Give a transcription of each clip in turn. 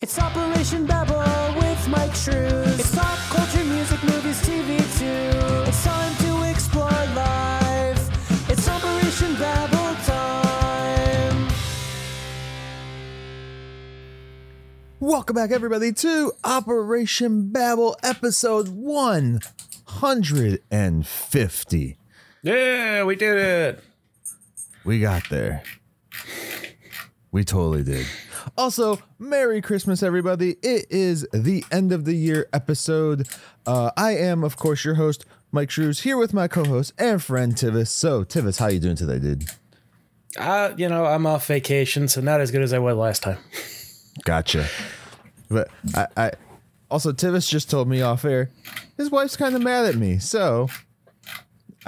It's Operation Babble with Mike Shrews. It's pop culture, music, movies, TV too. It's time to explore life. It's Operation Babble time. Welcome back, everybody, to Operation Babble, episode 150. Yeah, we did it. We got there. We totally did. Also, Merry Christmas, everybody. It is the end of the year episode. Uh, I am, of course, your host, Mike Shrews, here with my co-host and friend Tivis. So, Tivis, how you doing today, dude? Uh, you know, I'm off vacation, so not as good as I was last time. Gotcha. But I, I also Tivis just told me off air. His wife's kind of mad at me, so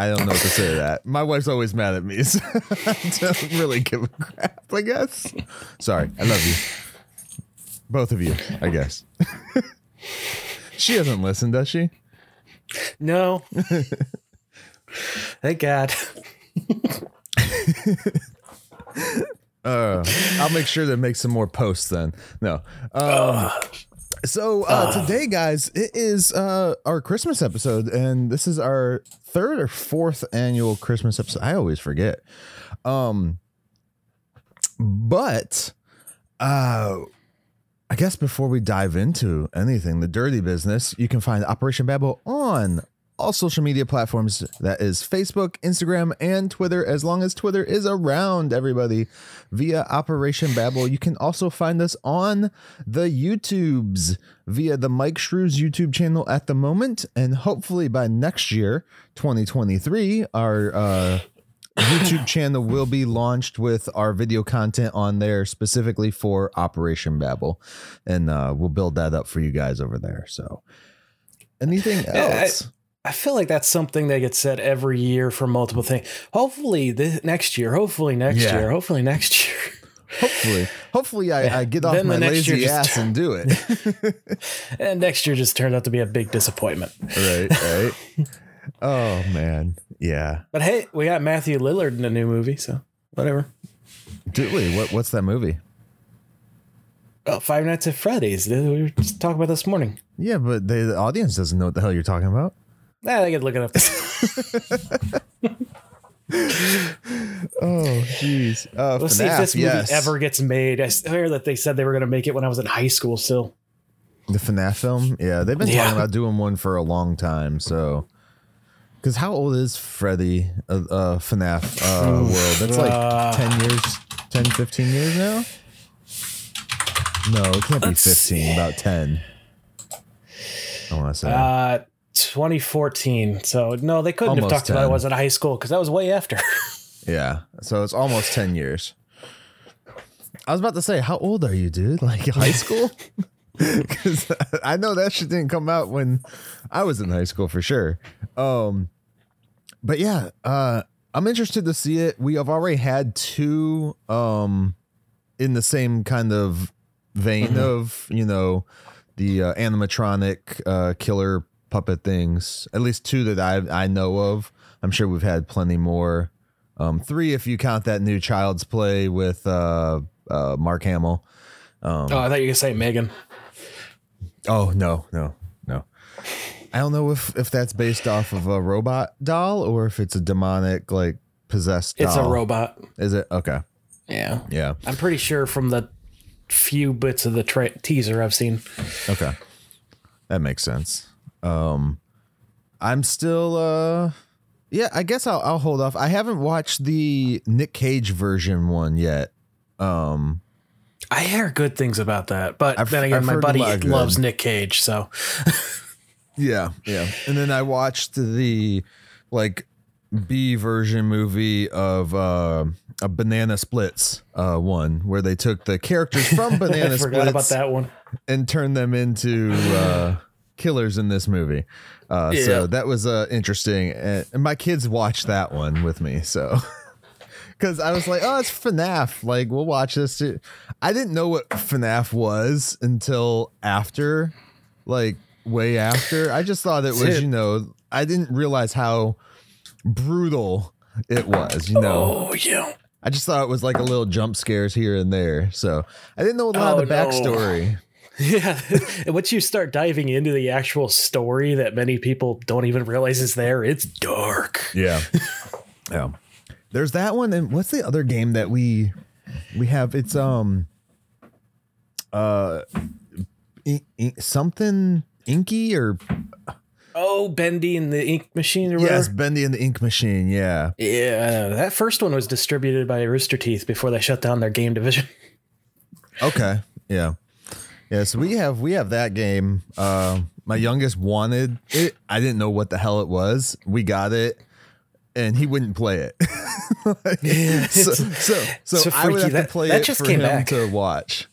I don't know what to say to that. My wife's always mad at me, so I don't really give a crap. I guess. Sorry, I love you, both of you. I guess. she doesn't listen, does she? No. Thank God. Uh, I'll make sure to make some more posts then. No. Um, so uh, today, guys, it is uh, our Christmas episode, and this is our third or fourth annual Christmas episode. I always forget. Um, but uh, I guess before we dive into anything, the dirty business, you can find Operation Babble on all social media platforms. That is Facebook, Instagram, and Twitter, as long as Twitter is around, everybody, via Operation Babble. You can also find us on the YouTubes via the Mike Shrews YouTube channel at the moment. And hopefully by next year, 2023, our uh, YouTube channel will be launched with our video content on there specifically for Operation Babble. And uh, we'll build that up for you guys over there. So anything else? I feel like that's something that gets said every year for multiple things. Hopefully, this next year. Hopefully next Yeah. year. Hopefully next year. Hopefully, hopefully I, I get off Then my lazy ass and do it. And next year just turned out to be a big disappointment. right, right. Oh man, yeah. But hey, we got Matthew Lillard in a new movie, so whatever. Do we? What what's that movie? Oh, Five Nights at Freddy's. We were just talking about this morning. Yeah, but they, the audience doesn't know what the hell you're talking about. Nah, they could look it up. Oh, jeez. Uh, We'll see if this movie yes. ever gets made. I swear that they said they were going to make it when I was in high school still. The FNAF film? Yeah, they've been Yeah. talking about doing one for a long time. So, because how old is Freddy, uh, uh, FNAF uh, world? That's like Uh, 10 years, 10, 15 years now? No, it can't be Let's 15, about 10. I want to say. Uh, 2014. So no, they couldn't Almost have talked about it 10. when I was in high school because that was way after. yeah, so it's almost 10 years. I was about to say, how old are you, dude? Like high school? Because I know that shit didn't come out when I was in high school for sure. Um, but yeah, uh, I'm interested to see it. We have already had two um, in the same kind of vein of you know the uh, animatronic uh, killer puppet things. At least two that I I know of. I'm sure we've had plenty more. Um, three if you count that new Child's Play with uh, uh, Mark Hamill. oh, I thought you were say Megan. Oh no, no, no. I don't know if if that's based off of a robot doll or if it's a demonic like possessed. It's a robot. Is it okay? Yeah. Yeah. I'm pretty sure from the few bits of the tra- teaser I've seen. Okay. That makes sense. Um I'm still uh yeah, I guess I'll I'll hold off. I haven't watched the Nick Cage version one yet. Um I hear good things about that, but I've- then again, I've my buddy lot of good. loves Nick Cage, so yeah, yeah. And then I watched the like B version movie of uh a Banana Splits uh one where they took the characters from Banana forgot about Splits that one. and turned them into uh killers in this movie. Uh Yeah. so that was uh interesting and, my kids watched that one with me, so Cause I was like, oh, it's FNAF. Like, we'll watch this. Too. I didn't know what FNAF was until after, like, way after. I just thought it was, Dude. you know, I didn't realize how brutal it was, you know. Oh, yeah. I just thought it was like a little jump scares here and there. So I didn't know a lot Oh, of the no. Yeah. Once you start diving into the actual story that many people don't even realize is there, it's dark. Yeah. yeah. There's that one and what's the other game that we we have it's um uh i- i- something inky or Oh, Bendy and the Ink Machine or whatever. yes, Bendy and the Ink Machine, yeah. Yeah, that first one was distributed by Rooster Teeth before they shut down their game division. Okay. Yeah. Yeah, so we have we have that game. Uh, my youngest wanted it. I didn't know what the hell it was. We got it, and he wouldn't play it. Yeah, so, so, so so I would have That- to play that it just for came him back. to watch.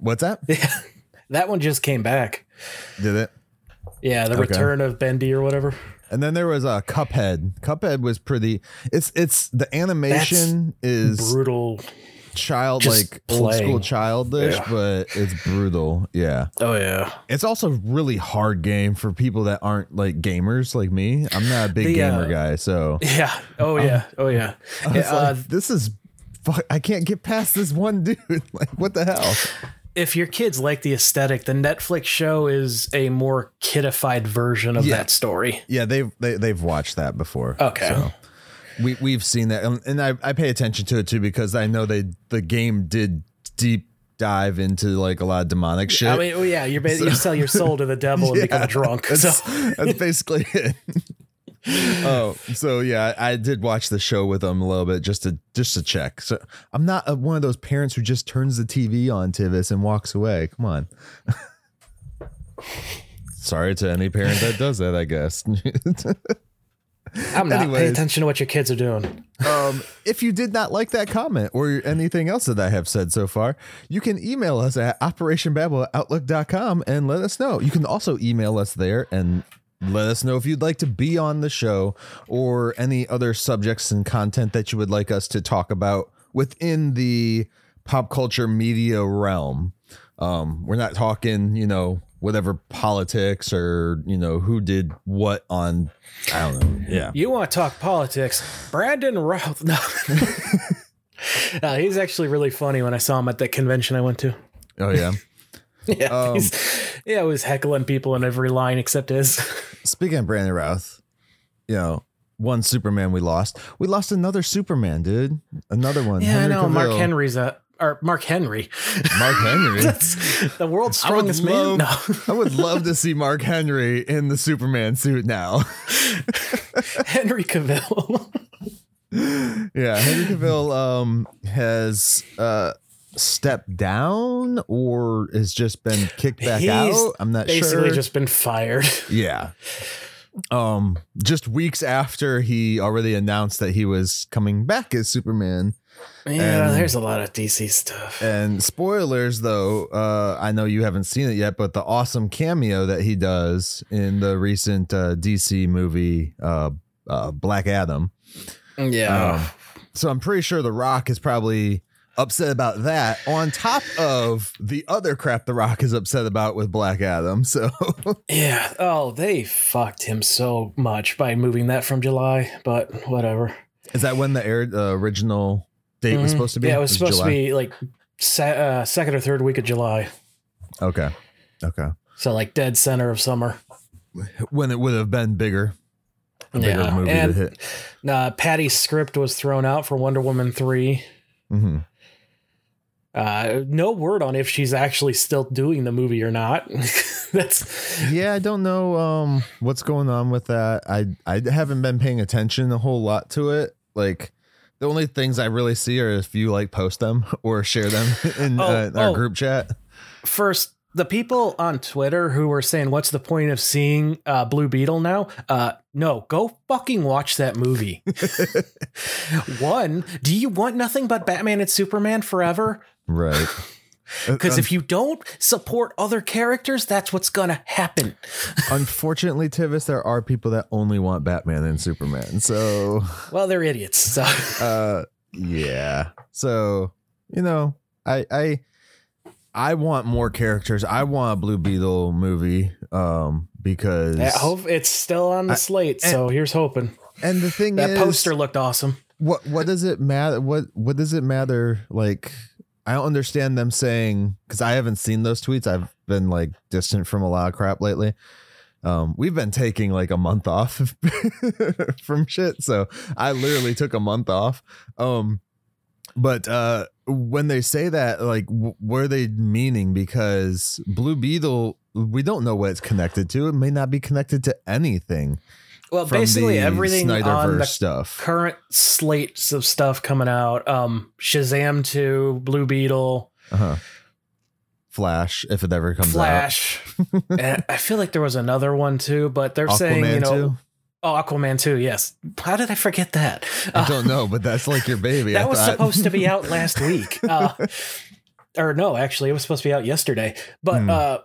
What's that? Yeah, that one just came back. Did it? Yeah, the Okay. return of Bendy or whatever. And then there was a uh, Cuphead. Cuphead was pretty. It's it's the animation is Brutal. Child just like old school childish, Yeah. but it's brutal. Yeah. Oh yeah. It's also a really hard game for people that aren't like gamers like me. I'm not a big The, gamer uh, guy, so Yeah. Oh yeah. Oh yeah. I was Yeah, uh, like, this is fuck. I can't get past this one dude. like, what the hell? if your kids like the aesthetic, the Netflix show is a more kidified version of Yeah. that story. Yeah, they've they, they've watched that before. Okay. so we we've seen that, and, and I I pay attention to it too because I know they the game did deep dive into like a lot of demonic shit. I mean, oh yeah, you're ba- you sell your soul to the devil and become a drunk. So That's, basically it. oh, so yeah, I, I did watch the show with them a little bit just to just to check. So I'm not a, one of those parents who just turns the TV on Tivis and walks away. Come on. Sorry to any parent that does that. I guess. I'm not. Pay attention to what your kids are doing. um, if you did not like that comment or anything else that I have said so far, you can email us at operationbabble at outlook.com and let us know. You can also email us there and let us know if you'd like to be on the show or any other subjects and content that you would like us to talk about within the pop culture media realm. Um, we're not talking, you know, whatever politics or, you know, who did what on, I don't know. Yeah. You want to talk politics? Brandon Routh. No. Uh, he's actually really funny when I saw him at that convention I went to. Oh, yeah. Yeah, Um, yeah, I was heckling people in every line except his. Speaking of Brandon Routh, you know, one Superman we lost. We lost another Superman, dude. Another one. Yeah, I Henry know. Mark Henry's a or Mark Henry. Mark Henry. That's the world's I would strongest man. No, I would love to see Mark Henry in the Superman suit now. Henry Cavill. yeah, Henry Cavill um has uh stepped down or has just been kicked back He's out. I'm not sure. Basically, just been fired. Yeah. Um, just weeks after he already announced that he was coming back as Superman. Yeah, And- there's a lot of DC stuff. And spoilers, though, uh, I know you haven't seen it yet, but the awesome cameo that he does in the recent uh, DC movie, uh, uh, Black Adam. Yeah. Um, so I'm pretty sure The Rock is probably upset about that, on top of the other crap The Rock is upset about with Black Adam. So yeah. Oh, they fucked him so much by moving that from July, but whatever. is that when the air, uh, original date was Mhm. supposed to be? Yeah, it was supposed July? to be like se- uh, second or third week of July. Okay. Okay. So like dead center of summer. When it would have been bigger. A bigger Yeah, movie and- to hit. Uh, Patty's script was thrown out for Wonder Woman 3. hmm Uh, no word on if she's actually still doing the movie or not. That's Yeah, I don't know um what's going on with that. I I haven't been paying attention a whole lot to it. Like the only things I really see are if you like post them or share them in, Oh, uh, in our oh. group chat. first the people on Twitter who were saying, "What's the point of seeing uh, Blue Beetle now?" Uh, no, go fucking watch that movie. One, do you want nothing but Batman and Superman forever? Right. Because Um, if you don't support other characters, that's what's gonna happen. unfortunately, Tivis, there are people that only want Batman and Superman. So Well, they're idiots. So uh yeah. So, you know, I I I want more characters. I want a Blue Beetle movie um because I hope it's still on the slate. So here's hoping. and the thing That is poster looked awesome. what what does it matter what what does it matter like I don't understand them saying because I haven't seen those tweets. I've been like distant from a lot of crap lately. Um, we've been taking like a month off from shit, so I literally took a month off. Um, but uh, when they say that, like, w- they meaning? Because Blue Beetle, we don't know what it's connected to. It may not be connected to anything. Well, basically everything on the stuff. current slates of stuff coming out. Um, Shazam 2, Blue Beetle, Uh-huh. Flash, if it ever comes Flash. and I feel like there was another one too, but they're out. saying, you know, too. oh, Aquaman 2, yes. How did I forget that? I Uh, don't know, but that's like your baby. I that was thought. supposed to be out last week. Uh, or no, actually, it was supposed to be out yesterday. But Hmm. uh,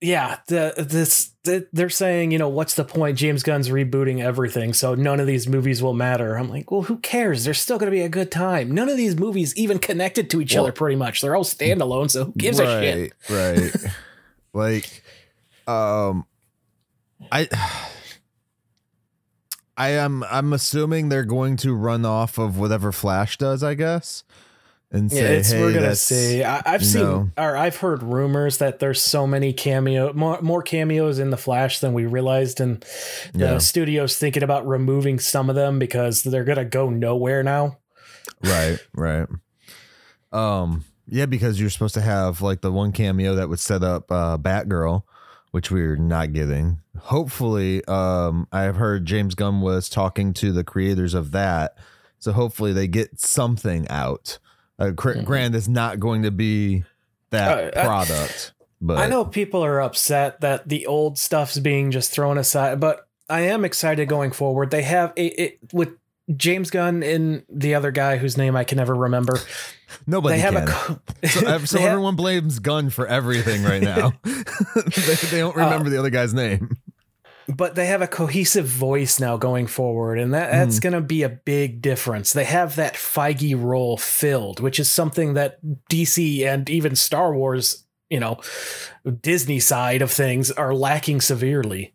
yeah, the this the, they're saying, you know, what's the point? James Gunn's rebooting everything, so none of these movies will matter. I'm like, well, who cares? There's still going to be a good time. None of these movies even connected to each Well- other, pretty much. They're all standalone, so who gives a shit? Right, right. like, um, I, I am. I'm assuming they're going to run off of whatever Flash does. I guess, and Yeah, say, it's, hey, we're gonna see. I, I've seen, know. or I've heard rumors that there's so many cameo, more, more cameos in the Flash than we realized, and the Yeah. studio's thinking about removing some of them because they're gonna go nowhere now. Right, right. Um, yeah, because you're supposed to have like the one cameo that would set up uh Batgirl, which we're not getting. Hopefully, um, I've heard James Gunn was talking to the creators of that, so hopefully they get something out. Uh, Cr- Mhm. Grand is not going to be that Uh, I- product, but I know people are upset that the old stuff's being just thrown aside, but I am excited going forward. They have a, it with James Gunn and the other guy whose name I can never remember. nobody they have can. a co- so, so they have- everyone blames Gunn for everything right now. they, they don't remember the other guy's name. But they have a cohesive voice now going forward, and that, that's going to be a big difference. They have that Feige role filled, which is something that DC and even Star Wars, you know, Disney side of things are lacking severely.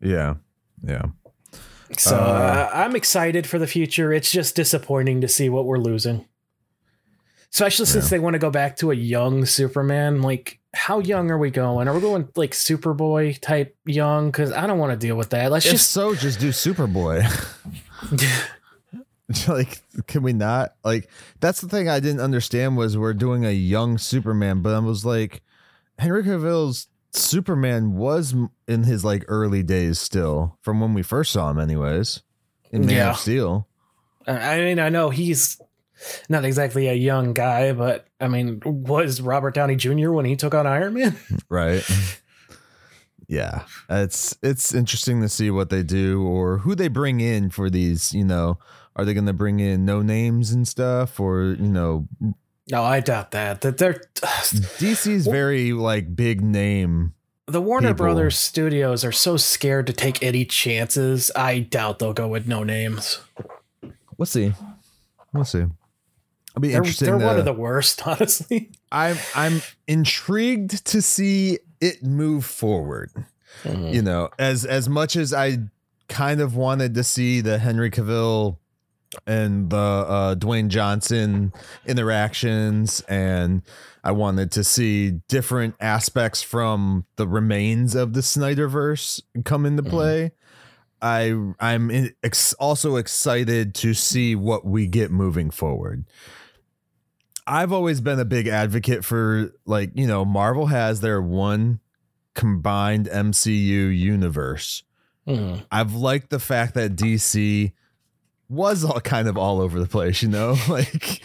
Yeah, yeah. So Uh, uh, I'm excited for the future. It's just disappointing to see what we're losing. Especially since Yeah. they want to go back to a young Superman. Like, how young are we going? Are we going like Superboy type young? Because I don't want to deal with that. Let's if just so, just do Superboy. like, can we not? Like, that's the thing I didn't understand was we're doing a young Superman, but I was like, Henry Cavill's Superman was in his like early days still, from when we first saw him, anyways. In Man Yeah. of Steel, I mean, I know he's not exactly a young guy, but I mean, was Robert Downey Jr. when he took on Iron Man? right? yeah, it's it's interesting to see what they do or who they bring in for these. You know, are they going to bring in no names and stuff, or you know, No, I doubt that. That they're DC's very like big name. the Warner People. Brothers studios are so scared to take any chances. I doubt they'll go with no names. We'll see. We'll see. I'll be They're, interesting. they're one of the worst, honestly. I'm I'm intrigued to see it move forward. You know, as as much as I kind of wanted to see the Henry Cavill and the uh, Dwayne Johnson interactions, and I wanted to see different aspects from the remains of the Snyderverse come into Mhm. play. I I'm in, ex- also excited to see what we get moving forward. I've always been a big advocate for like, you know, Marvel has their one combined MCU universe. Mhm. I've liked the fact that DC was all kind of all over the place, you know? Like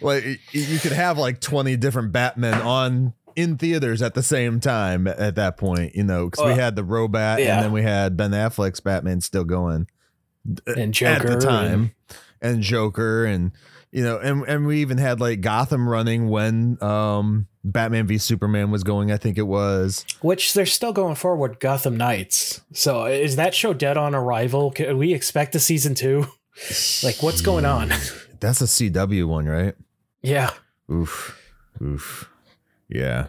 like you could have like 20 different Batmen on in theaters at the same time at that point, you know, cuz we had the Robot yeah. and then we had Ben Affleck's Batman still going And at the time and Joker and you know and and we even had like Gotham running when um Batman v Superman was going I think it was Which they're still going forward Gotham Knights. So is that show dead on arrival? Can we expect a season two? Like, what's going on? that's a CW one right Yeah. oof oof yeah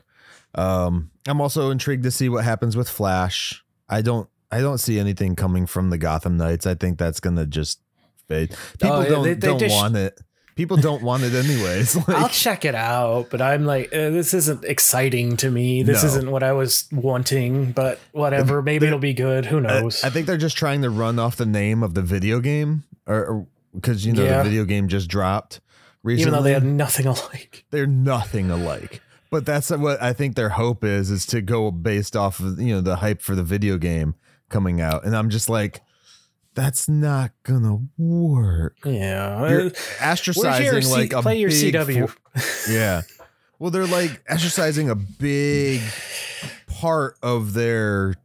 um I'm also intrigued to see what happens with Flash I don't I don't see anything coming from the Gotham Knights I think that's going to just fade people Oh, don't they- they don't just- want it People don't want it anyways. Like, I'll check it out, but I'm like, uh, this isn't exciting to me. This No. isn't what I was wanting, but whatever. Maybe it'll be good. Who knows? I think they're just trying to run off the name of the video game, or because you know Yeah. the video game just dropped recently. Even though they have nothing alike. they're nothing alike. But that's what I think their hope is is to go based off of you know the hype for the video game coming out, and I'm just like, that's not gonna work. Yeah. You're Uh, ostracizing your C- like a play your big CW? fo- yeah. Well, they're like exercising a big part of their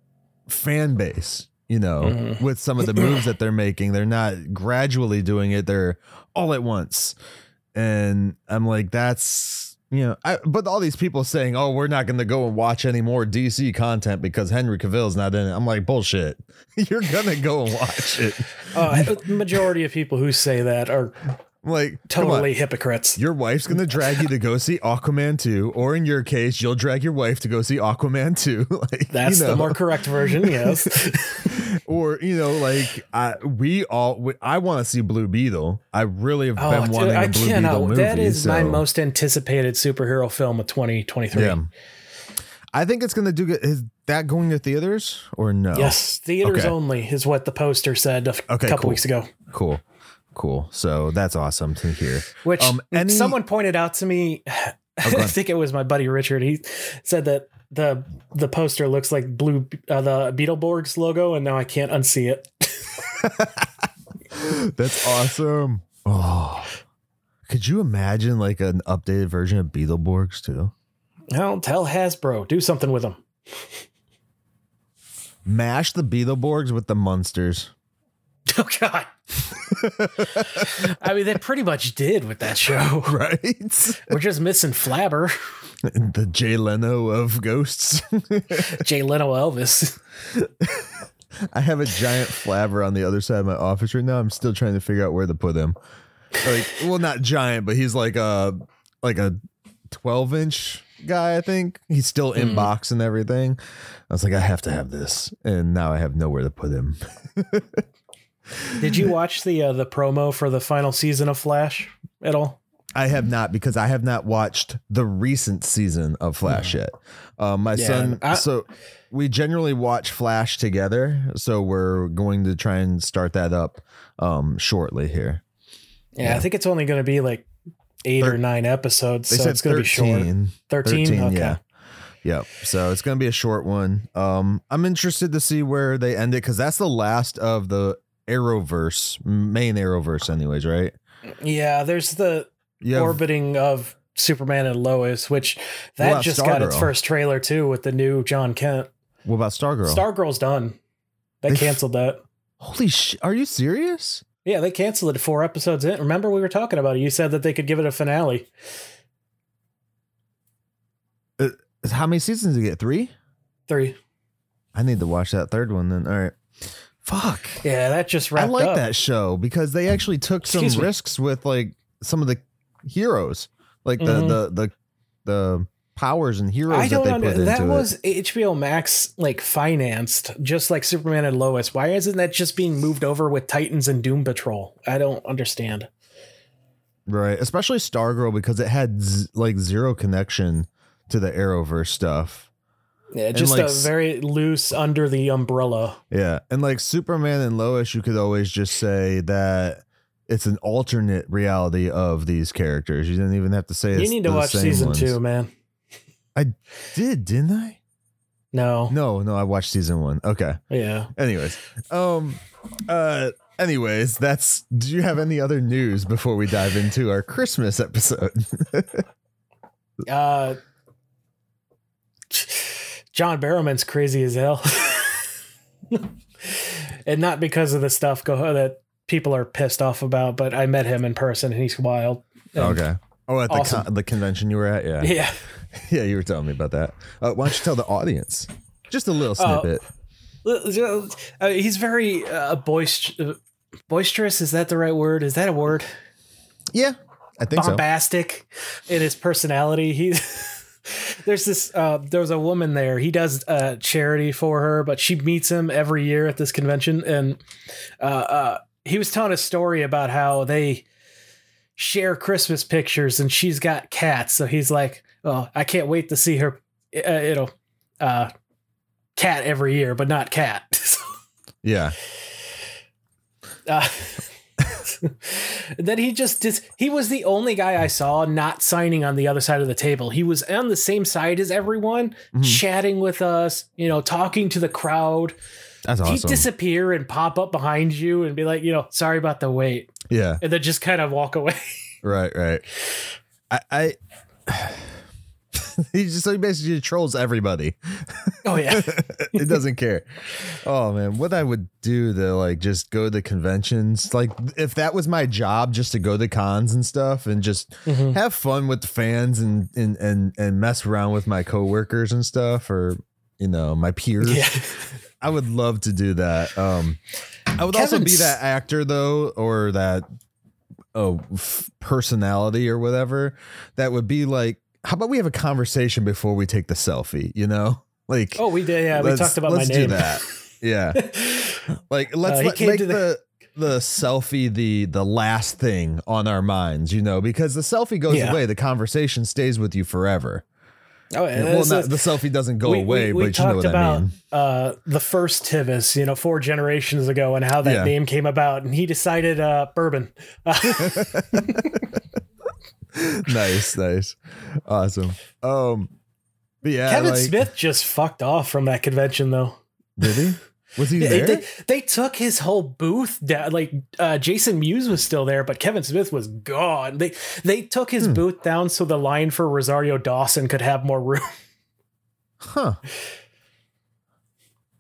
fan base, you know, Mm-hmm. with some of the moves that they're making. They're not gradually doing it, they're all at once. And I'm like, that's, you know, I, but all these people saying, oh, we're not going to go and watch any more DC content because Henry Cavill's not in it. I'm like, bullshit. You're to go and watch it. Uh, the majority of people who say that are like, totally hypocrites. Your wife's gonna drag you to go see Aquaman 2, or in your case, you'll drag your wife to go see Aquaman 2. like That's you know, the more correct version. Yes. or you know, like I we all we, I want to see Blue Beetle. I really have Oh, been dude, wanting I a Blue Beetle movie. That is my most anticipated superhero film of 2023. Yeah. I think it's gonna do good. Is that going to theaters or no? Yes, theaters Okay. only is what the poster said a Okay, couple cool. weeks ago. Cool. Cool. So that's awesome to hear. Which Um, any- someone pointed out to me. I think it was my buddy Richard. He said that the the poster looks like blue uh, the Beetleborgs logo, and now I can't unsee it. That's awesome. Oh. Could you imagine like an updated version of Beetleborgs too? Well, tell Hasbro do something with them. Mash the Beetleborgs with the Munsters. Oh God! I mean, they pretty much did with that show. Right? We're just missing Flabber, the Jay Leno of ghosts. Jay Leno, Elvis. I have a giant flabber on the other side of my office right now. I'm still trying to figure out where to put him. Like, well, not giant, but he's like a like a 12 inch guy. I think he's still in Mm. box and everything. I was like, I have to have this, and now I have nowhere to put him. Did you watch the uh, the promo for the final season of Flash at all? I have not because I have not watched the recent season of Flash yet. Um, my Yeah, son, I- so we generally watch Flash together. So we're going to try and start that up um, shortly here. Yeah, Yeah. I think it's only going to be like eight Thir- or nine episodes, They so said it's going to be short. 13. 13? 13, okay. yeah. Yep. So it's going to be a short one. Um, I'm interested to see where they end it because that's the last of the Arrowverse, main Arrowverse, anyways, right? Yeah, there's the orbiting of Superman and Lois, which that just got its first trailer too with the new John Kent. what about Stargirl? Stargirl's done. They They f- canceled that. Holy shit. Are you serious? Yeah, they canceled it four episodes in. Remember we were talking about it. You said that they could give it a finale. Uh, how many seasons did you get? Three? Three. I need to watch that third one then. All right. Fuck. Yeah, that just wrapped I like up. that show because they actually took some Excuse me. risks with like some of the heroes, like the Mhm. the the the powers and heroes I that don't they under, put into that it. was HBO Max like financed just like Superman and Lois. Why isn't that just being moved over with Titans and Doom Patrol? I don't understand. Right, especially Stargirl because it had z- like zero connection to the Arrowverse stuff. Yeah, just like a very loose under the umbrella. Yeah, and like Superman and Lois, you could always just say that it's an alternate reality of these characters. You didn't even have to say You need to watch season ones. two, man. I did didn't I? No. No, no, I watched season one. Okay. Yeah. Anyways, um, uh, anyways, that's. Do you have any other news before we dive into our Christmas episode? Uh John Barrowman's crazy as hell. and not because of the stuff go that people are pissed off about, but I met him in person and he's wild. And- okay. Oh, at the Awesome. con- the convention you were at, yeah, Yeah. yeah, you were telling me about that. Uh, why don't you tell the audience just a little Oh. snippet? Uh, he's very uh, boist- uh, boisterous. Is that the right word? Is that a word? yeah, I think so. bombastic in his personality. He there's this uh there was a woman there. He does uh charity for her, but she meets him every year at this convention and uh uh he was telling a story about how they share Christmas pictures, and she's got cats. So he's like, "Oh, I can't wait to see her." Uh, you know, uh, cat every year, but not cat. Yeah. Then he just dis- he was the only guy I saw not signing on the other side of the table. He was on the same side as everyone, Mhm. chatting with us, you know, talking to the crowd. That's awesome. He'd disappear and pop up behind you and be like, you know, sorry about the wait, yeah. and then just kind of walk away. Right. Right. I. I he just so he basically trolls everybody. oh yeah, it doesn't care. Oh man, what I would do to like just go to conventions, like if that was my job, just to go to cons and stuff, and just Mhm. have fun with the fans and and and and mess around with my coworkers and stuff, or you know my peers. yeah. I would love to do that. Um, I would also be that actor though, or that oh f- personality or whatever. That would be like, how about we have a conversation before we take the selfie? You know, like Oh, we did. Yeah, we talked about my let's name. do that. Yeah, like let's Uh, let, make the, the- the selfie the the last thing on our minds. You know, because the selfie goes Yeah. away, the conversation stays with you forever. oh, well, not, is- the selfie doesn't go we, we- away, we but you know what about I mean. uh, the first Tivis, you know, four generations ago, and how that Yeah. name came about, and he decided uh, bourbon. nice, nice, awesome. Um, but yeah, Kevin like, Smith just fucked off from that convention, though. did he? Was he Yeah, there? They, they took his whole booth down. Like uh, Jason Mewes was still there, but Kevin Smith was gone. They they took his Hmm. booth down so the line for Rosario Dawson could have more room. Huh.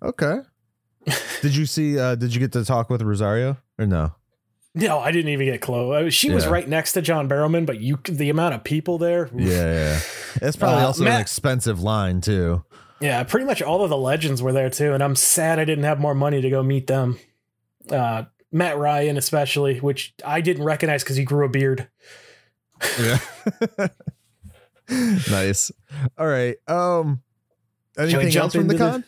Okay. did you see? uh Did you get to talk with Rosario or no? No, I didn't even get close. She was right next to John Barrowman, but you the amount of people there. oof. Yeah, yeah. It's probably Uh, also an expensive line too. Yeah, pretty much all of the legends were there too, and I'm sad I didn't have more money to go meet them. Uh, Matt Ryan, especially, which I didn't recognize because he grew a beard. Yeah. nice. All right. Um. Anything else from the into the- con?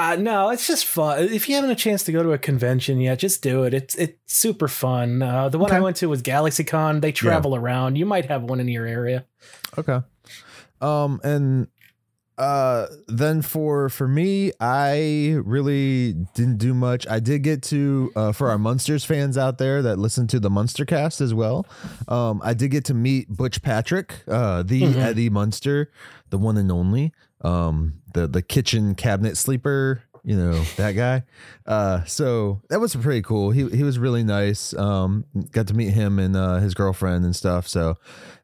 Uh, no, it's just fun. If you haven't a chance to go to a convention yet, just do it. It's it's super fun. Uh, the one I went to was GalaxyCon. They travel around. You might have one in your area. Okay. Um and uh then for for me I really didn't do much. I did get to uh for our Munsters fans out there that listen to the Munster cast as well. Um I did get to meet Butch Patrick, uh the Mhm. Eddie Munster, the one and only. Um the the kitchen cabinet sleeper, you know, that guy. Uh so that was pretty cool. He he was really nice. Um got to meet him and uh his girlfriend and stuff. So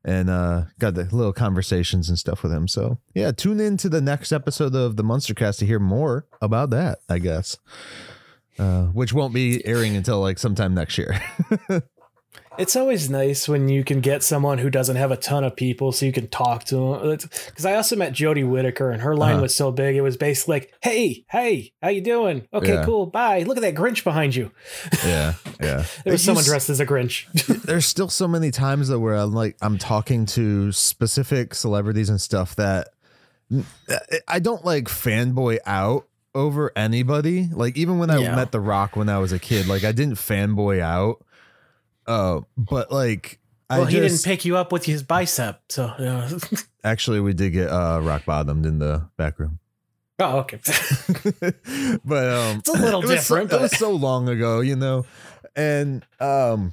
and uh got the little conversations and stuff with him. So yeah, tune in to the next episode of the Munstercast to hear more about that, I guess. Uh, which won't be airing until like sometime next year. It's always nice when you can get someone who doesn't have a ton of people, so you can talk to them. Because I also met Jodie Whittaker, and her line Uh-huh. was so big, it was basically like, "Hey, hey, how you doing? Okay, Yeah. cool, bye. Look at that Grinch behind you." yeah, yeah. There was someone dressed as a Grinch. There's still so many times though where I'm like I'm talking to specific celebrities and stuff that I don't like fanboy out over anybody. Like even when I Yeah. met The Rock when I was a kid, like I didn't fanboy out. Uh, but like I well, he didn't pick you up with his bicep, so. Actually, we did get uh rock bottomed in the back room. oh, okay. but um It's a little it was so- different, it was so long ago, you know. And um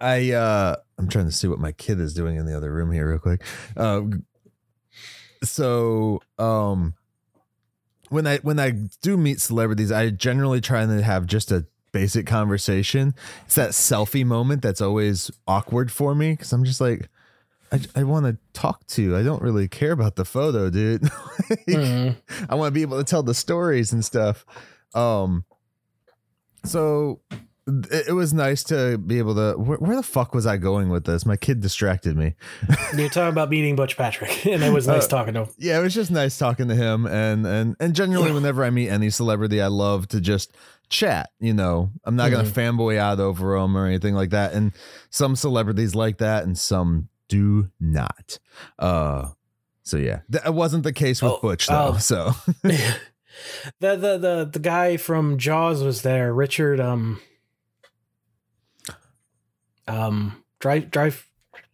I uh I'm trying to see what my kid is doing in the other room here real quick. Uh so um when I when I do meet celebrities, I generally try to have just a basic conversation. It's that selfie moment that's always awkward for me because I'm just like, I, I want to talk to. you. I don't really care about the photo, dude. Like, Mhm. I want to be able to tell the stories and stuff. Um, so it, it was nice to be able to. Where, where the fuck was I going with this? My kid distracted me. You're talking about meeting Butch Patrick, and it was nice Uh, talking to him. Yeah, it was just nice talking to him, and and and generally, whenever I meet any celebrity, I love to just chat. You know, I'm not gonna fanboy out over them or anything like that. And some celebrities like that, and some do not. Uh, so yeah, that wasn't the case with Oh, Butch though. oh. So the, the the the guy from Jaws was there, Richard. Um, um drive drive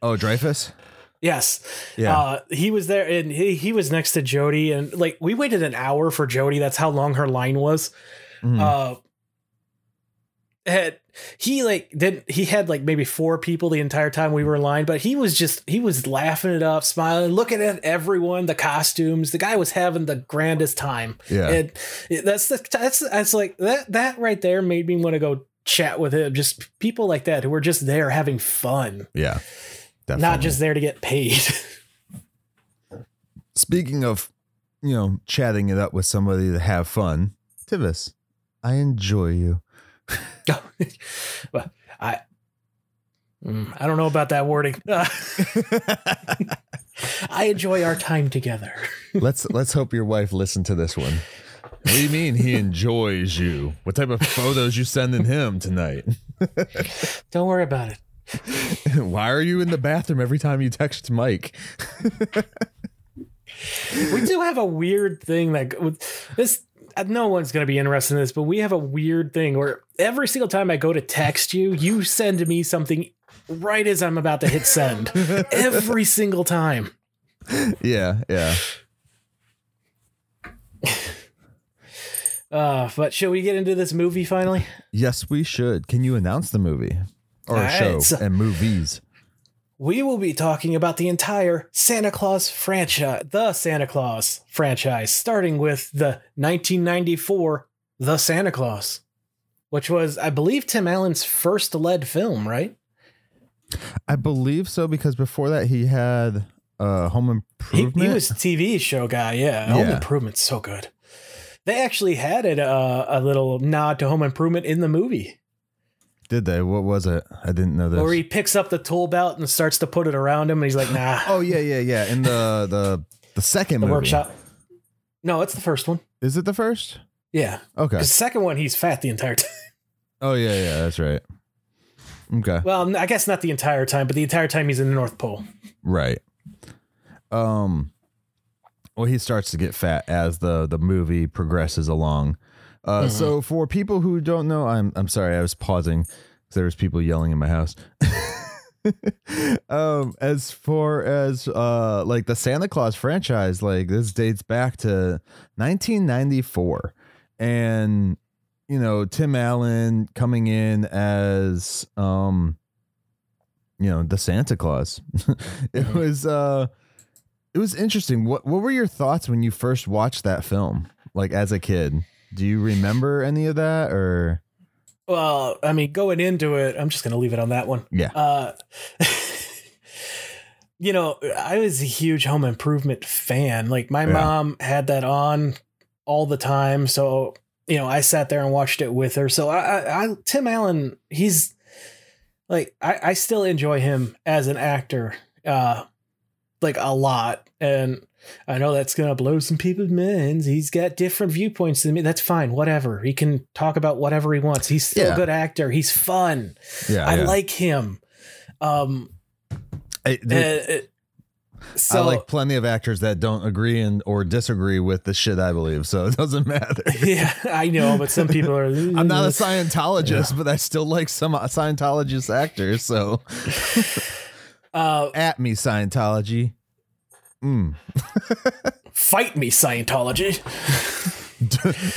Oh, Dreyfuss. yes Yeah. uh he was there and he, he was next to Jodie and like we waited an hour for Jodie that's how long her line was Mhm. uh had he like did he had like maybe four people the entire time we were in line but he was just he was laughing it up smiling looking at everyone the costumes the guy was having the grandest time yeah. and that's the that's that's like that that right there made me want to go chat with him just people like that who were just there having fun yeah. Definitely. not just there to get paid Speaking of, you know, chatting it up with somebody to have fun, Tivis, I enjoy you. but i Mm, I don't know about that wording. I enjoy our time together. let's let's hope your wife listened to this one. What do you mean he enjoys you? What type of photos you sending him tonight? Don't worry about it. Why are you in the bathroom every time you text Mike? We do have a weird thing that this. Uh, No one's going to be interested in this, but we have a weird thing where every single time I go to text you, you send me something right as I'm about to hit send. every single time. Yeah, yeah. Uh, but shall we get into this movie finally? Yes, we should. Can you announce the movie or All right, show so- and movies? We will be talking about the entire Santa Claus franchise, the Santa Claus franchise, starting with the 1994 The Santa Claus, which was, I believe, Tim Allen's first lead film, right? I believe so because before that he had uh Home Improvement. he was a TV show guy, yeah. Home Improvement's so good. They actually had it uh, a little nod to Home Improvement in the movie, Did they? What was it? I didn't know this. where he picks up the tool belt and starts to put it around him, and he's like, "Nah." oh yeah, yeah, yeah. In the the the second the movie. workshop. No, it's the first one. Is it the first? Yeah, Okay. the second one he's fat the entire time. Oh yeah, yeah. That's right. Okay. Well, I guess not the entire time, but the entire time he's in the North Pole. Right. Um well he starts to get fat as the the movie progresses along. Uh so for people who don't know, I'm I'm sorry, I was pausing cuz there was people yelling in my house. um as far as uh like the Santa Claus franchise, like this dates back to 1994 and you know, Tim Allen coming in as um you know, the Santa Claus. it Mhm. was uh it was interesting. What what were your thoughts when you first watched that film? Like as a kid? Do you remember any of that or Well, I mean, going into it, I'm just going to leave it on that one. yeah. Uh, you know, I was a huge Home Improvement fan. Like my Yeah. mom had that on all the time, so you know, I sat there and watched it with her. So I, I, I Tim Allen, he's like, I, I still enjoy him as an actor, uh, like a lot, and. I know that's gonna blow some people's minds. He's got different viewpoints than me. That's fine. Whatever. He can talk about whatever he wants. He's still Yeah. a good actor. He's fun. yeah. I yeah. like him. Um, I, dude, uh, so I like plenty of actors that don't agree and or disagree with the shit I believe, so it doesn't matter. yeah, I know, but some people are. I'm not a Scientologist, but I still like some Scientologist actors. So Uh, at me, Scientology. Mm. fight me, Scientology.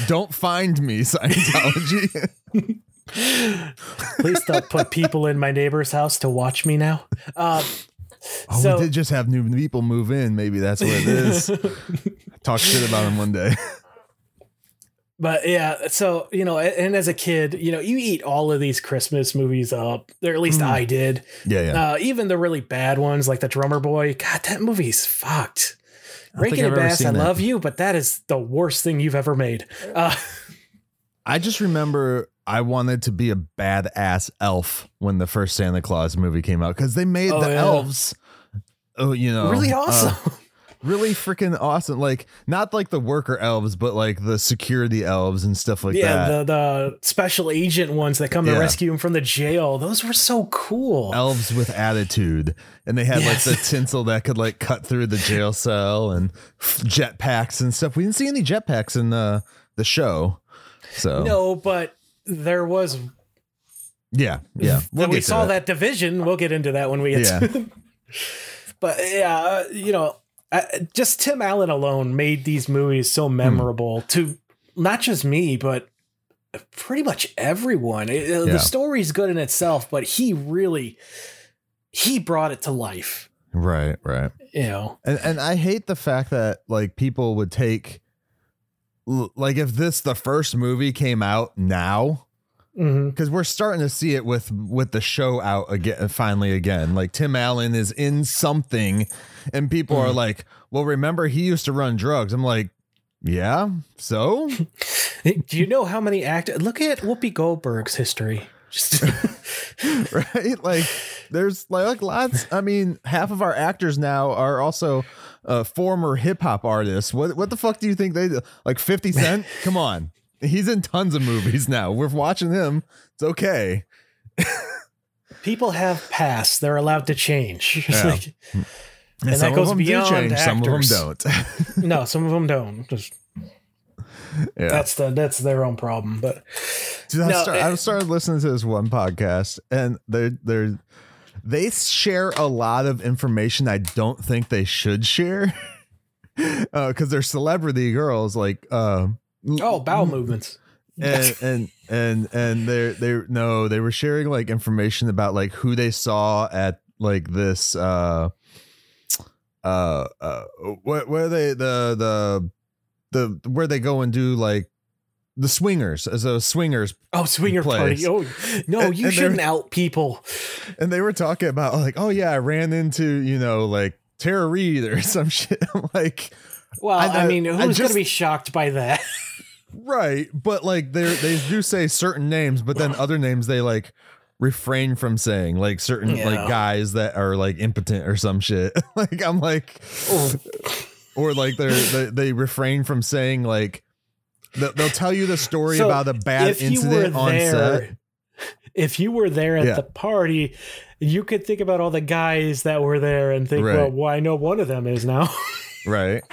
Don't find me, Scientology. Please don't put people in my neighbor's house to watch me now. Uh, oh, So- we did just have new people move in. Maybe that's what it is. Talk shit about him one day. But yeah, so you know, and as a kid, you know, you eat all of these Christmas movies up, or at least Mm. I did. Yeah, yeah. Uh, even the really bad ones, like the Drummer Boy. God, that movie's fucked. I don't I've and ever Bass, I that. love you, but that is the worst thing you've ever made. Uh, I just remember I wanted to be a badass elf when the first Santa Claus movie came out because they made Oh, the yeah. elves, oh, you know, really uh, awesome. Really freaking awesome. Like not like the worker elves, but like the security elves and stuff like yeah, that. the the special agent ones that come to Yeah. rescue him from the jail. Those were so cool. elves with attitude, and they had Yes. like the tinsel that could like cut through the jail cell and jetpacks and stuff. We didn't see any jetpacks in the the show, so No, but there was Yeah, yeah. We'll we to saw that division. We'll get into that when we get Yeah. to But yeah, uh, you know, uh, just Tim Allen alone made these movies so Hmm. memorable to not just me, but pretty much everyone. It- uh, Yeah. The story's good in itself, but he really he brought it to life. Right, right. You know, And and I hate the fact that like people would take like if this the first movie came out now Mhm. because we're starting to see it with with the show out again finally again. Like tim allen is in something and people are like well remember he used to run drugs. I'm like yeah so? Do you know how many actors? Look at Whoopi Goldberg's history. Right? Like there's like lots i mean half of our actors now are also uh former hip-hop artists. What what the fuck do you think they do? Like 50 cent? Come on he's in tons of movies now we're watching him it's okay people have past; they're allowed to change. Yeah. Like- and, that some goes of them beyond change some of them don't no, some of them don't. Just yeah that's the that's their own problem. But Dude, I, No, start, it- I started listening to this one podcast, and they're they're they share a lot of information I don't think they should share, because they're celebrity girls, like uh, oh, bowel movements. and and and and they're they're no, they were sharing like information about like who they saw at like this uh uh uh where where they the the the where they go and do like the swingers as a swingers Oh, swinger place. party. Oh no, And- you and shouldn't out people. and they were talking about like, oh yeah, I ran into you know like Tara Reid or some shit. I'm like, Well, I I, mean, who's I gonna be shocked by that? right, but like they they do say certain names, but then other names they like refrain from saying, like certain Yeah. like guys that are like impotent or some shit. like I'm like, Oh, or like they're they, they refrain from saying like. They'll tell you the story So, about a bad if you were incident on set. there, if you were there at Yeah. the party, you could think about all the guys that were there and think, Right. well, well, I know one of them is now. Right.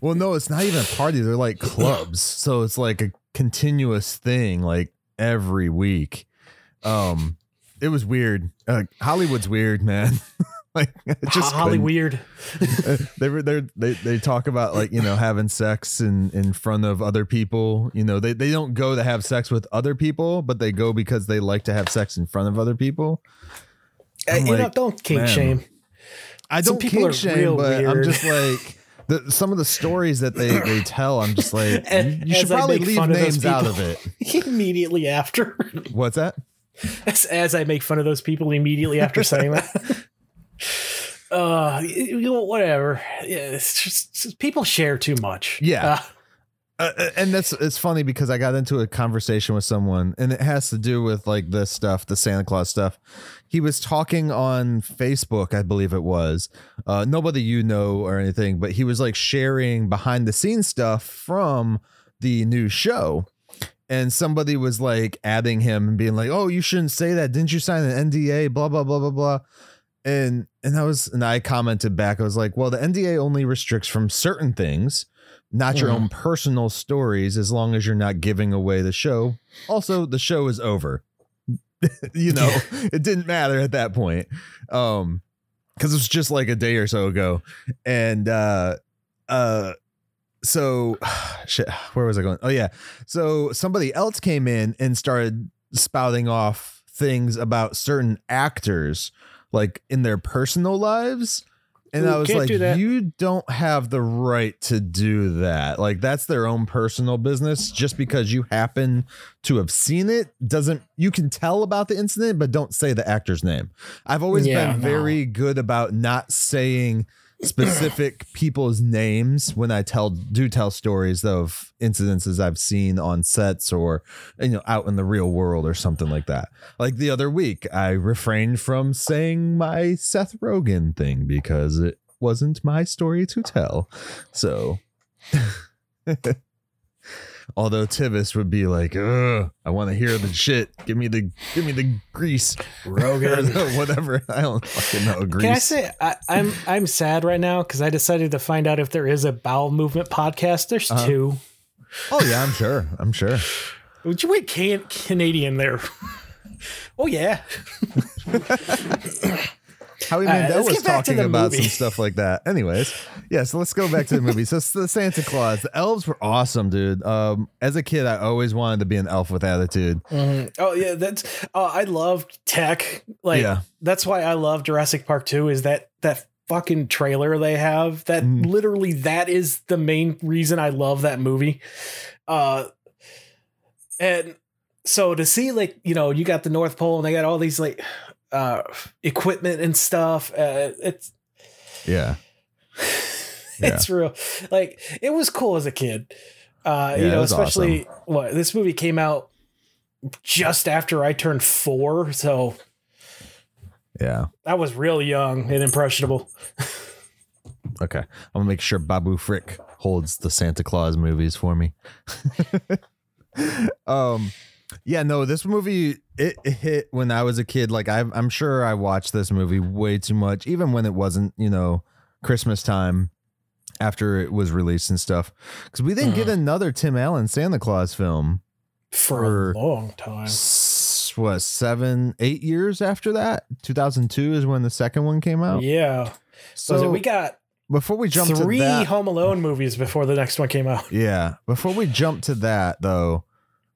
Well, no, it's not even a party. They're like clubs. So it's like a continuous thing, like every week. Um, it was weird. Uh, Hollywood's weird, man. like just Holly weird. they were they they they talk about like you know having sex in in front of other people. You know they they don't go to have sex with other people, but they go because they like to have sex in front of other people. Uh, you know, don't kink man. shame. I don't people kink are shame, real but I'm just like the, some of the stories that they they tell. I'm just like you, you should probably leave fun of names out of it. immediately after. What's that? as, as I make fun of those people immediately after saying that. Uh, you know, whatever. Yeah, it's just, it's just- people share too much. Yeah. Uh, Uh, and that's it's funny because I got into a conversation with someone, and it has to do with like this stuff, the Santa Claus stuff. He was talking on Facebook, I believe it was. Uh, nobody you know or anything, but he was like sharing behind the scenes stuff from the new show. And somebody was like adding him and being like, "Oh, you shouldn't say that. Didn't you sign an NDA? Blah blah blah blah blah." And and I was and I commented back. I was like, "Well, the NDA only restricts from certain things." not your Mhm. own personal stories as long as you're not giving away the show. Also, the show is over. you know, it didn't matter at that point. Um cuz it was just like a day or so ago. And uh uh so shit, where was I going? Oh yeah. So somebody else came in and started spouting off things about certain actors like in their personal lives. And Ooh, I was like, do you don't have the right to do that. Like that's their own personal business. Just because you happen to have seen it doesn't you can tell about the incident, but don't say the actor's name. I've always Yeah, been no. very good about not saying specific people's names when I tell do tell stories of incidences I've seen on sets or you know out in the real world or something like that. Like the other week, I refrained from saying my Seth Rogen thing because it wasn't my story to tell. So Although Tivis would be like, Ugh, I want to hear the shit. Give me the give me the grease. Rogen. Whatever. I don't fucking know. Grease. Can I say I, I'm I'm sad right now because I decided to find out if there is a bowel movement podcast. There's Uh-huh. two. Oh yeah, I'm sure. I'm sure. Would you wait can- Canadian there? Oh yeah. Howie right, Mandel let's was talking about movie. some stuff like that. Anyways, yeah, so let's go back to the movie. So the Santa Claus, the elves were awesome, dude. Um, as a kid, I always wanted to be an elf with attitude. Oh yeah, that's. Oh, I loved tech. Like Yeah. that's why I love Jurassic Park Two. Is that that fucking trailer they have? That Mm. literally that is the main reason I love that movie. Uh, and so to see like you know you got the North Pole and they got all these like uh equipment and stuff. Uh, it's Yeah, Yeah. it's real. Like it was cool as a kid. Uh, Yeah, you know, especially what this movie came out just after I turned four, so yeah. I was real young and impressionable. Okay, I'm gonna make sure Babu Frick holds the Santa Claus movies for me. um, yeah, no, this movie it, it hit when I was a kid. Like I, I'm sure I watched this movie way too much, even when it wasn't, you know, Christmas time after it was released and stuff. Because we didn't get mm. another Tim Allen Santa Claus film. For For- a long time. S- What seven, eight years after that? 2002 is when the second one came out. Yeah. So So we got before we jump three to that, Home Alone movies before the next one came out. Yeah. Before we jump to that though,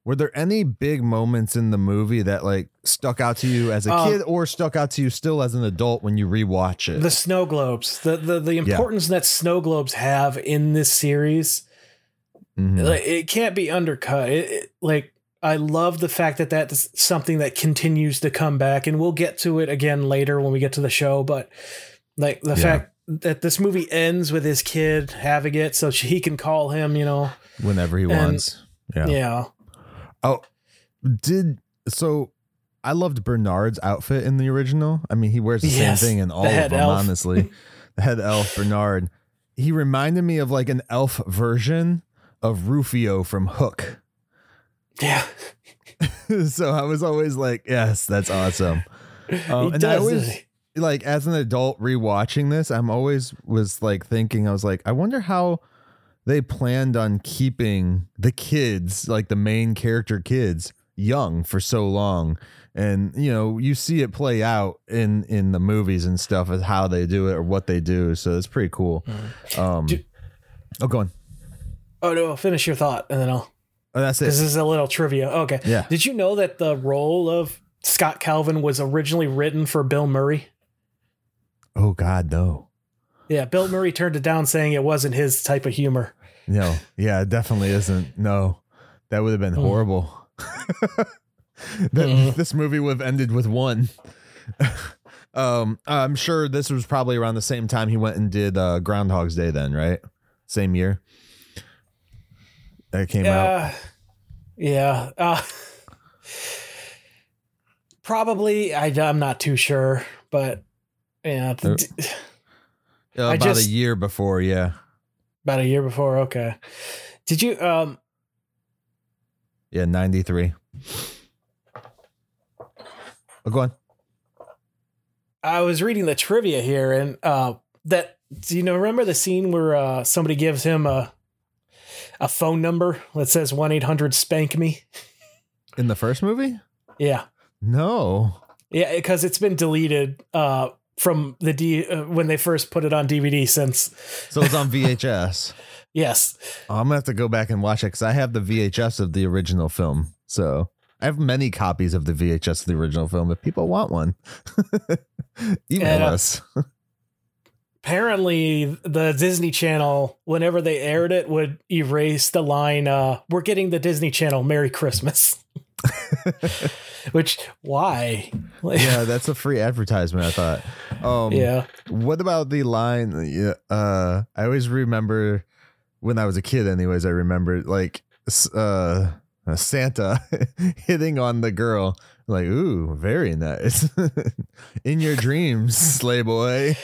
were there any big moments in the movie that like stuck out to you as a Um, kid or stuck out to you still as an adult when you rewatch it? The snow globes, the the, the importance that snow globes have in this series, Mhm. like, it can't be undercut. It, it- like I love the fact that that's something that continues to come back, and we'll get to it again later when we get to the show. But like the Yeah. fact that this movie ends with his kid having it, so he can call him, you know, Whenever he and- wants. Yeah. yeah. Oh, did so I loved Bernard's outfit in the original. I mean, he wears the Yes, same thing in all the of them, elf. honestly. the head elf, Bernard. He reminded me of like an elf version of Rufio from Hook. Yeah, so I was always like, yes, that's awesome. Um, he and I always like as an adult rewatching this, I'm always was like thinking, I was like, I wonder how they planned on keeping the kids, like the main character kids, young for so long. And you know, you see it play out in in the movies and stuff as how they do it or what they do. So it's pretty cool. Um, Do- oh, go on. Oh no, finish your thought, and then I'll. Oh, that's it. This is a little trivia. Okay. Yeah. Did you know that the role of Scott Calvin was originally written for Bill Murray? Oh God, no. Yeah, Bill Murray turned it down, saying it wasn't his type of humor. No, yeah, it definitely isn't. No, that would have been Mm. horrible. that, Mm. This movie would have ended with one. um, I'm sure this was probably around the same time he went and did uh, Groundhog's Day. Then, right? Same year that came out. Uh, yeah. Uh, probably. I, I'm not too sure, but yeah, Uh, Uh, about just- a year before. Yeah, about a year before. Okay. Did you? Um. yeah, '93. Oh, go on. I was reading the trivia here, and uh, that do you know? Remember the scene where uh, somebody gives him a a phone number that says one eight hundred spank me? In the first movie? Yeah, No. yeah, because it's been deleted uh, from the D uh, when they first put it on DVD. Since So it's on VHS. yes, I'm gonna have to go back and watch it because I have the VHS of the original film. So I have many copies of the VHS of the original film. If people want one, email us. apparently the Disney Channel, whenever they aired it, would erase the line uh, "We're getting the Disney Channel. Merry Christmas." Which why? Yeah, that's a free advertisement. I thought. Um, yeah. What about the line? yeah, Uh, I always remember when I was a kid. Anyways, I remember like uh, uh, Santa hitting on the girl. Like, ooh, very nice. In your dreams, sleigh boy.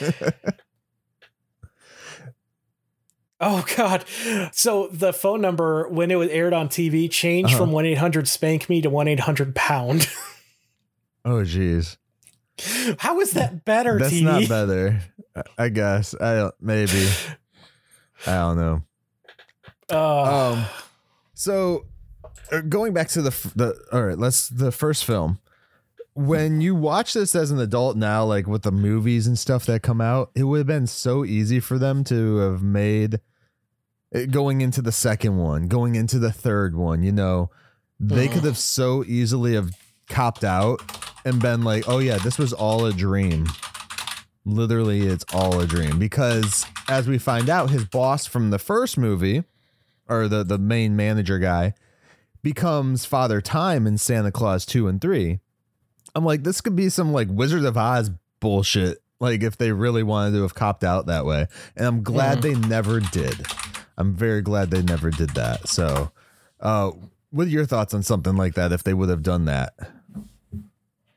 Oh God! So the phone number when it was aired on TV changed Uh-huh. from one eight hundred spank me to one eight hundred pound. oh, geez. How is that better? That's TV? not better. I- guess. I don't. Maybe. I don't know. Uh, Um. So, uh, going back to the the all right, let's the first film. when you watch this as an adult now, like with the movies and stuff that come out, it would have been so easy for them to have made Eh, going into the second one, going into the third one, you know, they mm. could have so easily have copped out and been like, "Oh yeah, this was all a dream." Literally, it's all a dream because as we find out, his boss from the first movie, or the the main manager guy, becomes Father Time in Santa Claus two and three. I'm like, this could be some like Wizard of Oz bullshit. Like if they really wanted to have copped out that way, and I'm glad mm. they never did. I'm very glad they never did that. So, uh, what are your thoughts on something like that? If they would have done that,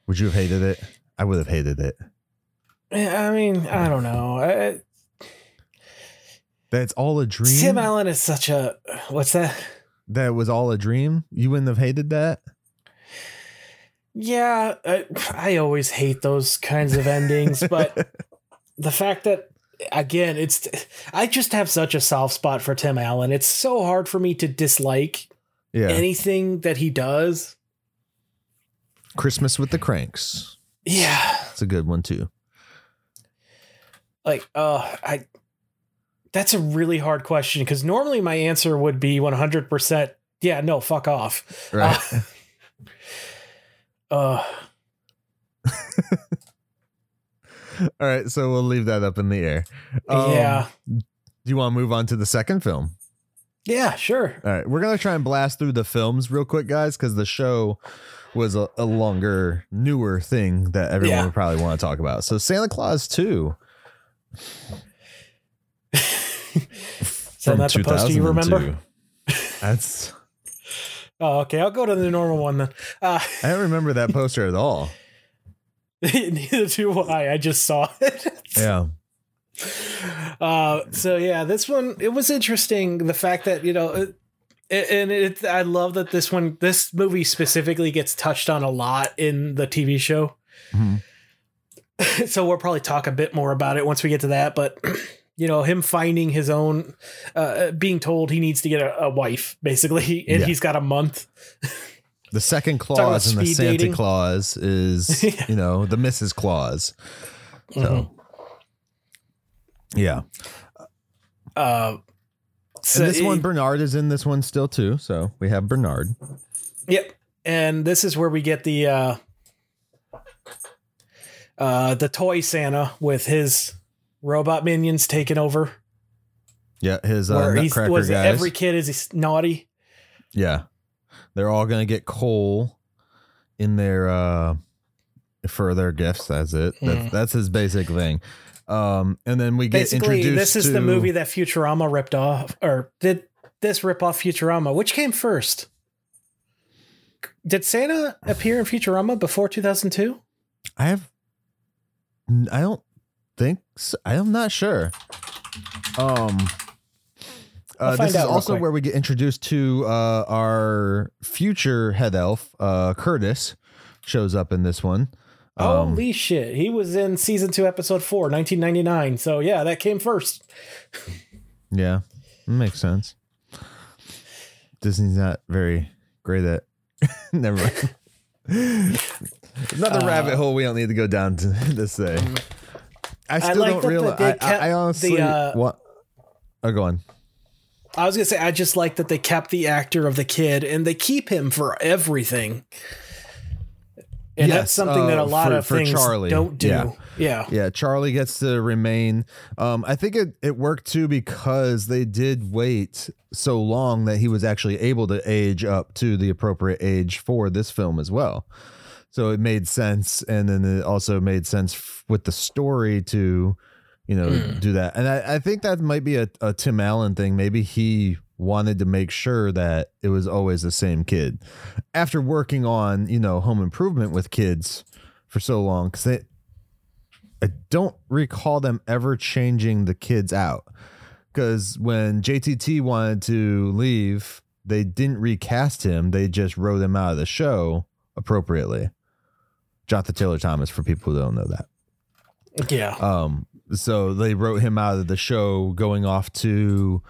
would you have hated it? I would have hated it. I mean, I don't know. I, That it's all a dream. Tim Allen is such a what's that? that was all a dream. You wouldn't have hated that. Yeah, I, I always hate those kinds of endings, but the fact that again, it's I just have such a soft spot for Tim Allen. It's so hard for me to dislike Yeah. anything that he does. Christmas with the Cranks. Yeah, It's a good one too. like uh I that's a really hard question because normally my answer would be 100% yeah, no, fuck off. Right. Uh, all right. So we'll leave that up in the air. Um, yeah. Do you want to move on to the second film? Yeah, sure. All right. We're going to try and blast through the films real quick, guys, because the show was a, a longer, newer thing that everyone Yeah. would probably want to talk about. So Santa Claus 2. Is that the poster you remember? That's Oh, okay. I'll go to the normal one then. Uh, I don't remember that poster at all. neither do I. I just saw it. Yeah. Uh, so yeah, this one it was interesting. The fact that you know, it, and it, I love that this one, this movie specifically gets touched on a lot in the TV show. Mhm. so we'll probably talk a bit more about it once we get to that. But you know, him finding his own, uh, being told he needs to get a, a wife, basically, and Yeah. he's got a month. The second clause in the Santa dating. Claus is, you know, the Mrs. Claus. So, Mhm. yeah. Uh, so and this one, Bernard is in this one still too. So we have Bernard. Yep. And this is where we get the uh uh the toy Santa with his robot minions taking over. Yeah, his uh, Nutcracker was guys. every kid is naughty. yeah, they're all gonna get coal in their uh for their gifts. That's it. That's, Mhm. that's his basic thing. Um, and then we get Basically, introduced. this is to, the movie that Futurama ripped off or did this rip off Futurama? Which came first? Did Santa appear in Futurama before 2002? I have. I don't think. So. I'm not sure. Um. I'll Uh, this is also quick. where we get introduced to uh, our future head elf, uh, Curtis, shows up in this one. Um, Holy shit. He was in season 2 episode 4, 1999. So yeah, that came first. Yeah, makes sense. Disney's not very great at. Never mind. Another Uh, rabbit hole we don't need to go down to this day. I still like don't realize. I, I, I honestly the, uh, what. Oh, go on. I was gonna say I just like that they kept the actor of the kid and they keep him for everything. And Yes, that's something that a uh, lot for- of for things Charlie. don't do. Yeah. Yeah. Yeah, Charlie gets to remain. Um, I think it, it worked too because they did wait so long that he was actually able to age up to the appropriate age for this film as well. So it made sense, and then it also made sense with the story to, you know, Hmm. do that. And I, I think that might be a, a Tim Allen thing. Maybe he wanted to make sure that it was always the same kid after working on you know home improvement with kids for so long because they I don't recall them ever changing the kids out. Because when JTT wanted to leave, they didn't recast him. They just wrote him out of the show appropriately. Jonathan Taylor Thomas, for people who don't know that. Yeah. Um, so they wrote him out of the show going off to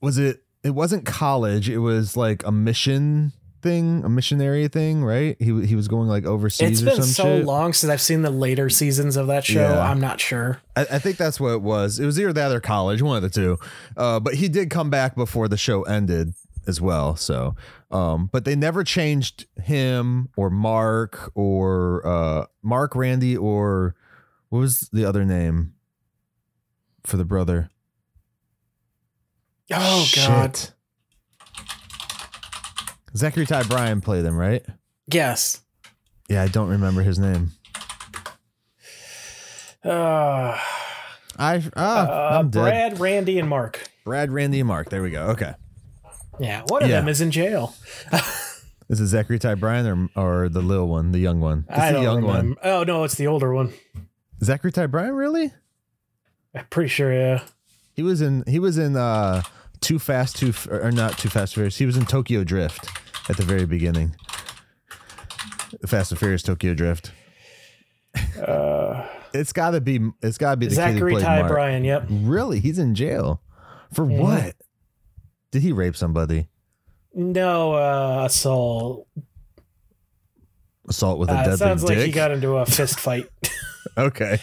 was it it wasn't college, it was like a mission thing, a missionary thing, right? He he was going like overseas It's or been so shit. long since I've seen the later seasons of that show. Yeah. I'm not sure. I, I think that's what it was. It was either that or college, one of the two. Uh, but he did come back before the show ended as well. So, um, but they never changed him or Mark or uh, Mark Randy or what was the other name for the brother? Oh God. Zachary Ty Bryan played him, right? Yes. Yeah, I don't remember his name. Uh, I ah, uh, I'm dead. Brad. Randy, and Mark. Brad, Randy, and Mark. There we go. Okay. Yeah, one of Yeah. them is in jail. Is it Zachary Ty Bryan or or the little one, the young one? It's I the young remember. Oh no, it's the older one. Zachary Ty Bryan, really? I'm pretty sure. Yeah. He was in he was in uh Too Fast Too F- or not Too Fast Furious. He was in Tokyo Drift at the very beginning. Fast and Furious Tokyo Drift. Uh, It's got to be it's got to be the Zachary played Ty Mark. Bryan. Yep. Really? He's in jail. For Yeah. what? Did he rape somebody? No, uh, assault. Assault with a Uh, deadly sounds dick? like he got into a fist fight. Okay.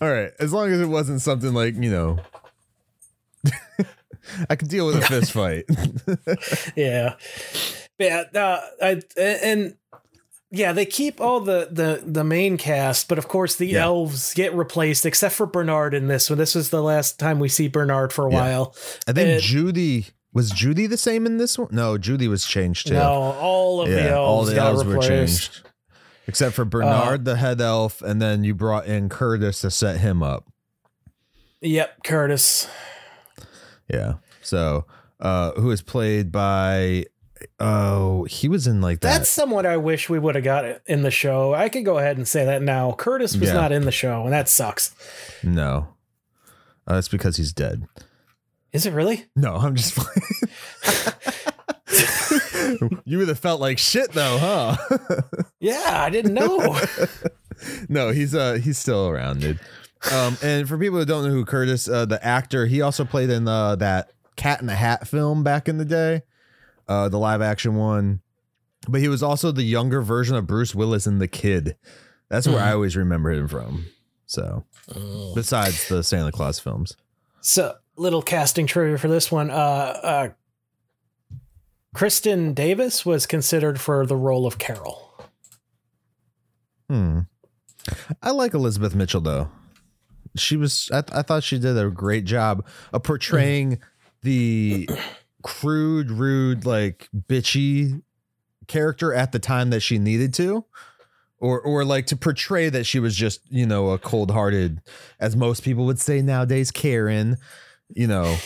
All right. As long as it wasn't something like, you know, I could deal with a fist fight. yeah. But yeah. Uh, I, and yeah, they keep all the, the, the main cast, but of course the Yeah. elves get replaced, except for Bernard in this one. This was the last time we see Bernard for a Yeah. while. I think Judy was Judy the same in this one? No, Judy was changed too. No, all of the elves all the got elves were changed. Except for Bernard, the head elf, and then you brought in Curtis to set him up. Yep, Curtis. Yeah. So, uh, who is played by oh, he was in like that. That's someone I wish we would have got in the show. I could go ahead and say that now. Curtis was Yeah. not in the show, and that sucks. no. Uh, that's because he's dead. Is it really? No, I'm just playing. you would have felt like shit though, huh? Yeah, I didn't know. no, he's uh he's still around, dude. Um, and for people who don't know who Curtis, uh, the actor, he also played in uh, that Cat in the Hat film back in the day, uh, the live action one. But he was also the younger version of Bruce Willis in The Kid. That's where I always remember him from. So, besides the Santa Claus films, so, little casting trivia for this one. Uh, uh, Kristin Davis was considered for the role of Carol. hmm. I like Elizabeth Mitchell though. She was. I, I thought she did a great job of portraying the crude, rude, like bitchy character at the time that she needed to, or or like to portray that she was just you know a cold hearted, as most people would say nowadays, Karen. You know.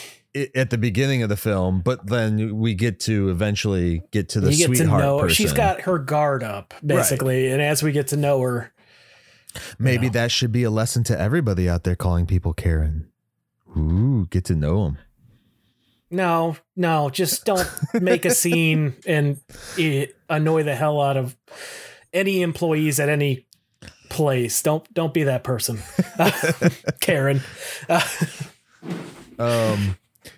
At the beginning of the film, but then we get to eventually get to the you get to sweetheart know her. person. She's got her guard up, basically. And as we get to know her, Maybe know. that should be a lesson to everybody out there calling people Karen. Ooh, get to know them. no, no, just don't make a scene and annoy the hell out of any employees at any place. Don't don't be that person, Karen. Um,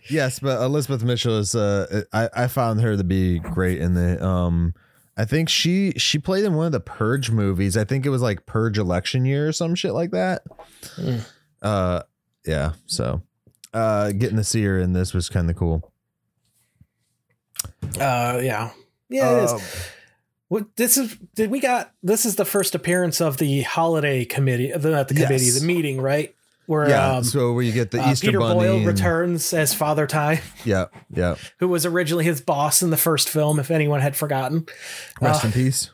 yes, but Elizabeth Mitchell is. Uh, I I found her to be great in the. Um, I think she she played in one of the Purge movies. I think it was like Purge election year or some shit like that. Mm. Uh, yeah. So, uh, getting to see her in this was kind of cool. Uh, yeah, yeah, it is. Um, What this is? Did we got? This is the first appearance of the holiday committee. The, not the committee, Yes. the meeting, right? Where yeah. um, so where you get the uh, Easter Peter Bunny. Boyle and- returns as Father Time, Yeah. Yeah. who was originally his boss in the first film. If anyone had forgotten, Rest Uh, in peace.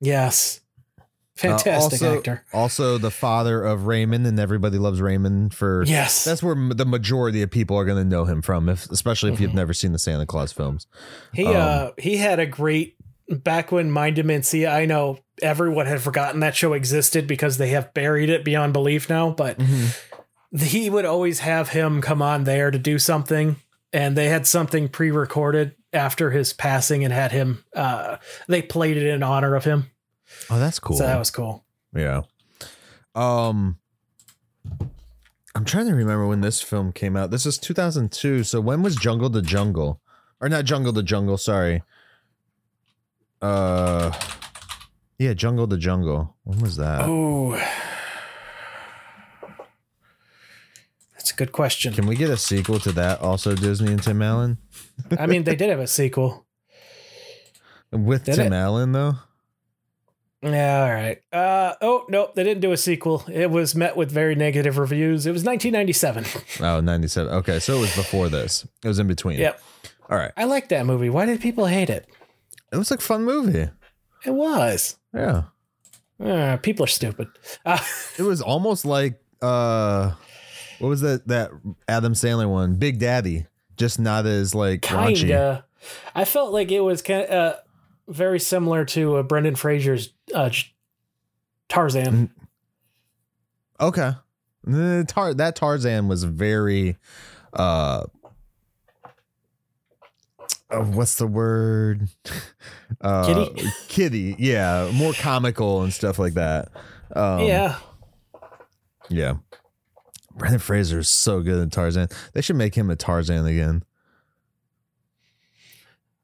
yes, Uh, fantastic also, actor. Also, the father of Raymond, and everybody loves Raymond for. Yes, That's where the majority of people are going to know him from, if, especially if Mm-hmm. you've never seen the Santa Claus films. he um, uh he had a great back when Mind of Mencia. I know everyone had forgotten that show existed because they have buried it beyond belief now, but. he would always have him come on there to do something and they had something pre-recorded after his passing and had him uh they played it in honor of him Oh, that's cool. so that was cool yeah. Um, I'm trying to remember when this film came out. This is 2002. So when was Jungle to Jungle, or not Jungle to Jungle? Sorry. Uh, yeah, Jungle to Jungle. When was that? Oh, that's a good question. Can we get a sequel to that? Also, Disney and Tim Allen I mean, they did have a sequel. with Did Tim it? Allen though. Yeah, all right. Uh, oh, nope, they didn't do a sequel. It was met with very negative reviews. It was 1997. Oh, 97. Okay, so it was before this. It was in between. yep. All right. I like that movie. Why did people hate it? It was like a fun movie. It was. Yeah. Uh, people are stupid. Uh, It was almost like uh what was that that Adam Sandler one? Big Daddy. Just not as like raunchy. kinda. I felt like it was kind of uh, very similar to uh, Brendan Fraser's uh, Tarzan. Okay. Tar- that Tarzan was very uh uh, what's the word? Uh, Kitty? Kitty, yeah, more comical and stuff like that. Um, yeah, yeah. Brendan Fraser is so good in Tarzan. They should make him a Tarzan again.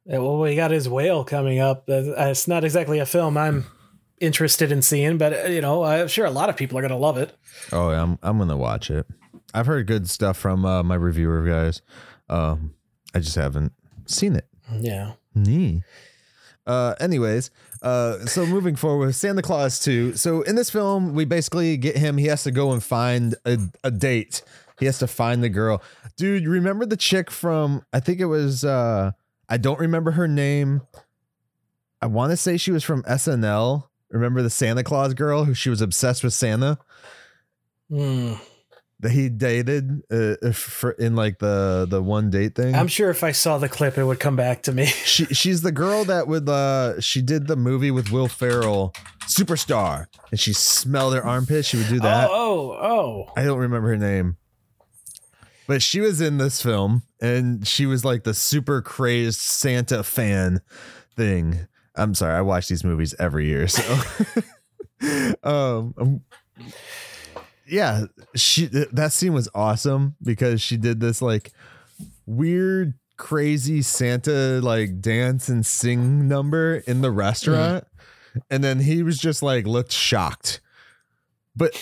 Yeah, well, we got his whale coming up. Uh, It's not exactly a film I'm interested in seeing, but uh, you know, I'm sure a lot of people are going to love it. Oh, yeah, I'm I'm gonna watch it. I've heard good stuff from uh, my reviewer guys. Um, I just haven't seen it. Yeah. Nee. Uh, anyways, uh, so moving forward, Santa Claus 2. So in this film, we basically get him, he has to go and find a, a date. He has to find the girl. Dude, remember the chick from, I think it was, uh, I don't remember her name. I want to say she was from SNL. Remember the Santa Claus girl who she was obsessed with Santa Hmm. That he dated uh, for, in like the the one date thing? I'm sure if I saw the clip, it would come back to me. she she's the girl that would uh she did the movie with Will Ferrell, Superstar, and she smelled her armpit. She would do that. Oh, oh, oh. I don't remember her name. But she was in this film and she was like the super crazed Santa fan thing. I'm sorry, I watch these movies every year, so um um, yeah, she that scene was awesome because she did this like weird crazy Santa like dance and sing number in the restaurant and then he was just like looked shocked. But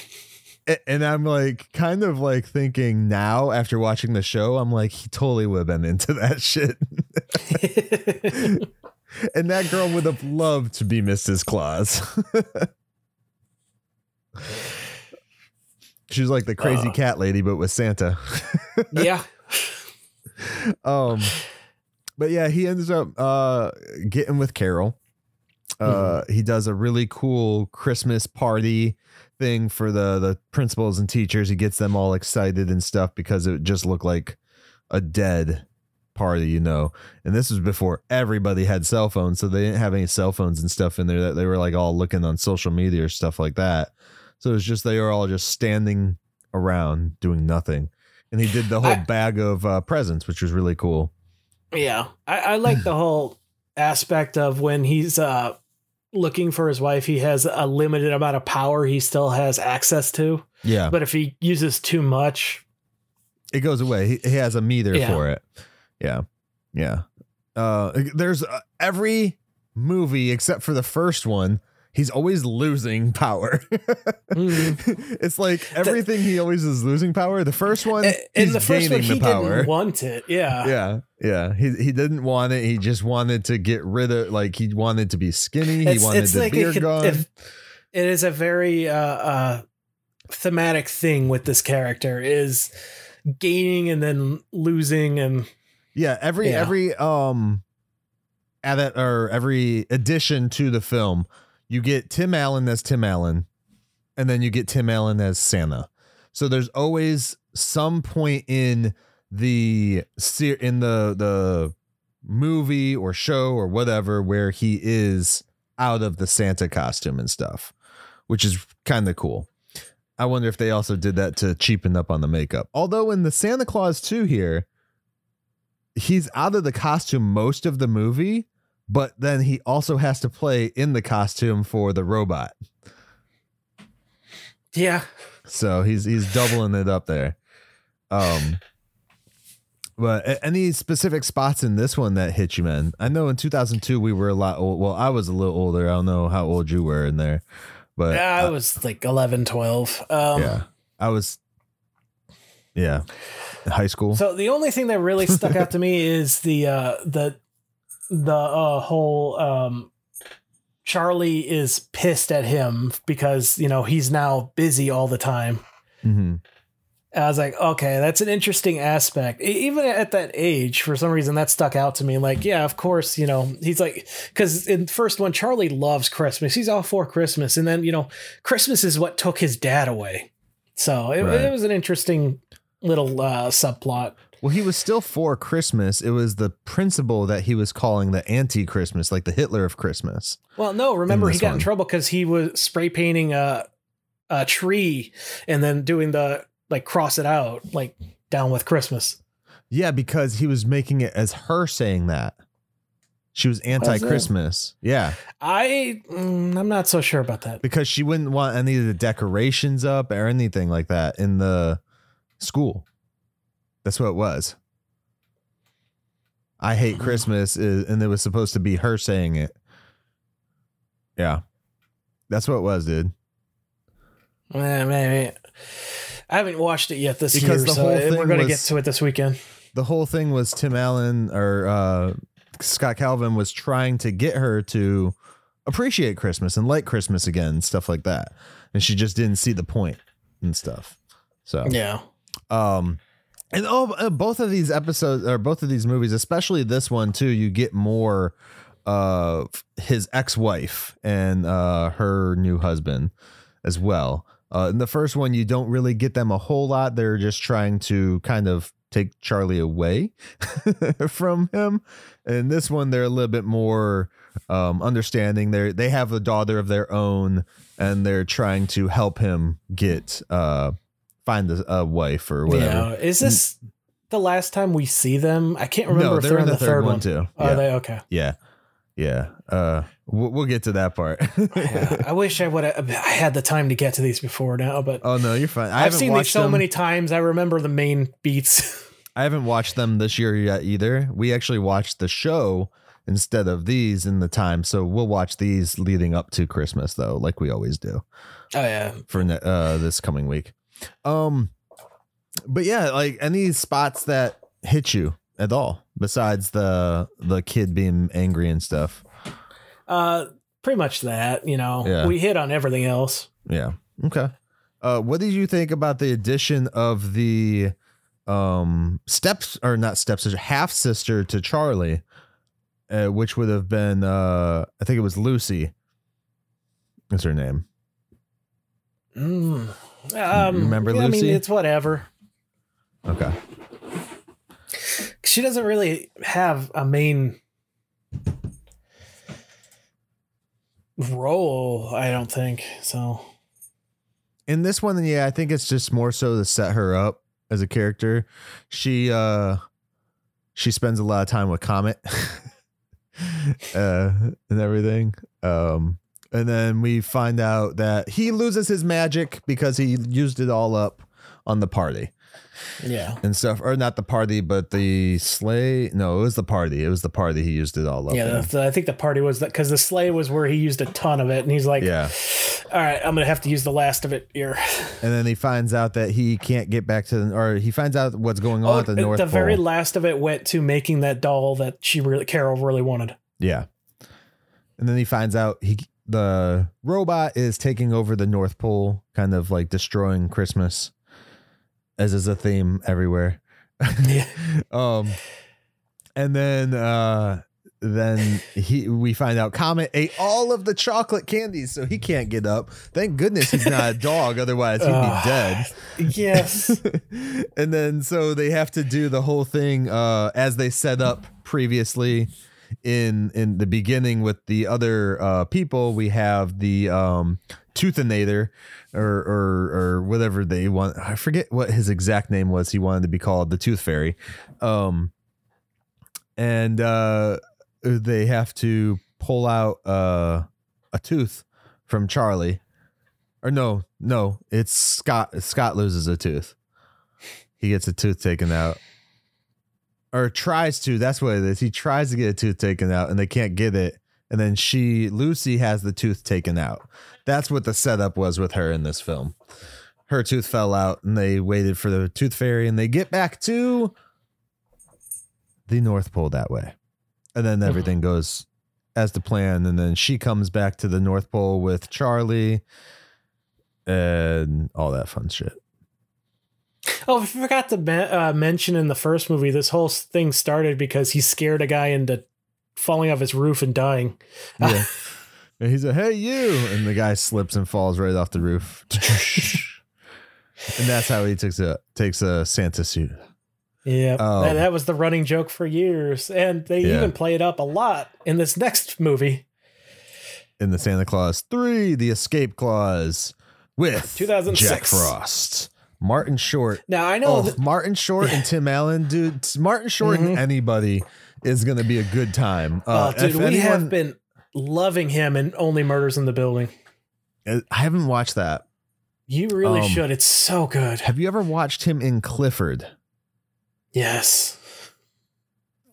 and I'm like kind of like thinking now after watching the show, I'm like, he totally would have been into that shit. and that girl would have loved to be Mrs. Claus. She was like the crazy Uh. cat lady, but with Santa. yeah. um but yeah he ends up uh getting with carol uh he does a really cool christmas party thing for the the principals and teachers he gets them all excited and stuff because it just looked like a dead party you know and this was before everybody had cell phones so they didn't have any cell phones and stuff in there that they were like all looking on social media or stuff like that so it's just they are all just standing around doing nothing and he did the whole I- bag of uh, presents, which was really cool. Yeah. I, I like the whole aspect of when he's uh looking for his wife, he has a limited amount of power he still has access to. Yeah, But if he uses too much, it goes away. He, he has a meter Yeah. for it. Yeah, yeah. Uh, there's uh, every movie except for the first one. He's always losing power. Mhm. it's like everything he always is losing power. The first one, in he's the first one, he the power. didn't want it. Yeah. yeah, yeah. He he didn't want it. He just wanted to get rid of. Like he wanted to be skinny. he wanted it's the like beard could- gone. if- it is a very uh, uh, thematic thing with this character is gaining and then losing and Yeah, every Yeah. every um edit or every addition to the film, you get Tim Allen as Tim Allen, and then you get Tim Allen as Santa. So there's always some point in the in the the movie or show or whatever where he is out of the Santa costume and stuff, which is kind of cool. I wonder if they also did that to cheapen up on the makeup. Although in the Santa Claus 2 here, he's out of the costume most of the movie, but then he also has to play in the costume for the robot. yeah. So he's he's doubling it up there. Um But any specific spots in this one that hit you, man? I know in 2002 we were a lot old. Well, I was a little older. I don't know how old you were in there, but Yeah, I was like 11, 12. Um, yeah, I was. Yeah, high school. So the only thing that really stuck out to me is the uh, the the uh, whole um, Charlie is pissed at him because you know he's now busy all the time. hmm I was like, okay, that's an interesting aspect. Even at that age, for some reason, that stuck out to me. Like, yeah, of course, you know, he's like, because in the first one, Charlie loves Christmas. He's all for Christmas. And then, you know, Christmas is what took his dad away. So it, Right. it was an interesting little uh, subplot. Well, he was still for Christmas. It was the principle that he was calling the anti-Christmas, like the Hitler of Christmas. Well, no, remember he got one. in trouble because he was spray painting a, a tree and then doing the, like, cross it out, like, down with Christmas. Yeah, because he was making it as her saying that. She was anti-Christmas. Yeah, I, mm, I'm not so sure about that. because she wouldn't want any of the decorations up or anything like that in the school. That's what it was. I hate Christmas, is, and it was supposed to be her saying it. Yeah, that's what it was, dude. Eh, maybe. I haven't watched it yet this Because year, the so we're going to get to it this weekend. the whole thing was Tim Allen or uh, Scott Calvin was trying to get her to appreciate Christmas and like Christmas again, and stuff like that, and she just didn't see the point and stuff. So Yeah. um, and oh, uh, both of these episodes or both of these movies, especially this one too, you get more of his ex-wife and uh, her new husband as well. Uh, in the first one, you don't really get them a whole lot. They're just trying to kind of take Charlie away from him. And this one, they're a little bit more um, understanding. They they have a daughter of their own, and they're trying to help him get uh, find a, a wife or whatever. Yeah. Is this the last time we see them? I can't remember No, if they're they're in the the, third, one. too. Are Yeah. they? Okay. Yeah, yeah. Uh, we'll, we'll get to that part. Yeah. I wish I would have I had the time to get to these before now, but oh no, you're fine. I I've seen these so them. many times. I remember the main beats. I haven't watched them this year yet either. We actually watched the show instead of these in the time, so we'll watch these leading up to Christmas though, like we always do oh yeah. for ne- uh, this coming week. Um, but yeah, like any spots that hit you at all besides the the kid being angry and stuff. Uh pretty much that, you know. Yeah. We hit on everything else. Yeah. Okay. Uh, what did you think about the addition of the um steps or not stepsister, half sister to Charlie, uh, which would have been uh I think it was Lucy. Is her name? Mm. Um, remember yeah, I mean, Lucy? it's whatever. Okay. She doesn't really have a main role, I don't think. So In this one, yeah, I think it's just more so to set her up as a character. She uh she spends a lot of time with Comet uh and everything. Um and then we find out that he loses his magic because he used it all up on the party yeah. and stuff. Or not the party, but the sleigh. No, it was the party. It was the party he used it all up. Yeah, the, I think the party was that because the sleigh was where he used a ton of it, and he's like, yeah. all right, I'm gonna have to use the last of it here." And then he finds out that he can't get back to the, or he finds out what's going on Oh, at the the North Pole. very last of it went to making that doll that she really Carol really wanted. Yeah. And then he finds out he the robot is taking over the North Pole, kind of like destroying Christmas, as is a theme everywhere. Yeah. um and then uh then he we find out Comet ate all of the chocolate candies, so he can't get up. Thank goodness he's not a dog, otherwise he'd be Ugh. dead. Yes. and then so they have to do the whole thing uh as they set up previously in in the beginning with the other uh people we have the um toothinator or or or whatever they want i forget what his exact name was he wanted to be called the tooth fairy. Um and uh they have to pull out uh a tooth from charlie. Or no no it's scott scott loses a tooth. He gets a tooth taken out or tries to. That's what it is. He tries to get a tooth taken out, and they can't get it. And then she, Lucy, has the tooth taken out. That's what the setup was with her in this film. Her tooth fell out, and they waited for the tooth fairy, and they get back to the North Pole that way. And then mm-hmm. everything goes as the plan. And then she comes back to the North Pole with Charlie and all that fun shit. Oh, I forgot to me- uh, mention in the first movie, this whole thing started because he scared a guy into falling off his roof and dying. Yeah. and he's like, hey, you. And the guy slips and falls right off the roof. and that's how he takes a takes a Santa suit. Yeah, Oh. that, that was the running joke for years, and they Yeah. even play it up a lot in this next movie. In the Santa Claus 3, The Escape Clause with 2006. Jack Frost. Martin Short. Now I know Oh, that Martin Short and Tim Allen, dude. Martin Short and anybody is going to be a good time. Uh, oh, dude, we anyone- have been loving him and Only Murders in the Building. I haven't watched that. You really Um, should. It's so good. Have you ever watched him in Clifford? Yes.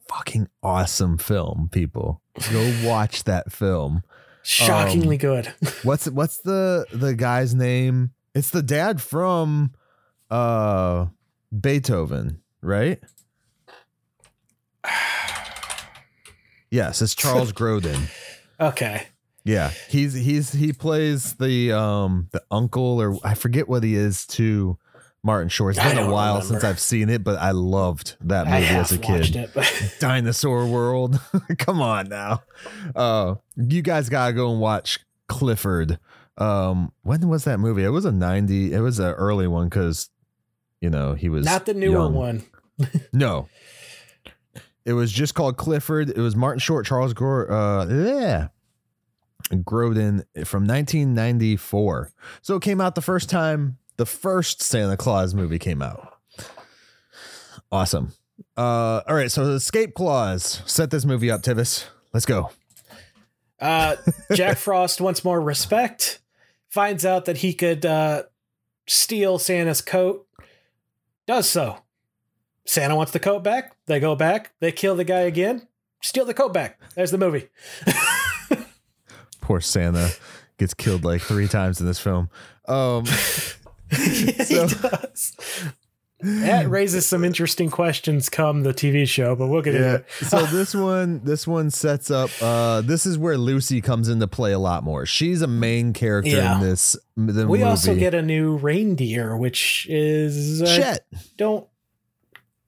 Fucking awesome film, people. Go watch that film. Shockingly Um, good. What's what's the the guy's name? It's the dad from uh Beethoven, right? Yes, it's Charles Grodin. Okay. Yeah, he's he's he plays the um the uncle or I forget what he is to Martin Short. It's been a while remember. since I've seen it, but I loved that movie as a kid. it, Dinosaur World. Come on now. Uh you guys gotta go and watch Clifford. Um when was that movie? It was a 90, it was an early one because you know he was not the newer young. one. No. It was just called Clifford. It was Martin Short, Charles Gro- uh yeah. Grodin from 1994. So it came out the first time the first Santa Claus movie came out. Awesome. Uh all right, so the Escape Clause. Set this movie up, Tivis. Let's go. Uh, Jack Frost wants more respect. Finds out that he could uh, steal Santa's coat. Does so. Santa wants the coat back. They go back. They kill the guy again. Steal the coat back. There's the movie. Poor Santa gets killed like 3 times in this film. Um he does. That raises some interesting questions come the TV show, but we'll get into it. So this one, this one sets up. Uh, this is where Lucy comes into play a lot more. She's a main character Yeah. in this. The We movie. also get a new reindeer, which is I Chet. don't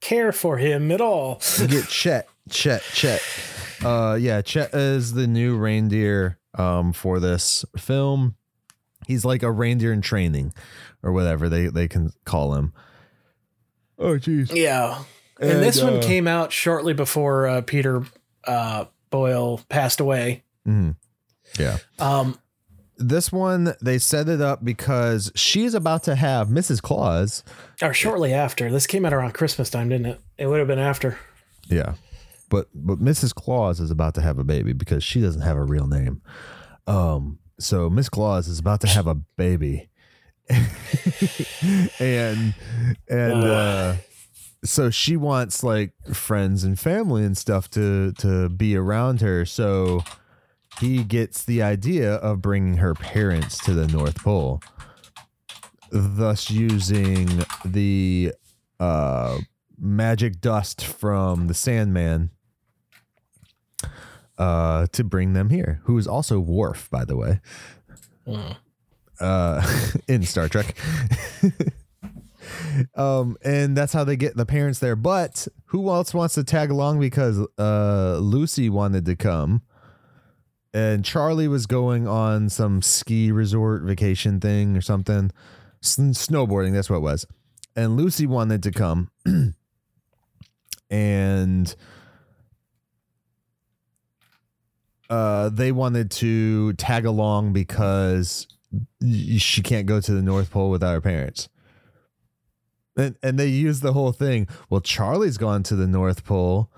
care for him at all. We get Chet. Chet. Chet. Uh, yeah. Chet is the new reindeer. Um, for this film, he's like a reindeer in training, or whatever they they can call him. Oh, jeez. Yeah. And, And, this one uh, came out shortly before uh, Peter uh, Boyle passed away. Mhm. Yeah. Um, This one they set it up because she's about to have Mrs. Claus. or shortly after. This came out around Christmas time, didn't it? It would have been after. Yeah. But but Mrs. Claus is about to have a baby because she doesn't have a real name. Um so Miss Claus is about to have a baby. and and uh so she wants like friends and family and stuff to to be around her. So he gets the idea of bringing her parents to the North Pole, thus using the uh magic dust from the Sandman uh to bring them here who is also Worf by the way uh in Star Trek. Um and that's how they get the parents there. But who else wants to tag along? Because uh Lucy wanted to come. And Charlie was going on some ski resort vacation thing or something. S- snowboarding that's what it was. And Lucy wanted to come. And uh they wanted to tag along because she can't go to the North Pole without her parents. And and they use the whole thing. Well, Charlie's gone to the North Pole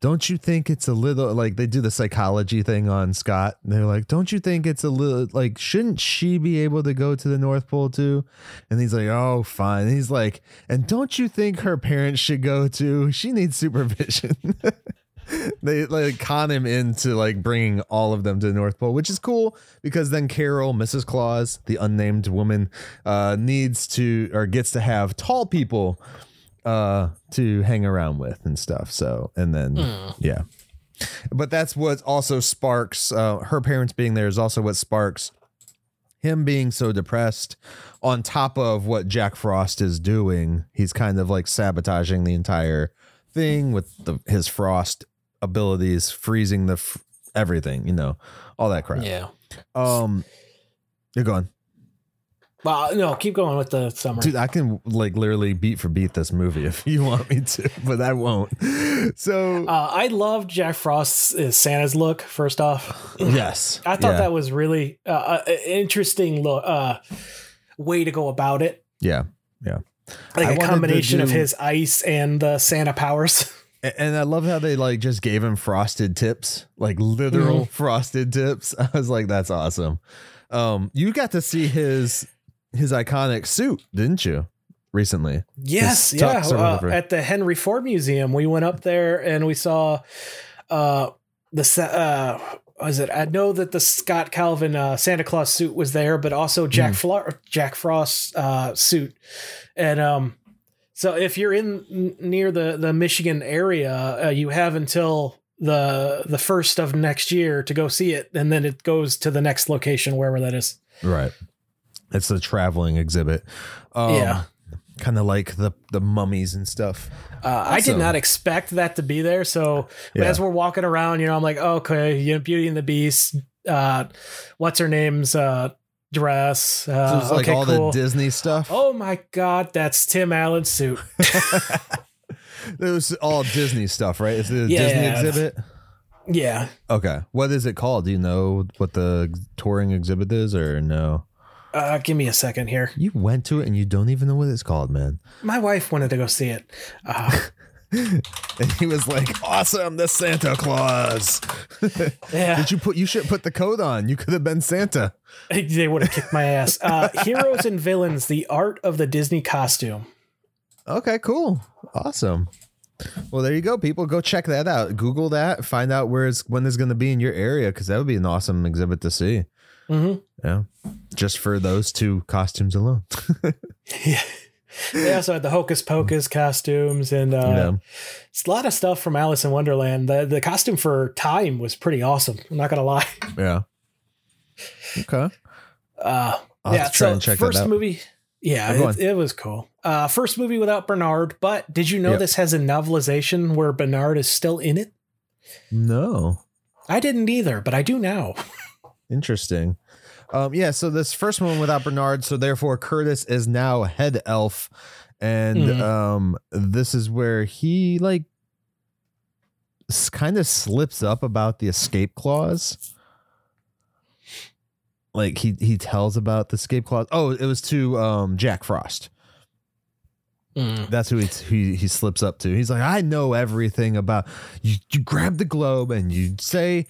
don't you think it's a little like they do the psychology thing on Scott? They're like, don't you think it's a little like, shouldn't she be able to go to the North Pole too? And he's like, oh, fine. And he's like, and don't you think her parents should go too? She needs supervision. they like con him into like bringing all of them to the North Pole, which is cool because then Carol, Mrs. Claus, the unnamed woman, uh, needs to or gets to have tall people uh to hang around with and stuff. So and then yeah. But that's what also sparks uh her parents being there is also what sparks him being so depressed on top of what Jack Frost is doing. He's kind of like sabotaging the entire thing with the his frost abilities, freezing the f- everything, you know, all that crap. Yeah. Um you're going. Well, no, keep going with the summary. Dude, I can like literally beat for beat this movie if you want me to, but I won't. So Uh, I love Jack Frost's uh, Santa's look. First off, yes, I thought yeah, that was really uh, an interesting look, uh, way to go about it. yeah, yeah. Like wanted a combination of his ice and the Santa powers. And I love how they like just gave him frosted tips, like literal Mm-hmm. frosted tips. I was like, that's awesome. Um, you got to see his his iconic suit, didn't you? Recently, Yes, yeah. Uh, at the Henry Ford Museum, we went up there and we saw uh, the uh, what is it? I know that the Scott Calvin uh, Santa Claus suit was there, but also Jack Flo- Jack Frost's uh, suit, and um. So if you're in n- near the the Michigan area, uh, you have until the the first of next year to go see it, and then it goes to the next location wherever that is. right? It's a traveling exhibit. Um, Yeah. kind of like the the mummies and stuff. Uh, I did not expect that to be there. So Yeah. as we're walking around, you know, I'm like, okay, you know, Beauty and the Beast. Uh, what's her name's uh, dress? So Uh, it's like all cool. the Disney stuff. oh my god, that's Tim Allen's suit. It was all Disney stuff, right? It's the Yeah. Disney exhibit. yeah, Okay. What is it called? Do you know what the touring exhibit is or no? uh, give me a second here. You went to it and you don't even know what it's called, man. My wife wanted to go see it. Uh, And he was like, "Awesome, the Santa Claus." yeah, Did you put you should put the coat on. You could have been Santa. they would have kicked my ass. Uh, Heroes and Villains: The Art of the Disney Costume. Okay, cool. Awesome. Well, there you go, people. Go check that out. Google that. Find out where it's when it's going to be in your area because that would be an awesome exhibit to see. hmm Yeah, just for those two costumes alone. Yeah. They also had the Hocus Pocus costumes and uh, Yeah. it's a lot of stuff from Alice in Wonderland. The the costume for Time was pretty awesome. I'm not gonna lie. Yeah. Okay. Uh, I'll yeah, so and check that first movie. Yeah, it, it was cool. Uh, first movie without Bernard, but did you know Yep. this has a novelization where Bernard is still in it? No. I didn't either, but I do now. Interesting. Um, yeah, so this first one without Bernard, so therefore Curtis is now head elf, and Mhm. um, this is where he like kind of slips up about the escape clause. Like he he tells about the escape clause. Oh, it was to um Jack Frost. Mm. That's who he, he he slips up to. He's like, I know everything about you. You grab the globe and you say,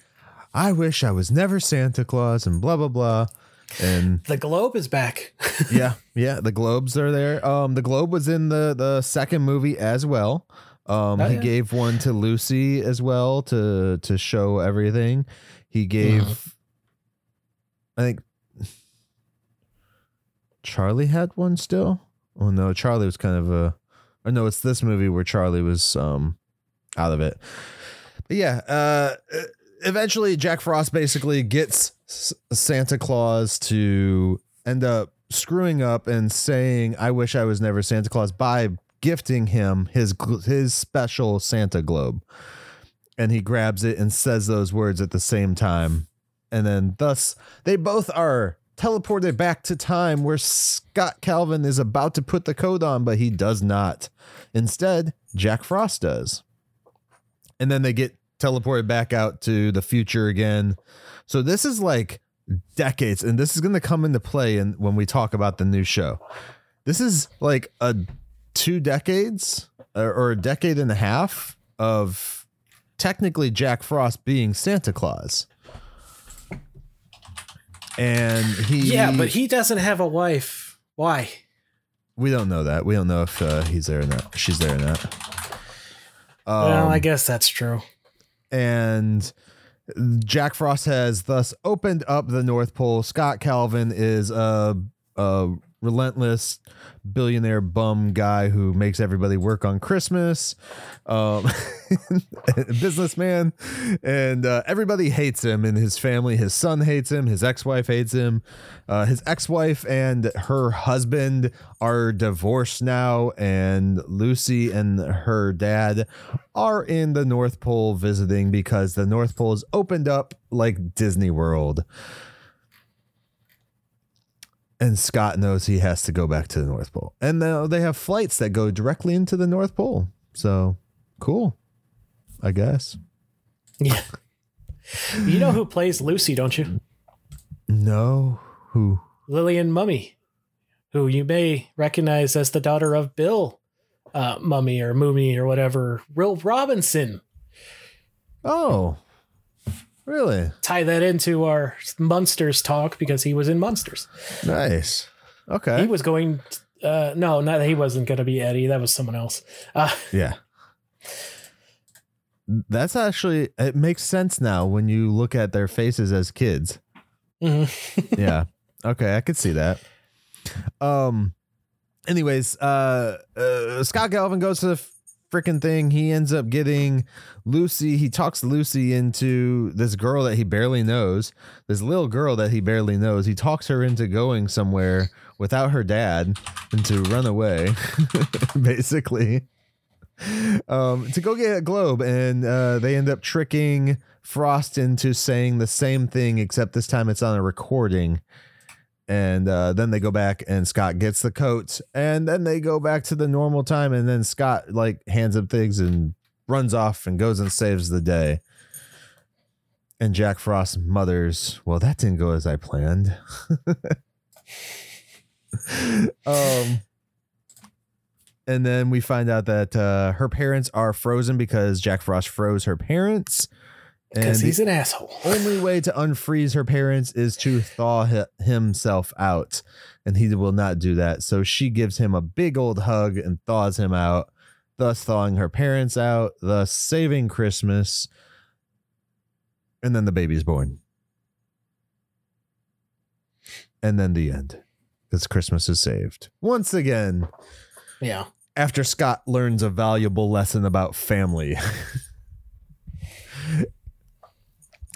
"I wish I was never Santa Claus," and blah blah blah. And The globe is back. yeah, yeah, the globes are there. Um, the globe was in the the second movie as well. Um, Oh, he yeah. gave one to Lucy as well to to show everything. He gave, Mhm. I think, Charlie had one still. Oh no, Charlie was kind of a. Or no, it's this movie where Charlie was um out of it. But yeah, uh, eventually Jack Frost basically gets Santa Claus to end up screwing up and saying, "I wish I was never Santa Claus" by gifting him his his special Santa globe, and he grabs it and says those words at the same time, and then thus they both are teleported back to time where Scott Calvin is about to put the code on, but he does not. Instead, Jack Frost does. And then they get teleported back out to the future again. So this is like decades, and this is going to come into play in, when we talk about the new show. This is like a two decades or, or a decade and a half of technically Jack Frost being Santa Claus. And he Yeah, but he doesn't have a wife. Why? we don't know that. We don't know if uh, he's there or not. She's there or not. well, Um, I guess that's true. And Jack Frost has thus opened up the North Pole. Scott Calvin is a, a relentless billionaire bum guy who makes everybody work on Christmas, um, businessman, and uh, everybody hates him in his family. His son hates him. His ex-wife hates him. Uh, his ex-wife and her husband are divorced now, and Lucy and her dad are in the North Pole visiting because the North Pole is opened up like Disney World. And Scott knows he has to go back to the North Pole. And now they have flights that go directly into the North Pole. So cool, I guess. Yeah. You know who plays Lucy, don't you? No, who? Lillian Mumy, who you may recognize as the daughter of Bill uh, Mumy or Mummy or whatever, Will Robinson. Oh, really? Tie that into our Munsters talk because he was in Munsters. Nice. Okay. He was going. Uh, no, not he wasn't going to be Eddie. That was someone else. Uh, Yeah. That's actually it makes sense now when you look at their faces as kids. mhm. yeah. Okay, I could see that. Um anyways, uh, uh Scott Calvin goes to the freaking thing. He ends up getting Lucy. He talks Lucy into this girl that he barely knows. This little girl that he barely knows. He talks her into going somewhere without her dad and to run away basically. Um to go get a globe and uh they end up tricking Frost into saying the same thing except this time it's on a recording and uh, then they go back and Scott gets the coat and then they go back to the normal time and then Scott like hands him things and runs off and goes and saves the day. And Jack Frost mother's, "Well, that didn't go as I planned." um and then we find out that uh, her parents are frozen because Jack Frost froze her parents. Because he's an asshole. only way to unfreeze her parents is to thaw hi- himself out, and he will not do that. So she gives him a big old hug and thaws him out, thus thawing her parents out, thus saving Christmas. And then the baby's born. And then the end. Because Christmas is saved. Once again, Yeah. after Scott learns a valuable lesson about family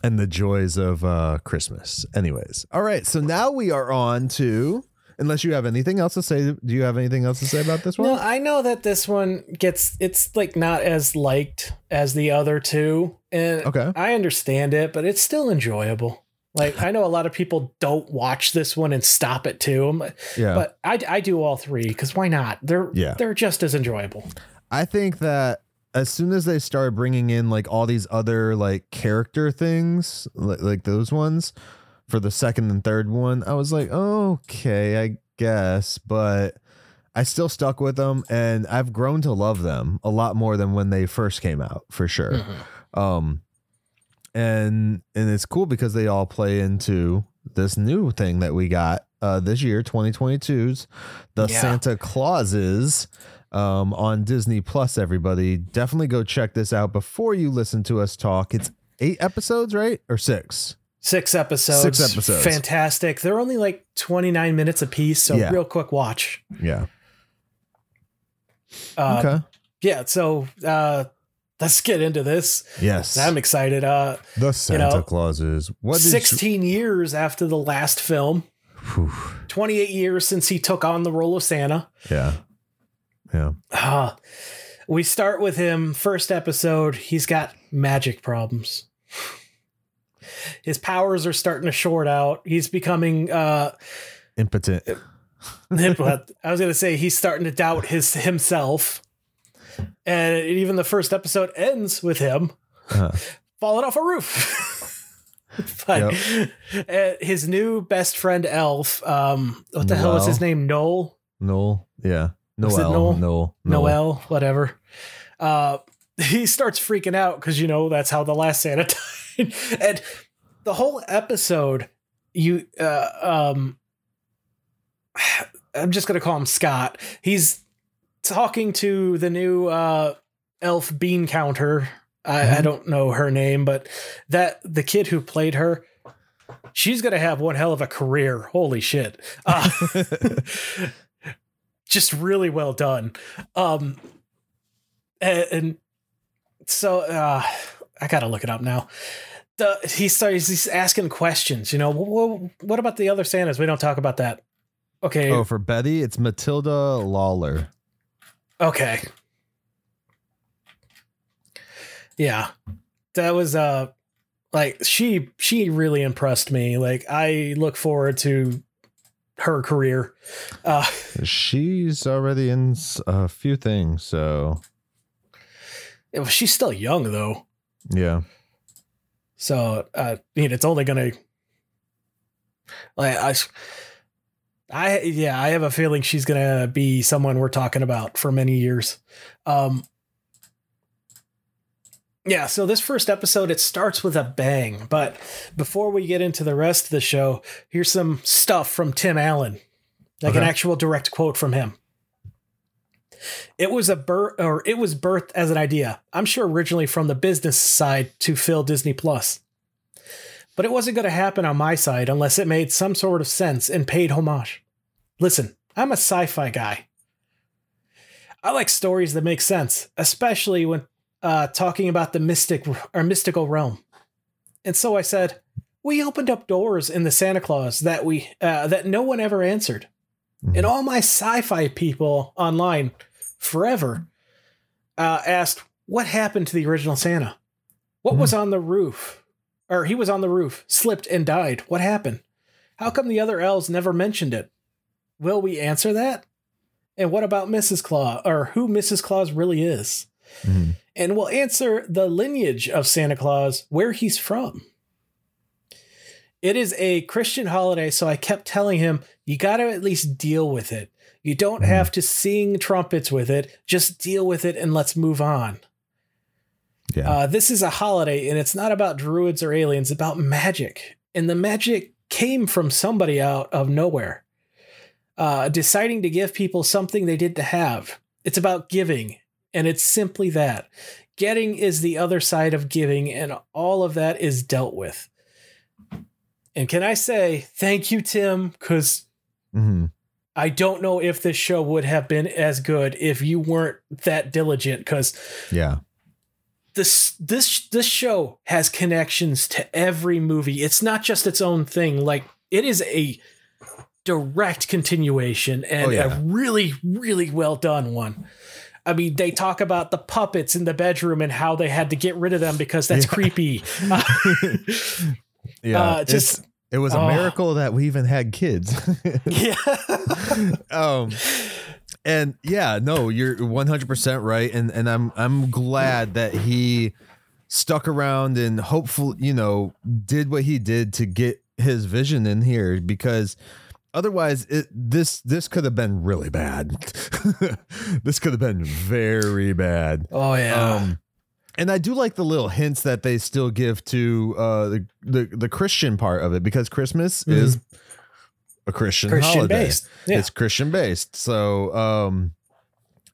and the joys of uh, Christmas. Anyways, all right. So now we are on to, unless you have anything else to say, do you have anything else to say about this one? No, I know that this one gets it's like not as liked as the other two, and Okay. I understand it, but it's still enjoyable. Like I know a lot of people don't watch this one and stop at two, yeah. but I, I do all three because why not? They're Yeah. they're just as enjoyable. I think that as soon as they started bringing in like all these other like character things, like, like those ones for the second and third one, I was like, okay, I guess, but I still stuck with them and I've grown to love them a lot more than when they first came out, for sure. Mm-hmm. Um and and it's cool because they all play into this new thing that we got uh this year 2022's the Yeah. Santa Clauses um on Disney Plus everybody definitely go check this out before you listen to us talk it's 8 episodes right or 6 Six episodes. Six episodes. Fantastic. They're only like 29 minutes a piece, so Yeah. real quick watch. yeah Uh, okay Yeah, so uh, let's get into this. yes I'm excited. Uh, the Santa know, Clauses what did 16 years after the last film, you, 28 years since he took on the role of Santa. yeah yeah Uh, we start with him, first episode. He's got magic problems. His powers are starting to short out. He's becoming uh impotent but I was gonna say he's starting to doubt his himself. And even the first episode ends with him Uh, falling off a roof. but uh, his new best friend Elf, um, what the hell is his name? Noel, Noel yeah Noel Noel? Noel Noel, whatever. Uh, he starts freaking out because you know that's how the last Santa died, and the whole episode, you, uh, um, I'm just gonna call him Scott. He's talking to the new uh, elf bean counter. I, I don't know her name, but that the kid who played her, she's gonna have one hell of a career. Holy shit! Uh, just really well done. Um, and, and so uh, I gotta look it up now. The, he starts he's asking questions. You know, what, what about the other Santas? We don't talk about that. Okay, Oh, for Betty, it's Matilda Lawler. okay, yeah, that was uh, like she she really impressed me. Like I look forward to her career. Uh, She's already in a few things, so she's still young though. yeah. So uh, I mean, it's only gonna like I, I yeah, I have a feeling she's gonna be someone we're talking about for many years. Um, yeah. So this first episode it starts with a bang, but before we get into the rest of the show, here's some stuff from Tim Allen, like an actual direct quote from him. It was a birth, or it was birthed as an idea. I'm sure originally from the business side to fill Disney Plus, but it wasn't going to happen on my side unless it made some sort of sense and paid homage. Listen, I'm a sci-fi guy. I like stories that make sense, especially when uh, talking about the mystic or mystical realm. And so I said, we opened up doors in the Santa Claus that we uh, that no one ever answered. And all my sci-fi people online forever uh, asked, "What happened to the original Santa? What was on the roof? Or he was on the roof, slipped and died. What happened? How come the other elves never mentioned it? Will we answer that? And what about Mrs. Claus, or who Mrs. Claus really is? Mhm. And we'll answer the lineage of Santa Claus, where he's from." It is a Christian holiday, so I kept telling him, you got to at least deal with it. You don't Mhm. have to sing trumpets with it. Just deal with it and let's move on. Yeah. Uh, this is a holiday, and it's not about druids or aliens, it's about magic. And the magic came from somebody out of nowhere, uh, deciding to give people something they didn't have. It's about giving, and it's simply that. Getting is the other side of giving, and all of that is dealt with. And can I say thank you, Tim? Because Mhm. I don't know if this show would have been as good if you weren't that diligent. Because Yeah. this this this show has connections to every movie. It's not just its own thing. Like it is a direct continuation and Oh, yeah. a really really well done one. I mean, they talk about the puppets in the bedroom and how they had to get rid of them because that's Yeah. creepy. Yeah. Uh, just- it was a oh. miracle that we even had kids. yeah. um and yeah no you're 100% right and and i'm i'm glad that he stuck around and hopefully you know did what he did to get his vision in here because otherwise it this this could have been really bad this could have been very bad Oh yeah. um and I do like the little hints that they still give to uh, the, the the Christian part of it because Christmas Mhm. is a Christian Christian holiday. based. Yeah. It's Christian based. So, um,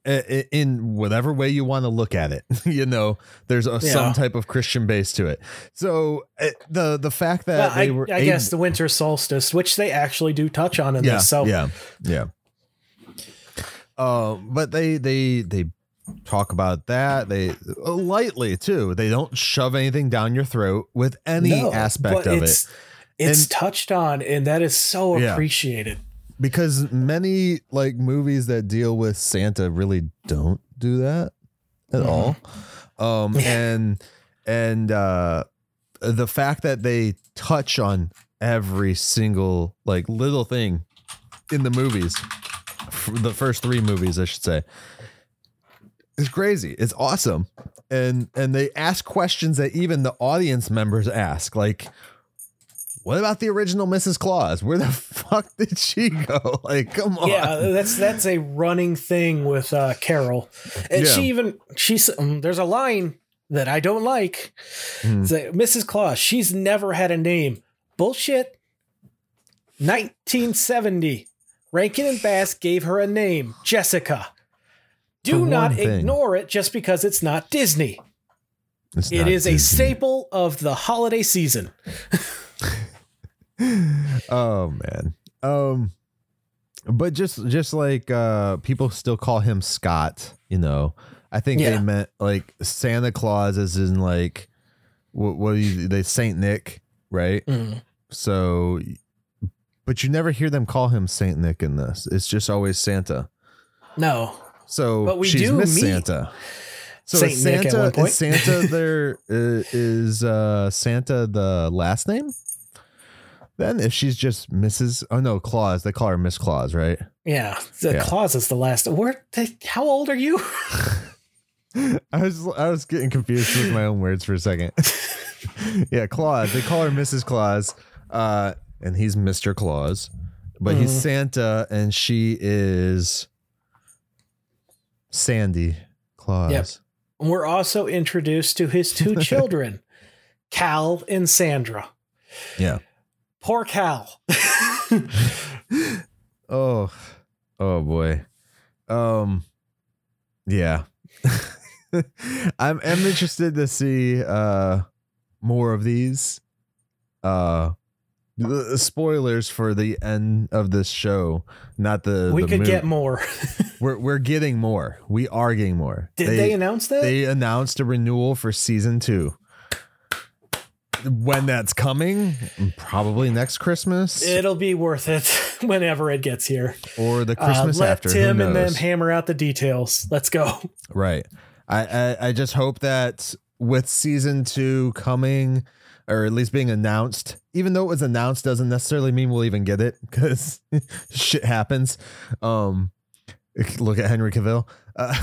in whatever way you want to look at it, you know, there's a, Yeah. some type of Christian base to it. So it, the the fact that Well, I, they were, I guess the winter solstice, which they actually do touch on in yeah, this. So yeah, yeah. Uh, but they they they talk about that they uh, lightly too. They don't shove anything down your throat with any No, aspect of it It's And- touched on, and that is so Yeah. appreciated. Because many like movies that deal with Santa really don't do that at all. Um, and and uh, the fact that they touch on every single like little thing in the movies, the first three movies, I should say, is crazy. It's awesome, and and they ask questions that even the audience members ask, like. What about the original Mrs. Claus? Where the fuck did she go? Like, come on. Yeah, that's that's a running thing with uh, Carol, and Yeah. she even she's um, there's a line that I don't like. It's like, Mrs. Claus, she's never had a name. Bullshit. 1970, Rankin and Bass gave her a name, Jessica. Do not thing. ignore it just because it's not Disney. It's It not is a staple of the holiday season. Oh man. Um but just just like uh people still call him Scott, you know. I think Yeah. they meant like Santa Claus as in like what what do you, they Saint Nick, right? Mm. So but you never hear them call him Saint Nick in this. It's just always Santa. No. So But we she's do Miss meet Santa. So Saint is Nick at Santa one point. is Santa there uh, is uh Santa the last name? Then if she's just Mrs. Oh no, Claus. They call her Miss Claus, right? Yeah, the Yeah. Claus is the last. Where? How old are you? I was I was getting confused with my own words for a second. yeah, Claus. They call her Mrs. Claus, uh, and he's Mr. Claus, but he's Mhm. Santa, and she is Sandy Claus. Yep. We're also introduced to his two children, Cal and Sandra. Yeah. Poor Cal. Oh, oh boy. Um, yeah. I'm I'm interested to see uh more of these. Uh, the spoilers for the end of this show, not the. we the could mo- get more. We're we're getting more. We are getting more. Did they, announce that? they announced a renewal for season two. When that's coming, probably next Christmas It'll be worth it whenever it gets here. or the Uh, Christmas let after. Tim and them hammer out the details. Let's go. Right. I, I I just hope that with season two coming, or at least being announced, even though it was announced, doesn't necessarily mean we'll even get it because shit happens. Um, look at Henry Cavill. Uh,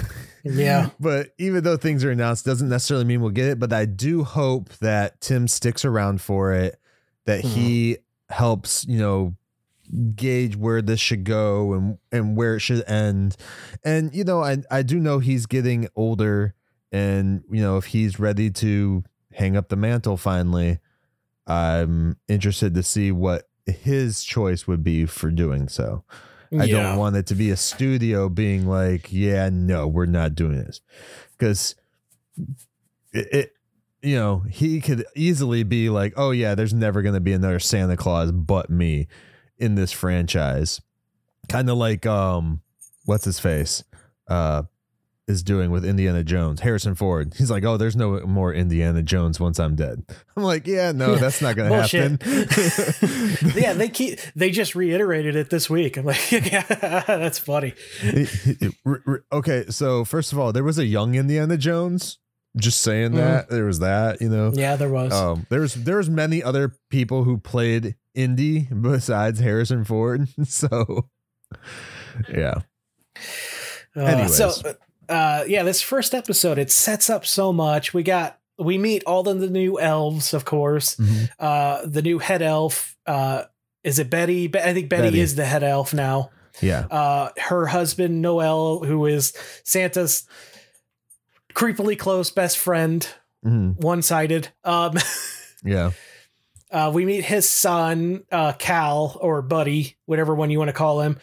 Yeah. but even though things are announced, doesn't necessarily mean we'll get it. But I do hope that Tim sticks around for it. That he mm-hmm. helps, you know, gauge where this should go and and where it should end. And you know, I I do know he's getting older, and you know, if he's ready to hang up the mantle finally, I'm interested to see what his choice would be for doing so. I Yeah. don't want it to be a studio being like, yeah, no, we're not doing this. Because it, it, you know, he could easily be like, oh, yeah, there's never going to be another Santa Claus but me in this franchise. Kind of like, um, what's his face? Uh, is doing with Indiana Jones, Harrison Ford. He's like, "Oh, there's no more Indiana Jones once I'm dead." I'm like, "Yeah, no, that's not going to happen." Yeah, they keep they just reiterated it this week. I'm like, yeah, that's funny. Okay, so first of all, there was a young Indiana Jones. Just saying Mhm. that there was that, you know. Yeah, there was. Um, there's there's many other people who played Indy besides Harrison Ford. So, yeah, Uh, anyways. so, uh, yeah, this first episode it sets up so much. We got we meet all of the new elves, of course. Mhm. Uh, the new head elf. Uh, is it Betty? Be- I think Betty, Betty. is the head elf now. yeah, Uh, her husband Noel, who is Santa's creepily close best friend, Mhm. one sided. Um, yeah, Uh, we meet his son, uh, Cal or Buddy, whatever one you want to call him,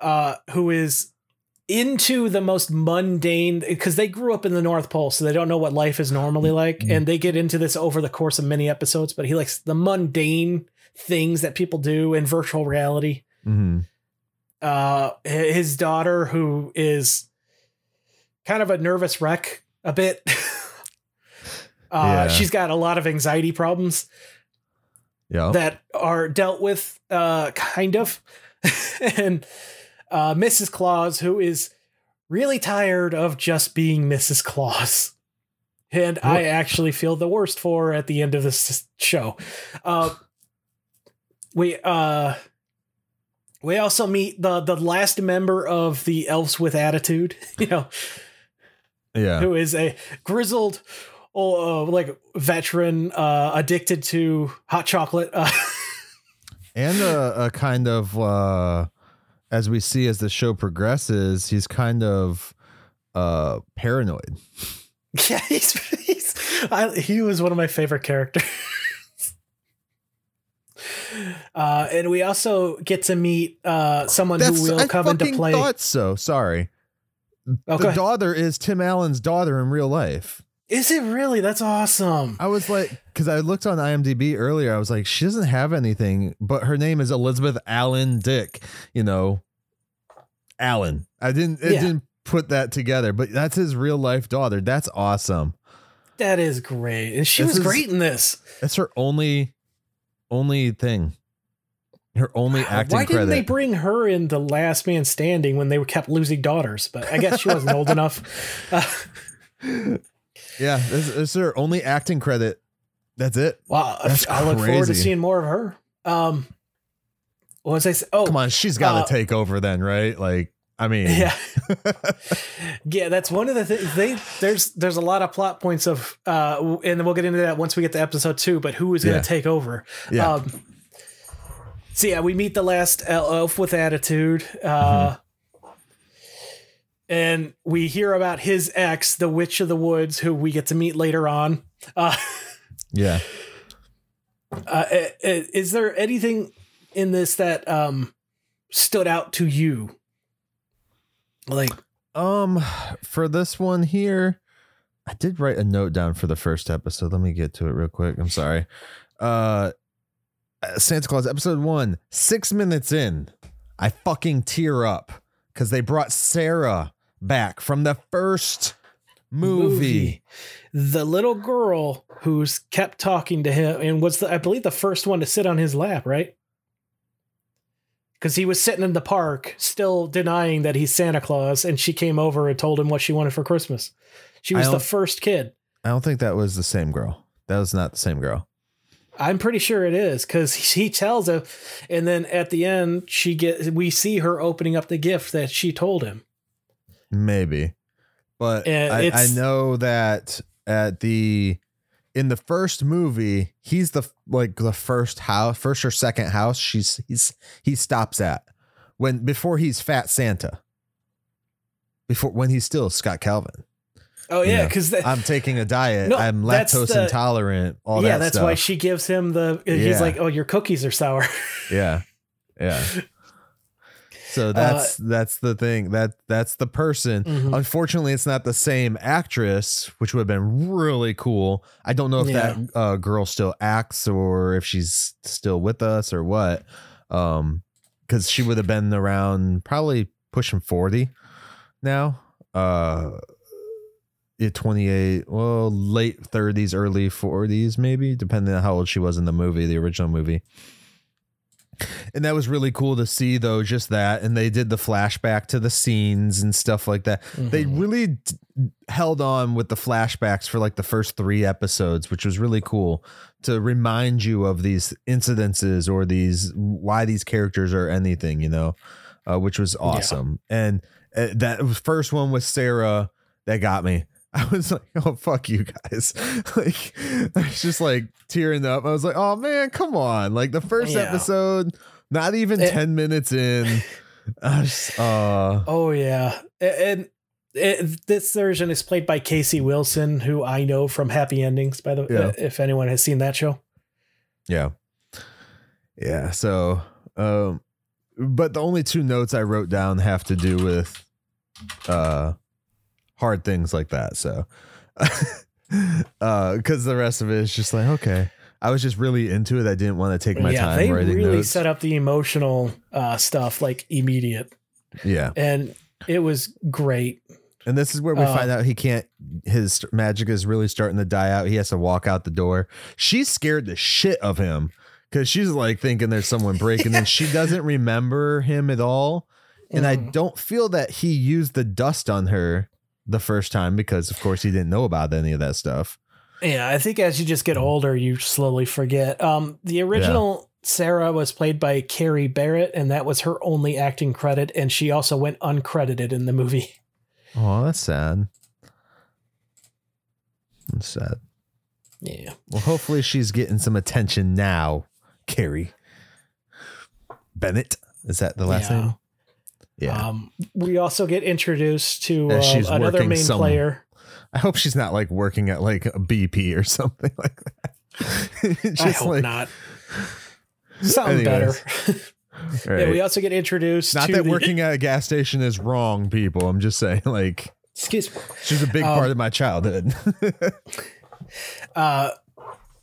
uh, who is into the most mundane because they grew up in the North Pole, so they don't know what life is normally like, Mhm. and they get into this over the course of many episodes. But he likes the mundane things that people do in virtual reality. hmm Uh, his daughter, who is kind of a nervous wreck, a bit. uh, Yeah. She's got a lot of anxiety problems yeah. that are dealt with uh kind of and uh mrs claus who is really tired of just being mrs claus. And i actually feel the worst for her at the end of this show. Uh we uh we also meet the the last member of the elves with attitude you know. Yeah, who is a grizzled uh, like veteran uh addicted to hot chocolate uh, and a, a kind of uh as we see as the show progresses he's kind of uh paranoid Yeah, he's, he's I, he was one of my favorite characters. uh, and we also get to meet uh, someone who will I come into play. thought so sorry oh, the daughter is tim allen's daughter in real life Is it really? That's awesome. i was like because i looked on imdb earlier i was like she doesn't have anything but her name is elizabeth allen dick you know allen i didn't it Yeah. didn't put that together but that's his real life daughter that's awesome That is great. And she This was is- great in this. That's her only only thing. Her only acting Why didn't credit. they bring her in the Last Man Standing when they kept losing daughters? But I guess she wasn't old enough. Uh, yeah, this, is her only acting credit. That's it. wow, That's I look forward to seeing more of her. Um, what was I? Say? Oh, Come on, she's got to Uh, take over then, right? Like, I mean, Yeah. yeah, that's one of the things they there's there's a lot of plot points of uh and we'll get into that once we get to episode 2, but who is going to Yeah. take over? Yeah. Um So yeah, we meet the last elf with attitude. Uh Mm-hmm. And we hear about his ex, the witch of the woods who we get to meet later on. Uh, yeah. uh i- i- is there anything in this that um stood out to you? Like Um, for this one here, I did write a note down for the first episode. Let me get to it real quick. I'm sorry. Uh, Santa Claus episode one, six minutes in, I fucking tear up because they brought Sarah back from the first movie. The little girl who's kept talking to him and was the I believe the first one to sit on his lap, right? Because he was sitting in the park, still denying that he's Santa Claus, and she came over and told him what she wanted for Christmas. She was the first kid. I don't think that was the same girl. That was not the same girl. I'm pretty sure it is because he tells her, and then at the end, she get we see her opening up the gift that she told him. Maybe, but Uh, I, I know that at the in the first movie, he's the like the first house, first or second house. She's he's he stops at when before he's Fat Santa. Before when he's still Scott Calvin. Oh You yeah, know, because I'm taking a diet. No, I'm lactose the- intolerant. All yeah, that that's stuff. why she gives him the. He's Yeah. like, oh, your cookies are sour. Yeah. Yeah. So that's that's the thing. That that's the person. Mhm. Unfortunately, it's not the same actress, which would have been really cool. I don't know if Yeah. that uh, girl still acts or if she's still with us or what. Um, because she would have been around probably pushing forty now. Uh, yeah, twenty eight. Well, late thirties, early forties, maybe, depending on how old she was in the movie, the original movie. And that was really cool to see, though, just that. And they did the flashback to the scenes and stuff like that. They Mhm. really d- held on with the flashbacks for like the first three episodes, which was really cool to remind you of these incidences or these why these characters are anything, you know, uh, which was awesome. And uh, that first one with Sarah that got me. I was like, oh fuck you guys. like I was just like tearing up. I was like, oh man, come on. Like the first Yeah. episode, not even It- 10 minutes in. I was, uh Oh yeah, and it, this version is played by Casey Wilson, who I know from Happy Endings. By the way, Yeah. if anyone has seen that show, Yeah. Yeah. So, um, but the only two notes I wrote down have to do with, uh, hard things like that. So, uh, cause the rest of it is just like, okay, I was just really into it. I didn't want to take my yeah, time they really notes. set up the emotional uh, stuff like immediate, yeah. and it was great. And this is where we find out he can't, his magic is really starting to die out. He has to walk out the door. She's scared the shit of him because she's like thinking there's someone breaking in. She doesn't remember him at all. And I Mm. don't feel that he used the dust on her the first time because, of course, he didn't know about any of that stuff. Yeah, I think as you just get older, you slowly forget. Um, the original Sarah was played by Carrie Barrett, and that was her only acting credit, and she also went uncredited in the movie. Oh, that's sad. That's sad. Yeah. Well, hopefully she's getting some attention now, Carrie. Bennett. Is that the last Yeah. name? Yeah. Um, we also get introduced to uh, another main some- player. I hope she's not like working at like a BP or something like that. I hope like, not. Something better. right. Yeah, we also get introduced not that the- working at a gas station is wrong, people. I'm just saying, like, Excuse me. she's a big Um, part of my childhood. Uh,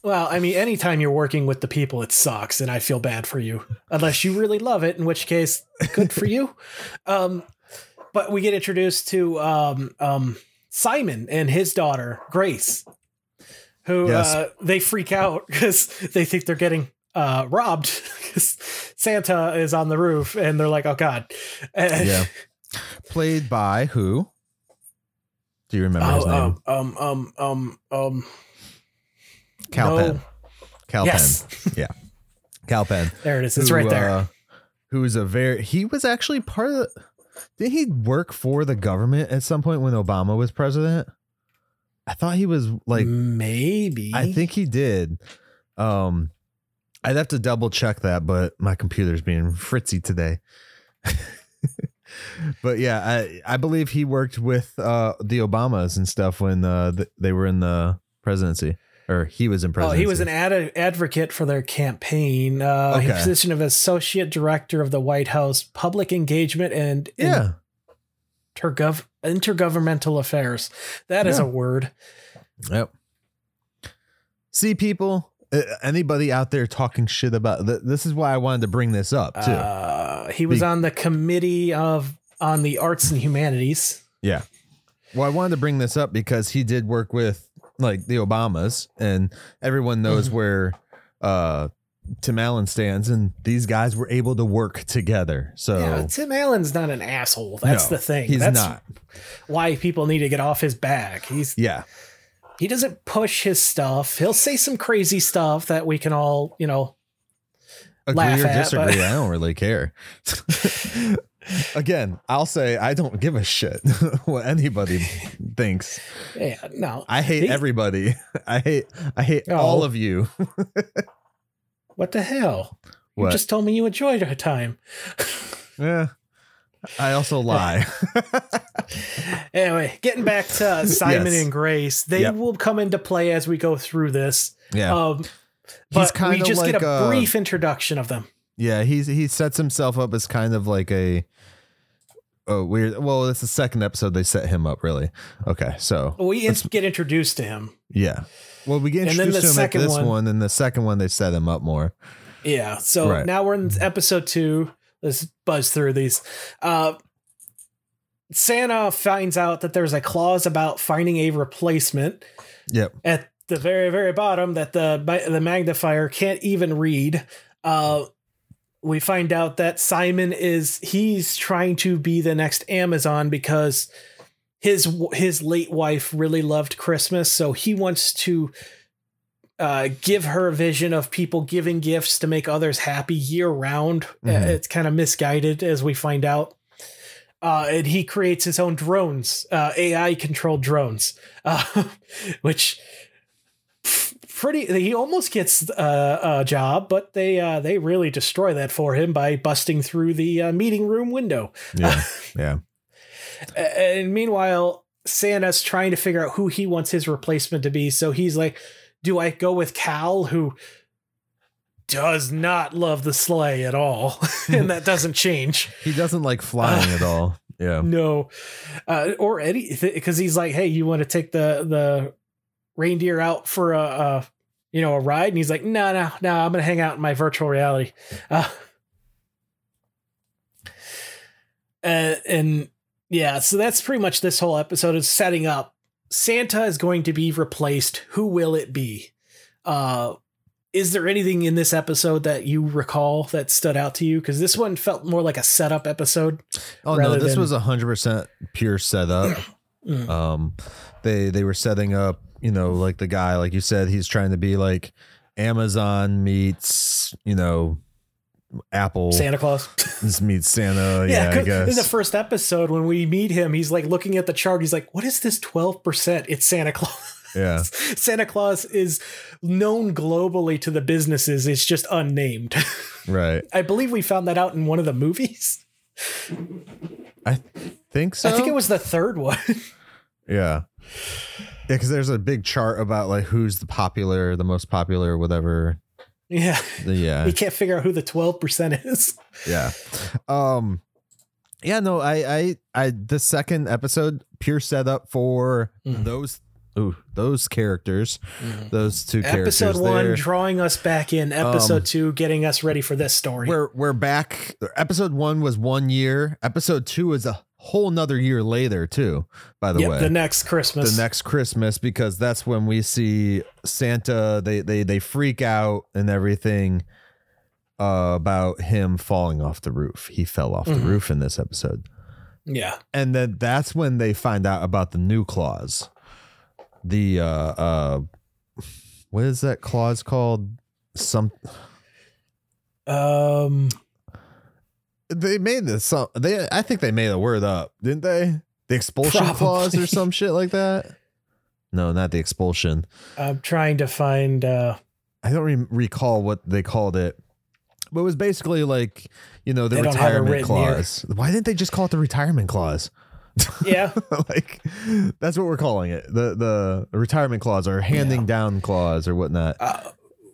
well, I mean, anytime you're working with the people, it sucks, and I feel bad for you. Unless you really love it, in which case, good for you. Um, but we get introduced to um, um, Simon and his daughter Grace, who Yes. uh, they freak out because they think they're getting uh, robbed because Santa is on the roof, and they're like, "Oh God!" Yeah. Played by who? Do you remember his Oh, name? um, um, um, um, um, Kal no. Penn. Kal Yes. Yeah. Kal Penn. there it is. It's who, right there. uh, who is a very he was actually part of the did he work for the government at some point when Obama was president? I thought he was like Maybe. I think he did. Um I'd have to double check that, but my computer's being fritzy today. but yeah, I I believe he worked with uh the Obamas and stuff when uh th- they were in the presidency or he was in Oh, presidency. he was an ad- advocate for their campaign. Uh, His Okay. position of associate director of the White House Public Engagement and yeah. intergov- intergovernmental affairs. That is Yeah. a word. Yep. See, people, uh, anybody out there talking shit about th- this is why I wanted to bring this up too. Uh, he was Be- on the committee of on the arts and humanities. yeah. Well, I wanted to bring this up because he did work with like the Obamas, and everyone knows Mhm. where uh, Tim Allen stands, and these guys were able to work together. So Yeah, Tim Allen's not an asshole. That's no, the thing. He's That's not. why people need to get off his back. He's Yeah. he doesn't push his stuff. He'll say some crazy stuff that we can all, you know, agree laugh or at, disagree. but- I don't really care. Again, I'll say I don't give a shit what anybody thinks. yeah, no. I hate everybody. I hate I hate Oh. all of you. What the hell? You just told me you enjoyed your time. Yeah. I also lie. Anyway, getting back to Simon Yes. and Grace, they Yep. will come into play as we go through this. yeah. Um, He's but we just get like, a uh, brief introduction of them. yeah, he's he sets himself up as kind of like a a weird well, it's the second episode they set him up really. Okay, so We in- get introduced to him. yeah. Well, we get introduced the to him at second this one- one. and the second one they set him up more. Yeah. So Right. now we're in episode two. Let's buzz through these. Uh, Santa finds out that there's a clause about finding a replacement Yep. at the very very bottom that the the magnifier can't even read. Uh, we find out that Simon is he's trying to be the next Amazon because his his late wife really loved Christmas, so he wants to uh, give her a vision of people giving gifts to make others happy year round. Uh, Mhm. It's kind of misguided, as we find out. Uh, and he creates his own drones, uh, AI controlled drones, uh, which pretty. He almost gets uh, a job, but they uh, they really destroy that for him by busting through the uh, meeting room window. Yeah. yeah. And meanwhile, Santa's trying to figure out who he wants his replacement to be. So he's like, do I go with Cal, who does not love the sleigh at all? and that doesn't change. He doesn't like flying at all. Yeah. No. Uh, or Eddie, because he's like, hey, you want to take the, the reindeer out for a, a, you know, a ride? And he's like, no, no, no, I'm going to hang out in my virtual reality. Uh, uh, and yeah, so that's pretty much this whole episode is setting up. Santa is going to be replaced. Who will it be? Uh, is there anything in this episode that you recall that stood out to you? Because this one felt more like a setup episode. Oh no, this than- was a hundred percent pure setup. Mm. Um, they they were setting up, you know, like the guy, like you said, he's trying to be like Amazon meets, you know, Apple Santa Claus. meets Santa. yeah, Yeah, in the first episode when we meet him, he's like looking at the chart. He's like, "What is this twelve percent? It's Santa Claus." Yeah. Santa Claus is known globally to the businesses. It's just unnamed. Right. I believe we found that out in one of the movies. I think so. I think it was the third one. Yeah. Yeah, because there's a big chart about like who's the popular, the most popular, whatever. yeah. Yeah. You can't figure out who the 12% is. Yeah. Um yeah, no, I I I the second episode pure setup for Mhm. those ooh, those characters, those two characters. Episode one there. drawing us back in. Episode Um, two getting us ready for this story. We're we're back. Episode 1 was 1 year. Episode 2 is a whole nother year later too, by the Yep, way. the next Christmas. the next Christmas because that's when we see Santa. They they they freak out and everything uh, about him falling off the roof. He fell off the Mhm. roof in this episode, yeah. and then that's when they find out about the new clause. The uh uh, what is that clause called? Some Um, they made this. Some they I think they made a word up, didn't they? The expulsion clause or some shit like that. No, not the expulsion. I'm trying to find. Uh, I don't re- recall what they called it, but it was basically like you know the They don't have it retirement written here. clause. Why didn't they just call it the retirement clause? yeah. like that's what we're calling it the the retirement clause or handing Yeah. down clause or whatnot. Uh,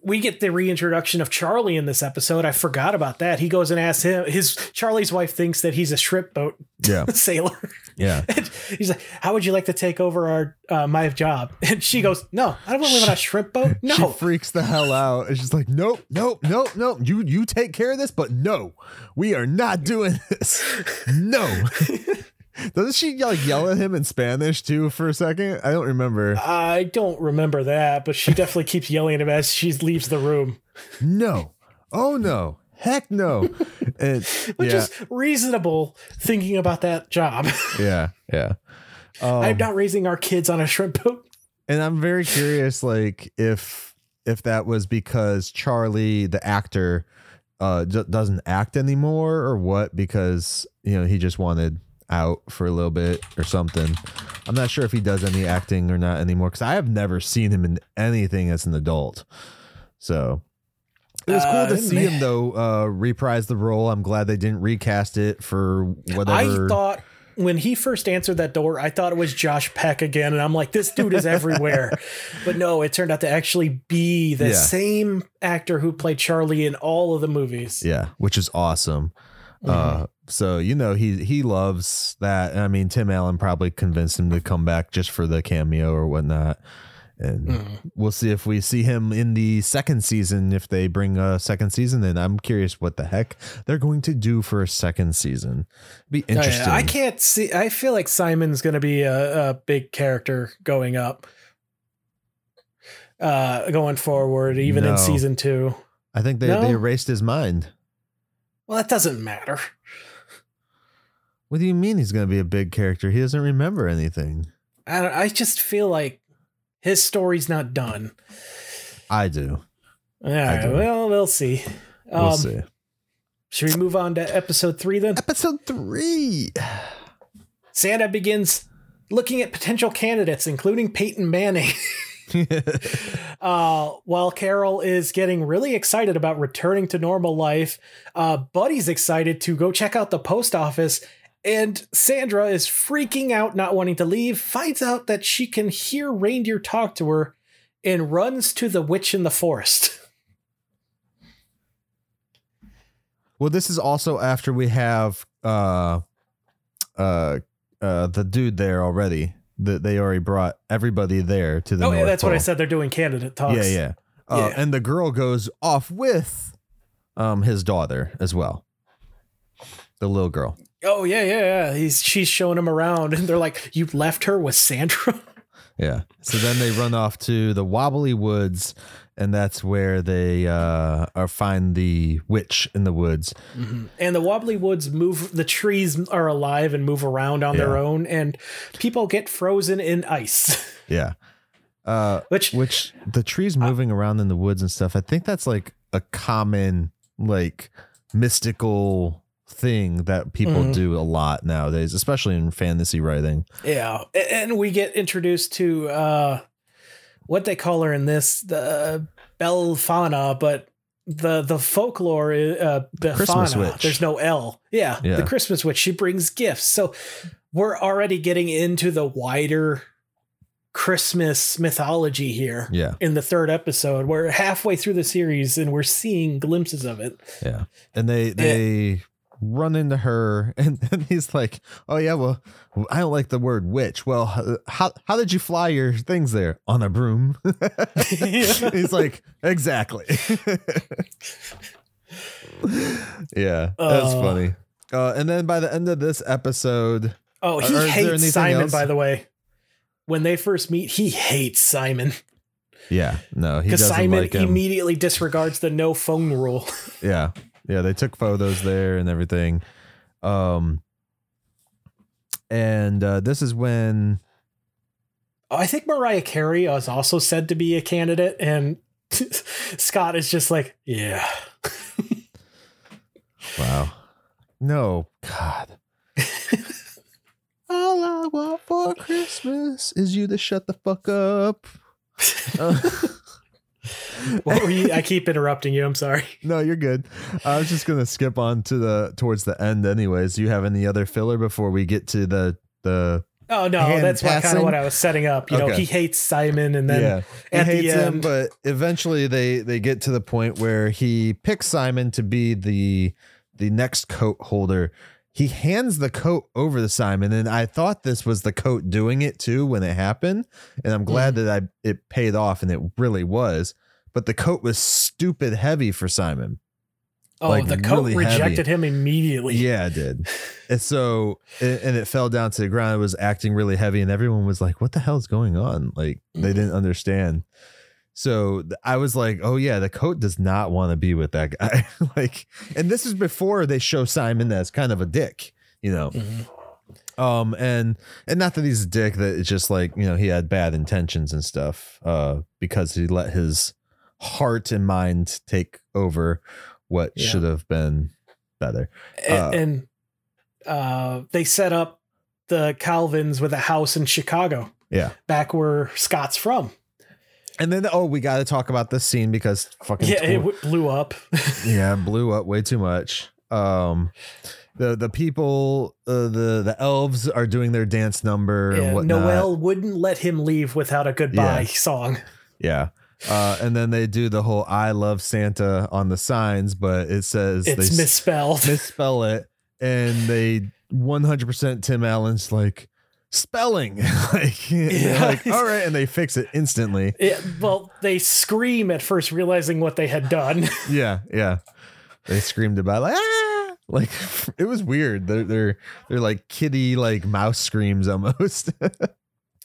we get the reintroduction of Charlie in this episode. I forgot about that. He goes and asks him. His Charlie's wife thinks that he's a shrimp boat yeah, sailor. yeah. And he's like, "How would you like to take over our uh, my job?" And she goes, "No, I don't want to live on a shrimp boat. She No." freaks the hell out. It's just like, nope, nope, nope, nope. You you take care of this, but no, we are not doing this. No. Doesn't she like yell at him in Spanish too for a second? I don't remember. I don't remember that, but she definitely keeps yelling at him as she leaves the room, No. Oh no. Heck no. And which yeah, is reasonable thinking about that job. yeah, yeah. Um, I'm not raising our kids on a shrimp boat. and I'm very curious, like if if that was because Charlie, the actor, uh, d- doesn't act anymore, or what? Because you know he just wanted out for a little bit or something. I'm not sure if he does any acting or not anymore because I have never seen him in anything as an adult. So it was cool Uh, to see man. him though uh, reprise the role. I'm glad they didn't recast it for whatever. I thought when he first answered that door, I thought it was Josh Peck again, and I'm like, this dude is everywhere. but no, it turned out to actually be the Yeah. same actor who played Charlie in all of the movies. Yeah, which is awesome. Uh, so you know he he loves that. I mean, Tim Allen probably convinced him to come back just for the cameo or whatnot. And Mhm. we'll see if we see him in the second season if they bring a second season. And I'm curious what the heck they're going to do for a second season. Be Oh, interesting. I can't see. I feel like Simon's going to be a, a big character going up, uh, going forward, even No. in season two. I think they, No? they erased his mind. Well, that doesn't matter. What do you mean he's going to be a big character? He doesn't remember anything. I, don't- I just feel like his story's not done. I do. All right, do. well, we'll see. We'll Um, see. Should we move on to episode three then? Episode three. Santa begins looking at potential candidates, including Peyton Manning. uh, while Carol is getting really excited about returning to normal life, uh, Buddy's excited to go check out the post office, and Sandra is freaking out, not wanting to leave, finds out that she can hear reindeer talk to her, and runs to the witch in the forest. Well, this is also after we have uh uh uh the dude there already. That they already brought everybody there to the oh, yeah, North that's what I said. They're doing candidate talks. Yeah, yeah. Uh, Yeah. And the girl goes off with um his daughter as well. The little girl. Oh yeah, yeah, yeah. He's she's showing him around, and they're like, "You left her with Sandra." Yeah. So then they run off to the Wobbly Woods, and that's where they uh are find the witch in the woods. And the wobbly woods move. The trees are alive and move around on their own, and people get frozen in ice. Yeah. Uh Which which the trees moving around in the woods and stuff i think that's like a common like mystical thing that people Mhm. do a lot nowadays especially in fantasy writing yeah, and we get introduced to uh what they call her in this the Belfana, but the the folklore uh Befana. witch. There's no L. Yeah, Yeah. the Christmas witch. She brings gifts. So we're already getting into the wider Christmas mythology here. Yeah. In the third episode, we're halfway through the series and we're seeing glimpses of it. Yeah. And they they run into her and, and he's like, "Oh yeah, well, I don't like the word witch. Well, how how did you fly your things there on a broom?" he's like, "Exactly." yeah, that's Uh. funny. Uh, and then by the end of this episode, Oh, he or hates Simon, else? by the way. When they first meet, he hates Simon yeah, no, he because doesn't Simon like him. immediately disregards the no phone rule. yeah yeah they took photos there and everything. Um and uh this is when I think Mariah Carey is also said to be a candidate, and Scott is just like, yeah. wow. No god. All i want for christmas is you to shut the fuck up. Uh, What were you? I keep interrupting you. I'm sorry. no you're good i was just gonna skip on to the towards the end anyways do you have any other filler before we get to the the Oh no, that's kind of what I was setting up. You know, he hates Simon, and then yeah, he at the hates him, end- but eventually they they get to the point where he picks Simon to be the the next coat holder. He hands the coat over to Simon, and I thought this was the coat doing it too when it happened, and I'm glad Mm-hmm. that I it paid off, and it really was. But the coat was stupid heavy for Simon. oh, like, the coat really heavy. rejected him immediately. Yeah, it did. and so, and it fell down to the ground. It was acting really heavy, and everyone was like, "What the hell is going on?" Like they didn't understand. So I was like, "Oh yeah, the coat does not want to be with that guy." like, and this is before they show Simon as kind of a dick, you know. Mhm. Um, and and not that he's a dick, that it's just like you know he had bad intentions and stuff. Uh, because he let his heart and mind take over what Yeah. should have been better. A- Uh, and uh, they set up the Calvins with a house in Chicago, Yeah. back where Scott's from. And then oh, we got to talk about this scene because fucking Yeah, it w- blew up. yeah blew up way too much. Um, the the people uh, the the elves are doing their dance number and Yeah. Noel wouldn't let him leave without a goodbye Yeah. song. yeah. Uh, and then they do the whole "I love Santa" on the signs, but it says It's they misspelled. misspell it, and they 100% Tim Allen's like spelling, like, Yeah. like all right, and they fix it instantly. Yeah, well, they scream at first, realizing what they had done. Yeah, yeah. They screamed about like ah, like it was weird. They're they're they're like kitty like mouse screams almost.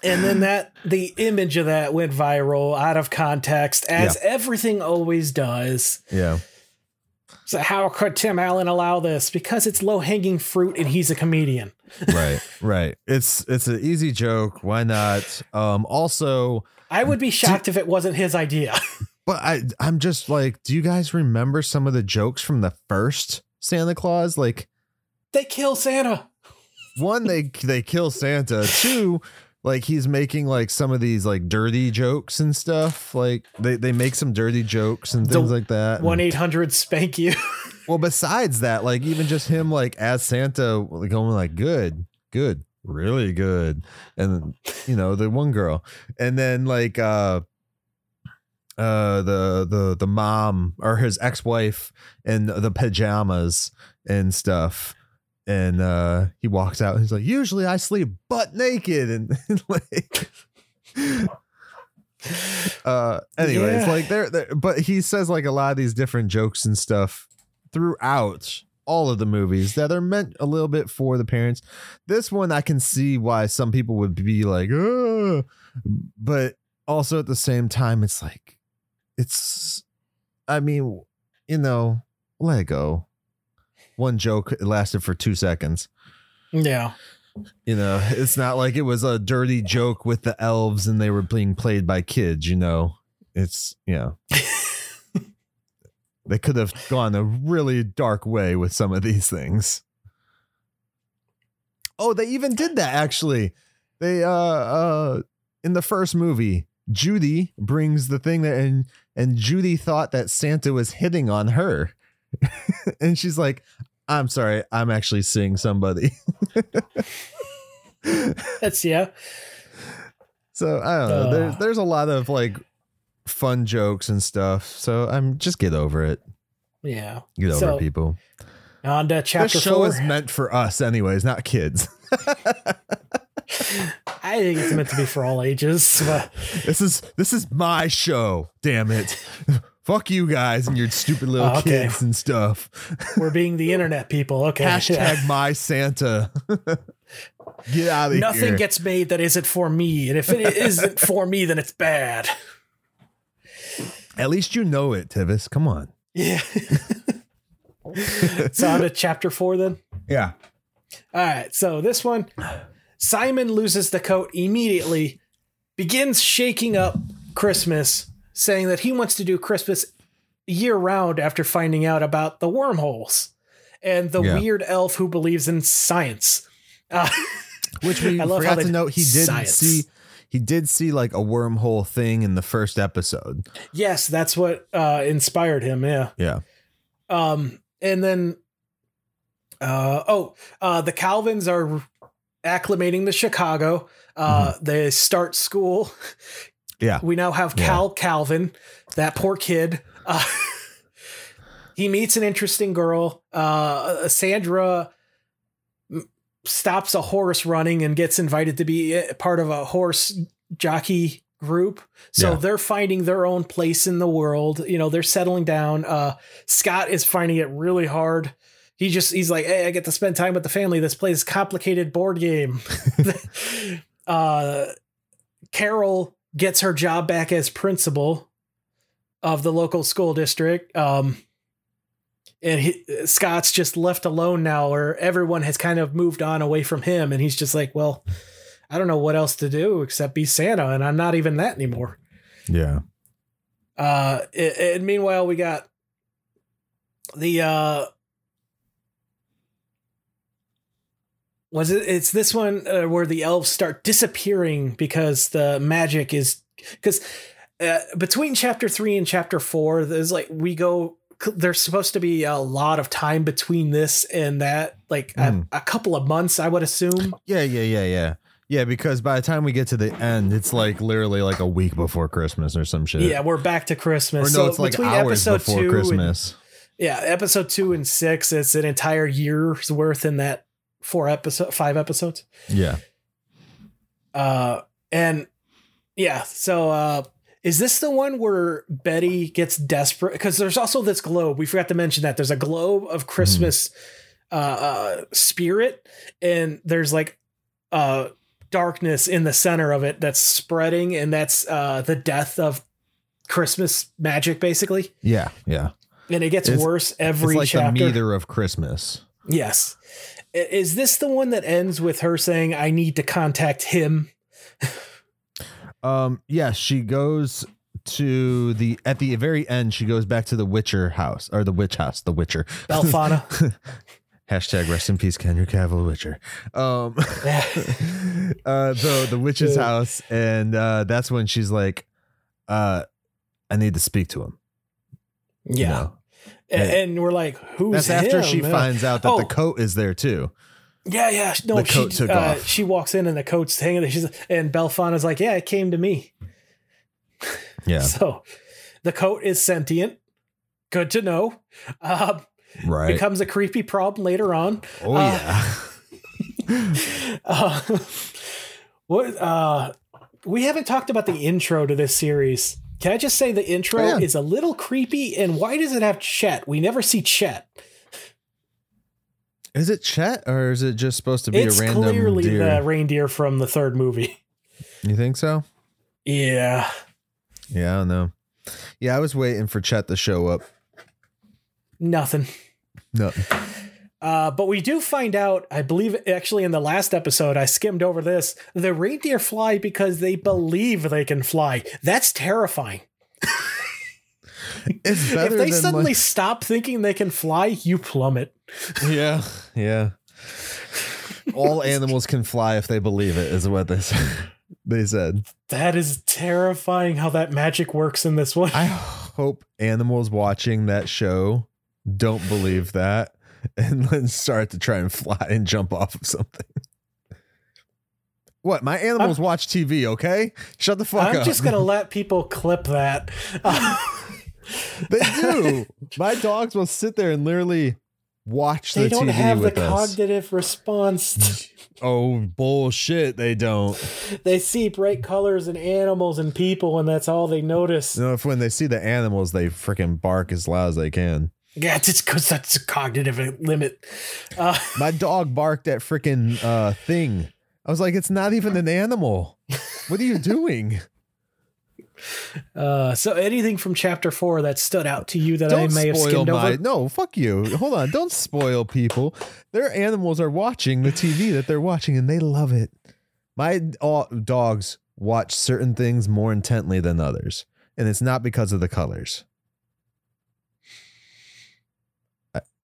And then that the image of that went viral out of context, as everything always does. yeah, So how could Tim Allen allow this? Because it's low hanging fruit, and he's a comedian. right, right. It's it's an easy joke. Why not? Um, also, I would be shocked if it wasn't his idea. but I I'm just like, do you guys remember some of the jokes from the first Santa Claus? Like they kill Santa. one, they they kill Santa. Two. Like he's making like some of these like dirty jokes and stuff. Like they, they make some dirty jokes and The things like that. One eight hundred spank you. Well, besides that, like even just him like as Santa going like good, good, really good. And you know, the one girl. And then like uh uh the the the mom or his ex-wife in the pajamas and stuff. And uh he walks out and he's like, usually I sleep butt naked and, like uh anyways Yeah. like there there but he says like a lot of these different jokes and stuff throughout all of the movies that are meant a little bit for the parents this one i can see why some people would be like Ugh. but also at the same time it's like it's i mean you know let it go one joke lasted for two seconds yeah. you know, it's not like it was a dirty joke with the elves and they were being played by kids, you know. It's, you know. they could have gone a really dark way with some of these things. Oh, they even did that actually. They uh uh in the first movie, Judy brings the thing that and and Judy thought that Santa was hitting on her. and she's like, I'm sorry, I'm actually seeing somebody. That's yeah. So I don't know. Ugh. There's there's a lot of like fun jokes and stuff. So I'm just get over it. Yeah. Get over So, it, people. On to chapter This show four. is meant for us, anyways, not kids. I think it's meant to be for all ages. But This is this is my show. Damn it. Fuck you guys and your stupid little Oh, okay. kids and stuff. we're being the internet people. Okay. Hashtag my Santa. Get out of Nothing here. Nothing gets made that isn't for me. And if it isn't for me, then it's bad. At least you know it, Tivis. Come on. Yeah. so on to chapter four then. Yeah. All right. So this one, Simon loses the coat immediately, begins shaking up Christmas, saying that he wants to do Christmas year round after finding out about the wormholes and the Yeah. weird elf who believes in science. Uh, Which we I love forgot to note he did Science. see he did see like a wormhole thing in the first episode. yes, that's what uh, inspired him. Yeah. Yeah. Um, and then, uh, oh, uh, the Calvins are acclimating to Chicago. Uh, they start school. Yeah. We now have Yeah. Cal Calvin, that poor kid. Uh, he meets an interesting girl. Uh, Sandra stops a horse running and gets invited to be part of a horse jockey group. So Yeah. they're finding their own place in the world. You know, they're settling down. Uh, Scott is finding it really hard. He just he's like, hey, I get to spend time with the family. This plays complicated board game. uh, Carol gets her job back as principal of the local school district. Um, and he, Scott's just left alone now, or everyone has kind of moved on away from him, and he's just like, well, I don't know what else to do except be Santa, and I'm not even that anymore. Yeah. Uh, and meanwhile, we got the uh, was it? It's this one uh, where the elves start disappearing because the magic is because uh, between chapter three and chapter four, there's like we go. There's supposed to be a lot of time between this and that, like Mm. a, a couple of months, I would assume. Yeah, yeah, yeah, yeah. Yeah, because by the time we get to the end, it's like literally like a week before Christmas or some shit. Yeah, we're back to Or Christmas. no, So it's like between hours episode before two and- Christmas. Yeah, episode two and six, it's an entire year's worth in that four episode, five episodes. Yeah. Uh, and yeah, so uh, is this the one where Betty gets desperate? Because there's also this globe. We forgot to mention that there's a globe of Christmas uh, uh, spirit, and there's like uh, darkness in the center of it that's spreading, and that's uh, the death of Christmas magic, basically. Yeah. Yeah. And it gets It's- worse It's every like chapter. the meter of Christmas. Yes. Is this the one that ends with her saying, I need to contact him? Um, yeah, she goes to the at the very end, she goes back to the Witcher house or the witch house, the Witcher. Belfana. Hashtag rest in peace, Henry Cavill Witcher. Um uh the the witch's Yeah. house, and uh that's when she's like, uh, I need to speak to him. you yeah. know? A- Yeah. And we're like, who's That's after him? she Uh, finds out that Oh. the coat is there too. Yeah, yeah. No, The she, coat took uh, off. she walks in and the coat's hanging there. She's and Belfana's like, Yeah, it came to me. Yeah, So the coat is sentient. Good to know. Um, right. becomes a creepy problem later on. oh uh, yeah. Uh, what uh we haven't talked about the intro to this series. Can I just say the intro Oh, yeah. is a little creepy and why does it have Chet? We never see Chet. Is it Chet or is it just supposed to be It's a random It's clearly deer? the reindeer from the third movie. You think so? Yeah. Yeah, I don't know. Yeah, I was waiting for Chet to show up. Nothing. No. Uh, but we do find out, I believe actually in the last episode, I skimmed over this. The reindeer fly because they believe they can fly. That's terrifying. It's better if they suddenly like- stop thinking they can fly, you plummet. Yeah, yeah. All animals can fly if they believe it, is what they say. They said. That is terrifying how that magic works in this one. I hope animals watching that show don't believe that and then start to try and fly and jump off of something. What? My animals watch TV, okay? Shut the fuck up. I'm just gonna let people clip that. they do. My dogs will sit there and literally watch the TV. they don't have the us. cognitive response. oh bullshit! They don't. they see bright colors and animals and people, and that's all they notice. You know, if when they see the animals, they freaking bark as loud as they can. Yeah, it's because that's a cognitive limit. Uh, My dog barked at freaking uh thing. I was like, it's not even an animal. What are you doing? uh, so, anything from chapter four that stood out to you that Don't I may have skimmed my. over? No, fuck you. Hold on. Don't spoil people. Their animals are watching the TV that they're watching and they love it. My dogs watch certain things more intently than others, and it's not because of the colors.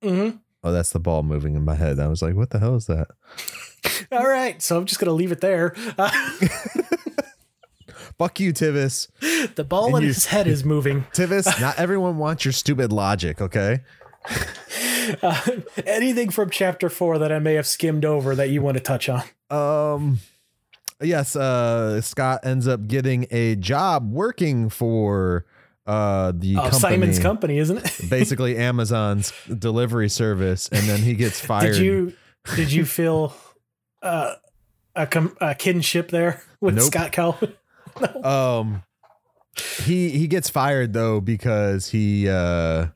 Mhm. Oh, that's the ball moving in my head. I was like, what the hell is that? All right, so I'm just gonna leave it there. Uh, Fuck you, Tivis. the ball And in you- his head is moving. Tivis, not everyone wants your stupid logic, okay? Uh, anything from chapter four that I may have skimmed over that you want to touch on? Um yes, uh Scott ends up getting a job working for uh the Oh, company, Simon's company, isn't it? basically Amazon's delivery service and then he gets fired. Did you did you feel uh, a, com- a kinship there with Nope. Scott Calvin? no. um he he gets fired though because he uh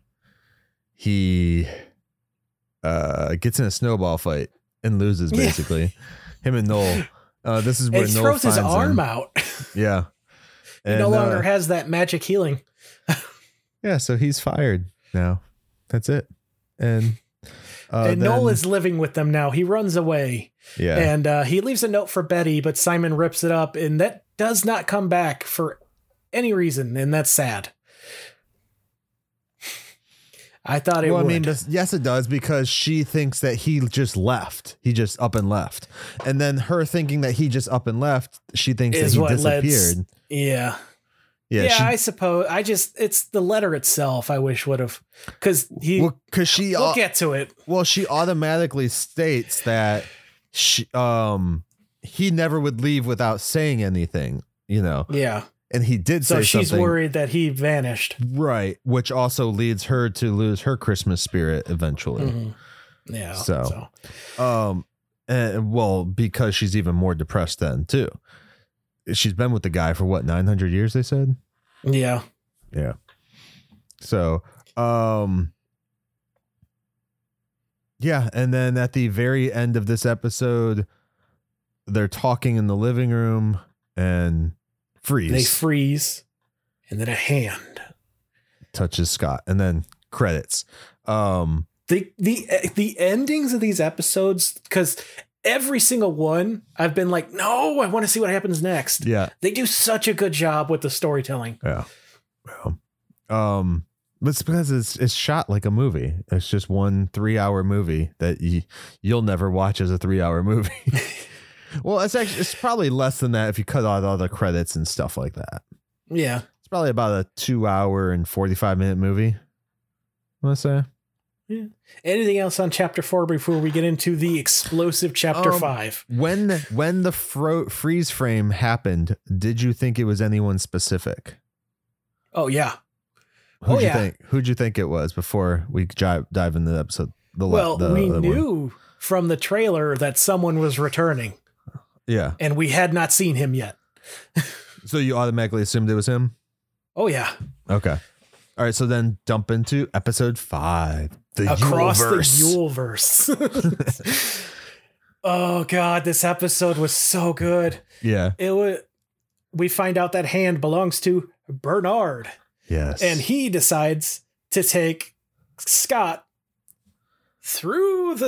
he uh gets in a snowball fight and loses Yeah. basically. Him and Noel. Uh this is where And he Noel throws his arm him. out. Yeah. he And, no longer uh, has that magic healing. Yeah, so he's fired now. That's it. And uh, and Noel is living with them now. He runs away yeah. and uh, he leaves a note for Betty, but Simon rips it up, and that does not come back for any reason, and that's sad. I thought it well, I mean, this- yes, it does because she thinks that he just left. He just up and left, and then her thinking that he just up and left, she thinks is that he disappeared. Yeah. Yeah, Yeah, she, I suppose. I just it's the letter itself. I wish would have because he. well, because she, we'll au- get to it. well, she automatically states that she, um, he never would leave without saying anything, you know, Yeah. and he did So she's something. worried that he vanished. Right, which also leads her to lose her Christmas spirit eventually. Mhm. Yeah. So. Um, and well, because she's even more depressed then too. She's been with the guy for what nine hundred years. They said. yeah. Yeah. So, um, yeah, and then at the very end of this episode, they're talking in the living room and freeze They freeze, and then a hand. touches Scott, and then credits. Um, the the the endings of these episodes because every single one I've been like, no, I want to see what happens next. yeah, They do such a good job with the storytelling. Yeah. Well, um, but it's because it's it's shot like a movie. It's just one three hour movie that you you'll never watch as a three hour movie. well, it's actually it's probably less than that if you cut out all the credits and stuff like that. Yeah. It's probably about a two hour and forty five minute movie. I want say. Anything else on chapter four before we get into the explosive chapter Um, five? When when the fro- freeze frame happened, did you think it was anyone specific? Oh yeah. Who'd Oh, you yeah. think? Who'd you think it was before we dive dive into the episode? The Well, the we one? knew from the trailer that someone was returning, Yeah. and we had not seen him yet. So you automatically assumed it was him? Oh yeah. Okay. All right. So then dump into episode five. The across Yuleverse. the Yuleverse. oh god, this episode was so good. Yeah. It was. We find out that hand belongs to Bernard, Yes. and he decides to take Scott through the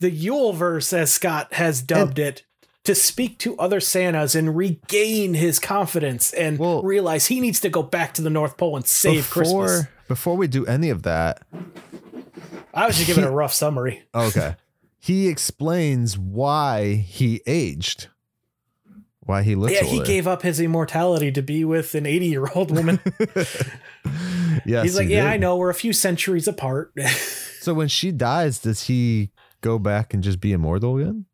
the Yuleverse, as Scott has dubbed it, to speak to other Santas and regain his confidence and Well- realize he needs to go back to the North Pole and save before, Christmas. Before we do any of that, I was just giving a rough summary. okay. he explains why he aged. why he looks Yeah, he gave up his immortality to be with an 80 year old woman. yes, He's like, he yeah, did. I know. We're a few centuries apart. So when she dies, does he go back and just be immortal again?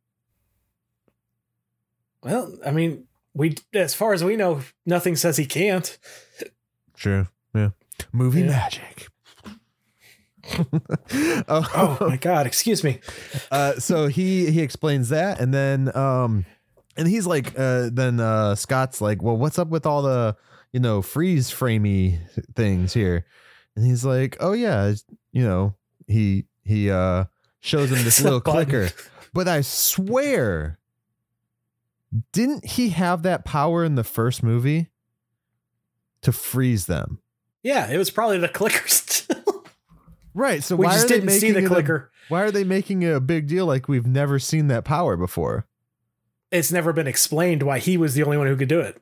well, I mean, we, as far as we know, nothing says he can't. True. Yeah. Movie Yeah. magic. Oh, Oh my God, excuse me. uh, so he he explains that, and then um, and he's like, uh, then uh, Scott's like, well, what's up with all the you know freeze framey things here? And he's like, oh yeah, you know, he he uh shows him this little clicker, but I swear, didn't he have that power in the first movie to freeze them? Yeah, it was probably the clicker still. Right. So we why just are they didn't see making the it a- why are they making it a big deal like we've never seen that power before? It's never been explained why he was the only one who could do it.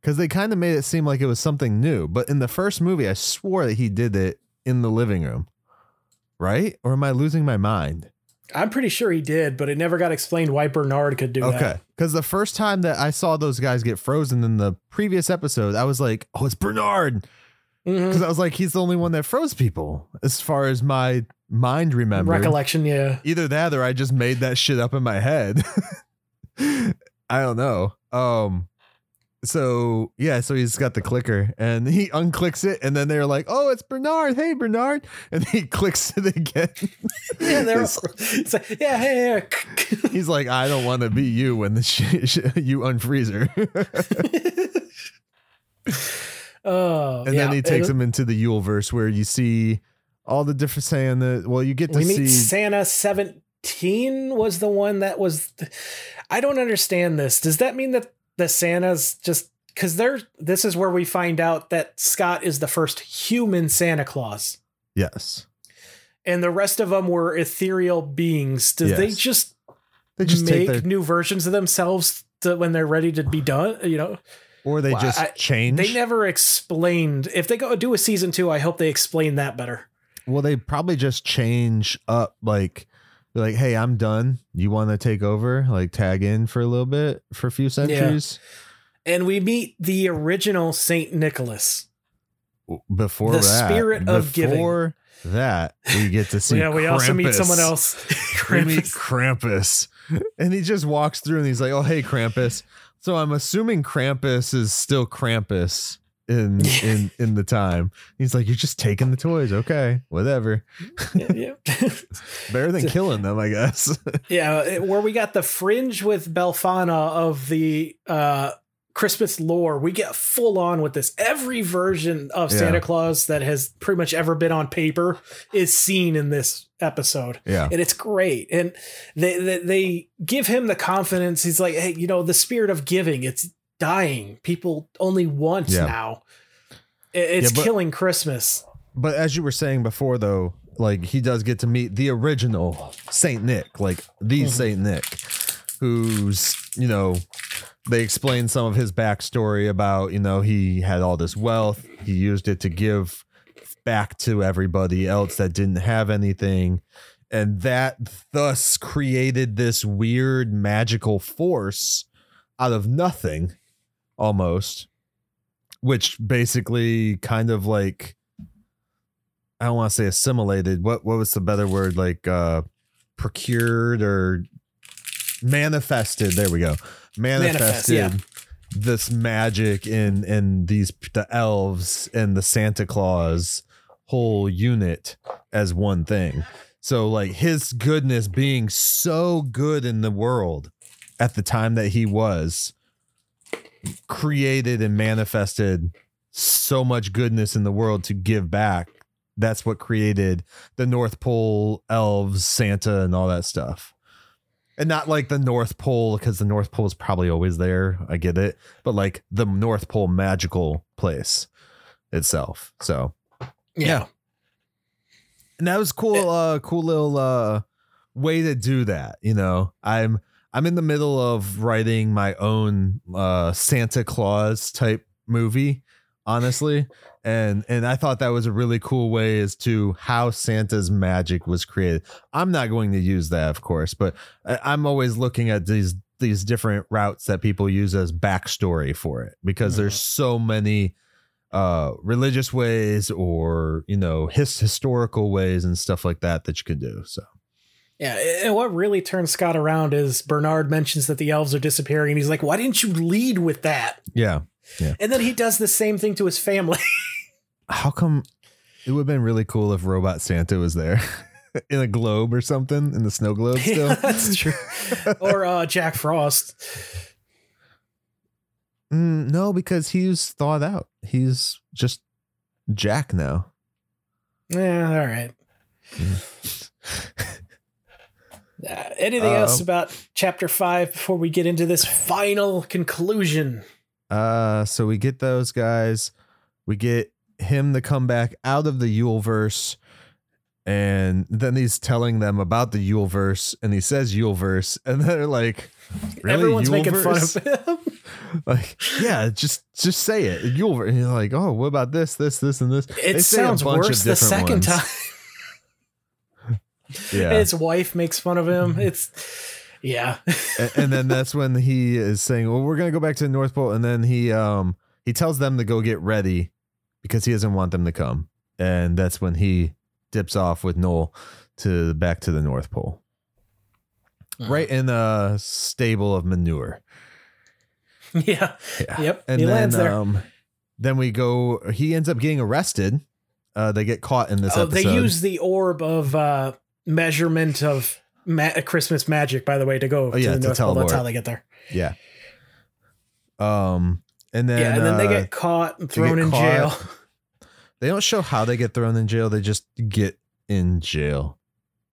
Because they kind of made it seem like it was something new. But in the first movie, I swore that he did it in the living room. Right? Or am I losing my mind? I'm pretty sure he did, but it never got explained why Bernard could do Okay. that. Okay. Because the first time that I saw those guys get frozen in the previous episode, I was like, oh, it's Bernard. Mhm. Because I was like, he's the only one that froze people, as far as my mind remembered. Recollection, yeah. Either that or I just made that shit up in my head. I don't know. Um so yeah, so he's got the clicker and he unclicks it and then they're like, "Oh, it's Bernard. Hey Bernard." And he clicks it again. Yeah, they're It's- it's like, yeah, hey, hey. he's like, "I don't want to be you when the sh- sh- you unfreeze her." Oh, and then he takes him into the Yuleverse where you see all the different saying that well, you get to We meet see Santa 17 was the one that was. I don't understand this. Does that mean that the Santa's just because they're this is where we find out that Scott is the first human Santa Claus, Yes. and the rest of them were ethereal beings. Do they just They just make their new versions of themselves to, when they're ready to be done? You know, or they Well, just I- change. they never explained. If they go do a season two, I hope they explain that better. Well, they probably just change up like like, hey, I'm done. You want to take over? Like tag in for a little bit for a few centuries And we meet the original Saint Nicholas. before The that. spirit of giving. before that, we get to see. yeah, we also meet someone else. We meet Krampus. Krampus, and he just walks through and he's like, "Oh, hey, Krampus." So I'm assuming Krampus is still Krampus in in in the time. He's like, "You're just taking the toys, okay? Whatever. yeah, yeah. Better than killing them, I guess." Yeah, where we got the fringe with Belfana of the uh, Christmas lore, we get full on with this. Every version of Yeah. Santa Claus that has pretty much ever been on paper is seen in this episode. yeah, and it's great. And they, they they give him the confidence. He's like, hey, you know, the spirit of giving. It's dying. People only once Yeah. now. It's Yeah, but- killing Christmas. But as you were saying before, though, like he does get to meet the original Saint Nick, like the Mhm. Saint Nick, who's you know they explain some of his backstory about you know he had all this wealth, he used it to give back to everybody else that didn't have anything, and that thus created this weird magical force out of nothing, almost, which basically kind of like I don't want to say assimilated. What what was the better word? Like uh procured or manifested. There we go. Manifest, Manifested yeah. this magic in in these the elves and the Santa Claus whole unit as one thing. So like his goodness being so good in the world at the time that he was created and manifested so much goodness in the world to give back. That's what created the North Pole elves, Santa, and all that stuff. And not like the North Pole, because the North Pole is probably always there. I get it. But like the North Pole magical place itself. So Yeah. and that was cool uh cool little uh way to do that you know i'm i'm in the middle of writing my own uh santa claus type movie honestly and and i thought that was a really cool way as to how santa's magic was created i'm not going to use that of course but I, i'm always looking at these these different routes that people use as backstory for it because there's so many uh religious ways or you know his historical ways and stuff like that that you could do so Yeah, and what really turns Scott around is Bernard mentions that the elves are disappearing, and he's like, "Why didn't you lead with that?" Yeah, yeah And then he does the same thing to his family. how come it would have been really cool if robot santa was there in a globe or something in the snow globe still yeah, that's true. or uh, Jack Frost. Mm, no because he's thawed out he's just jack now Yeah, all right. Uh, anything Uh, else about chapter five before we get into this final conclusion? Uh, so we get those guys. We get him to come back out of the Yule verse, and then he's telling them about the Yule verse, and he says Yule verse, and they're like, really? Everyone's making fun of him. Like, yeah, just just say it. Yule verse. And you're like, oh, what about this, this, this, and this? It sounds worse the second time. Yeah, His wife makes fun of him. It's yeah. and, and then that's when he is saying, "Well, we're gonna go back to the North Pole," and then he um he tells them to go get ready because he doesn't want them to come, and that's when he dips off with Noel to back to the North Pole, right in a stable of manure. Yeah. Yeah. Yep. And he then lands there. um then we go. He ends up getting arrested. Uh, they get caught in this Oh, episode. they use the orb of uh, measurement of ma- Christmas magic, by the way, to go Oh, yeah, to the North Pole. That's how they get there. yeah. Um, and then yeah, and then they uh, get caught and thrown in caught. jail. They don't show how they get thrown in jail. They just get in jail.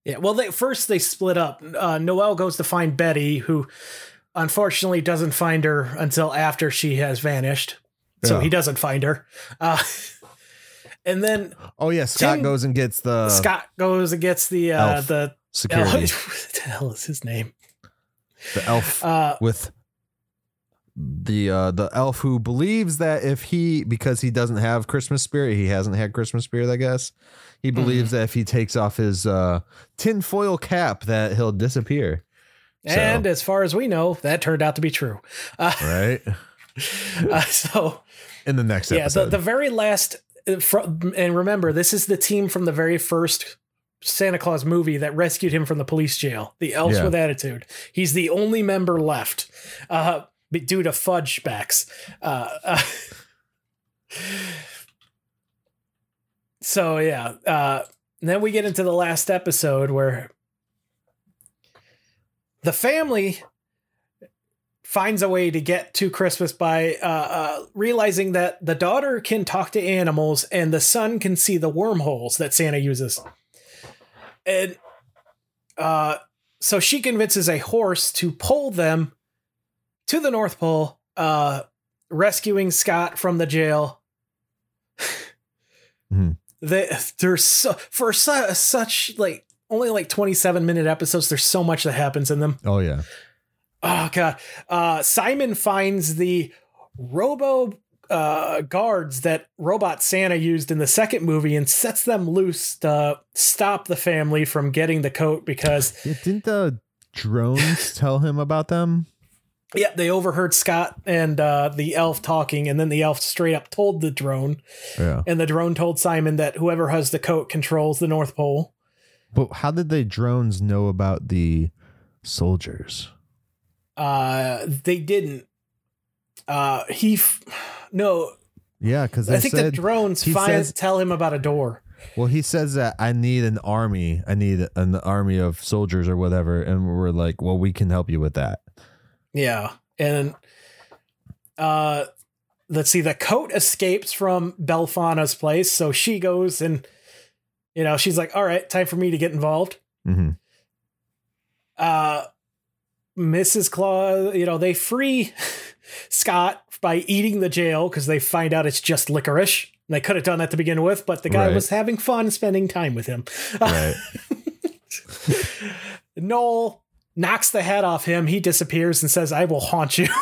Yeah, well, they first they split up. Uh, Noel goes to find Betty, who unfortunately doesn't find her until after she has vanished. So Yeah. he doesn't find her. Uh, and then Oh yeah, Scott Tim- goes and gets the Scott goes and gets the uh, the security, what the hell is his name? the elf Uh, with the uh the elf who believes that if he because he doesn't have Christmas spirit, he hasn't had Christmas spirit, I guess. He Mm-hmm. believes that if he takes off his uh tinfoil cap that he'll disappear. So- and as far as we know, that turned out to be true. Uh, Right? uh, so In the next episode. yeah, the, the very last, uh, and remember, this is the team from the very first Santa Claus movie that rescued him from the police jail. The elves Yeah. with attitude. He's the only member left, uh, due to fudge backs. Uh, uh, so yeah, uh, then we get into the last episode where the family finds a way to get to Christmas by uh, uh, realizing that the daughter can talk to animals and the son can see the wormholes that Santa uses. And uh, so she convinces a horse to pull them to the North Pole, uh, rescuing Scott from the jail. Mhm. They, there's so, for su- such like only like 27 minute episodes. There's so much that happens in them. oh yeah. Oh god. Uh Simon finds the robo uh guards that robot Santa used in the second movie and sets them loose to stop the family from getting the coat because yeah didn't the drones tell him about them? Yeah, they overheard Scott and uh the elf talking and then the elf straight up told the drone Yeah. and the drone told Simon that whoever has the coat controls the North Pole. But how did the drones know about the soldiers? Uh they didn't uh he f- no Yeah, because I think the drones find, says- tell him about a door. Well, he says that I need an army. I need an army of soldiers or whatever, and we're like, well, we can help you with that. Yeah. And uh let's see, the coat escapes from Belfana's place, so she goes and you know, she's like, "All right, time for me to get involved." hmm Uh Mrs. Claus, you know, they free Scott by eating the jail because they find out it's just licorice. They could have done that to begin with, but the guy Right. was having fun spending time with him. Right. Noel knocks the head off him. He disappears and says, I will haunt you.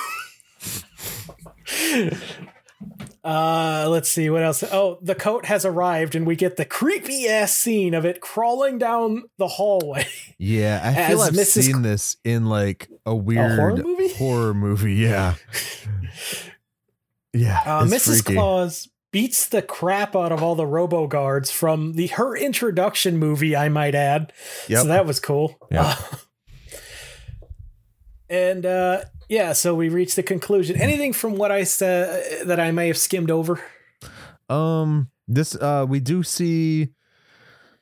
Uh, let's see what else. Oh, the coat has arrived, and we get the creepy ass scene of it crawling down the hallway. Yeah, I feel I've Mrs. seen this in like a weird horror movie? horror movie, Yeah, yeah. Uh, Mrs. freaky. Claus beats the crap out of all the Robo Guards from the her introduction movie, I might add. Yep. So that was cool. Uh, and uh, yeah, so we reached the conclusion. Anything from what I said that I may have skimmed over? Um, this uh, we do see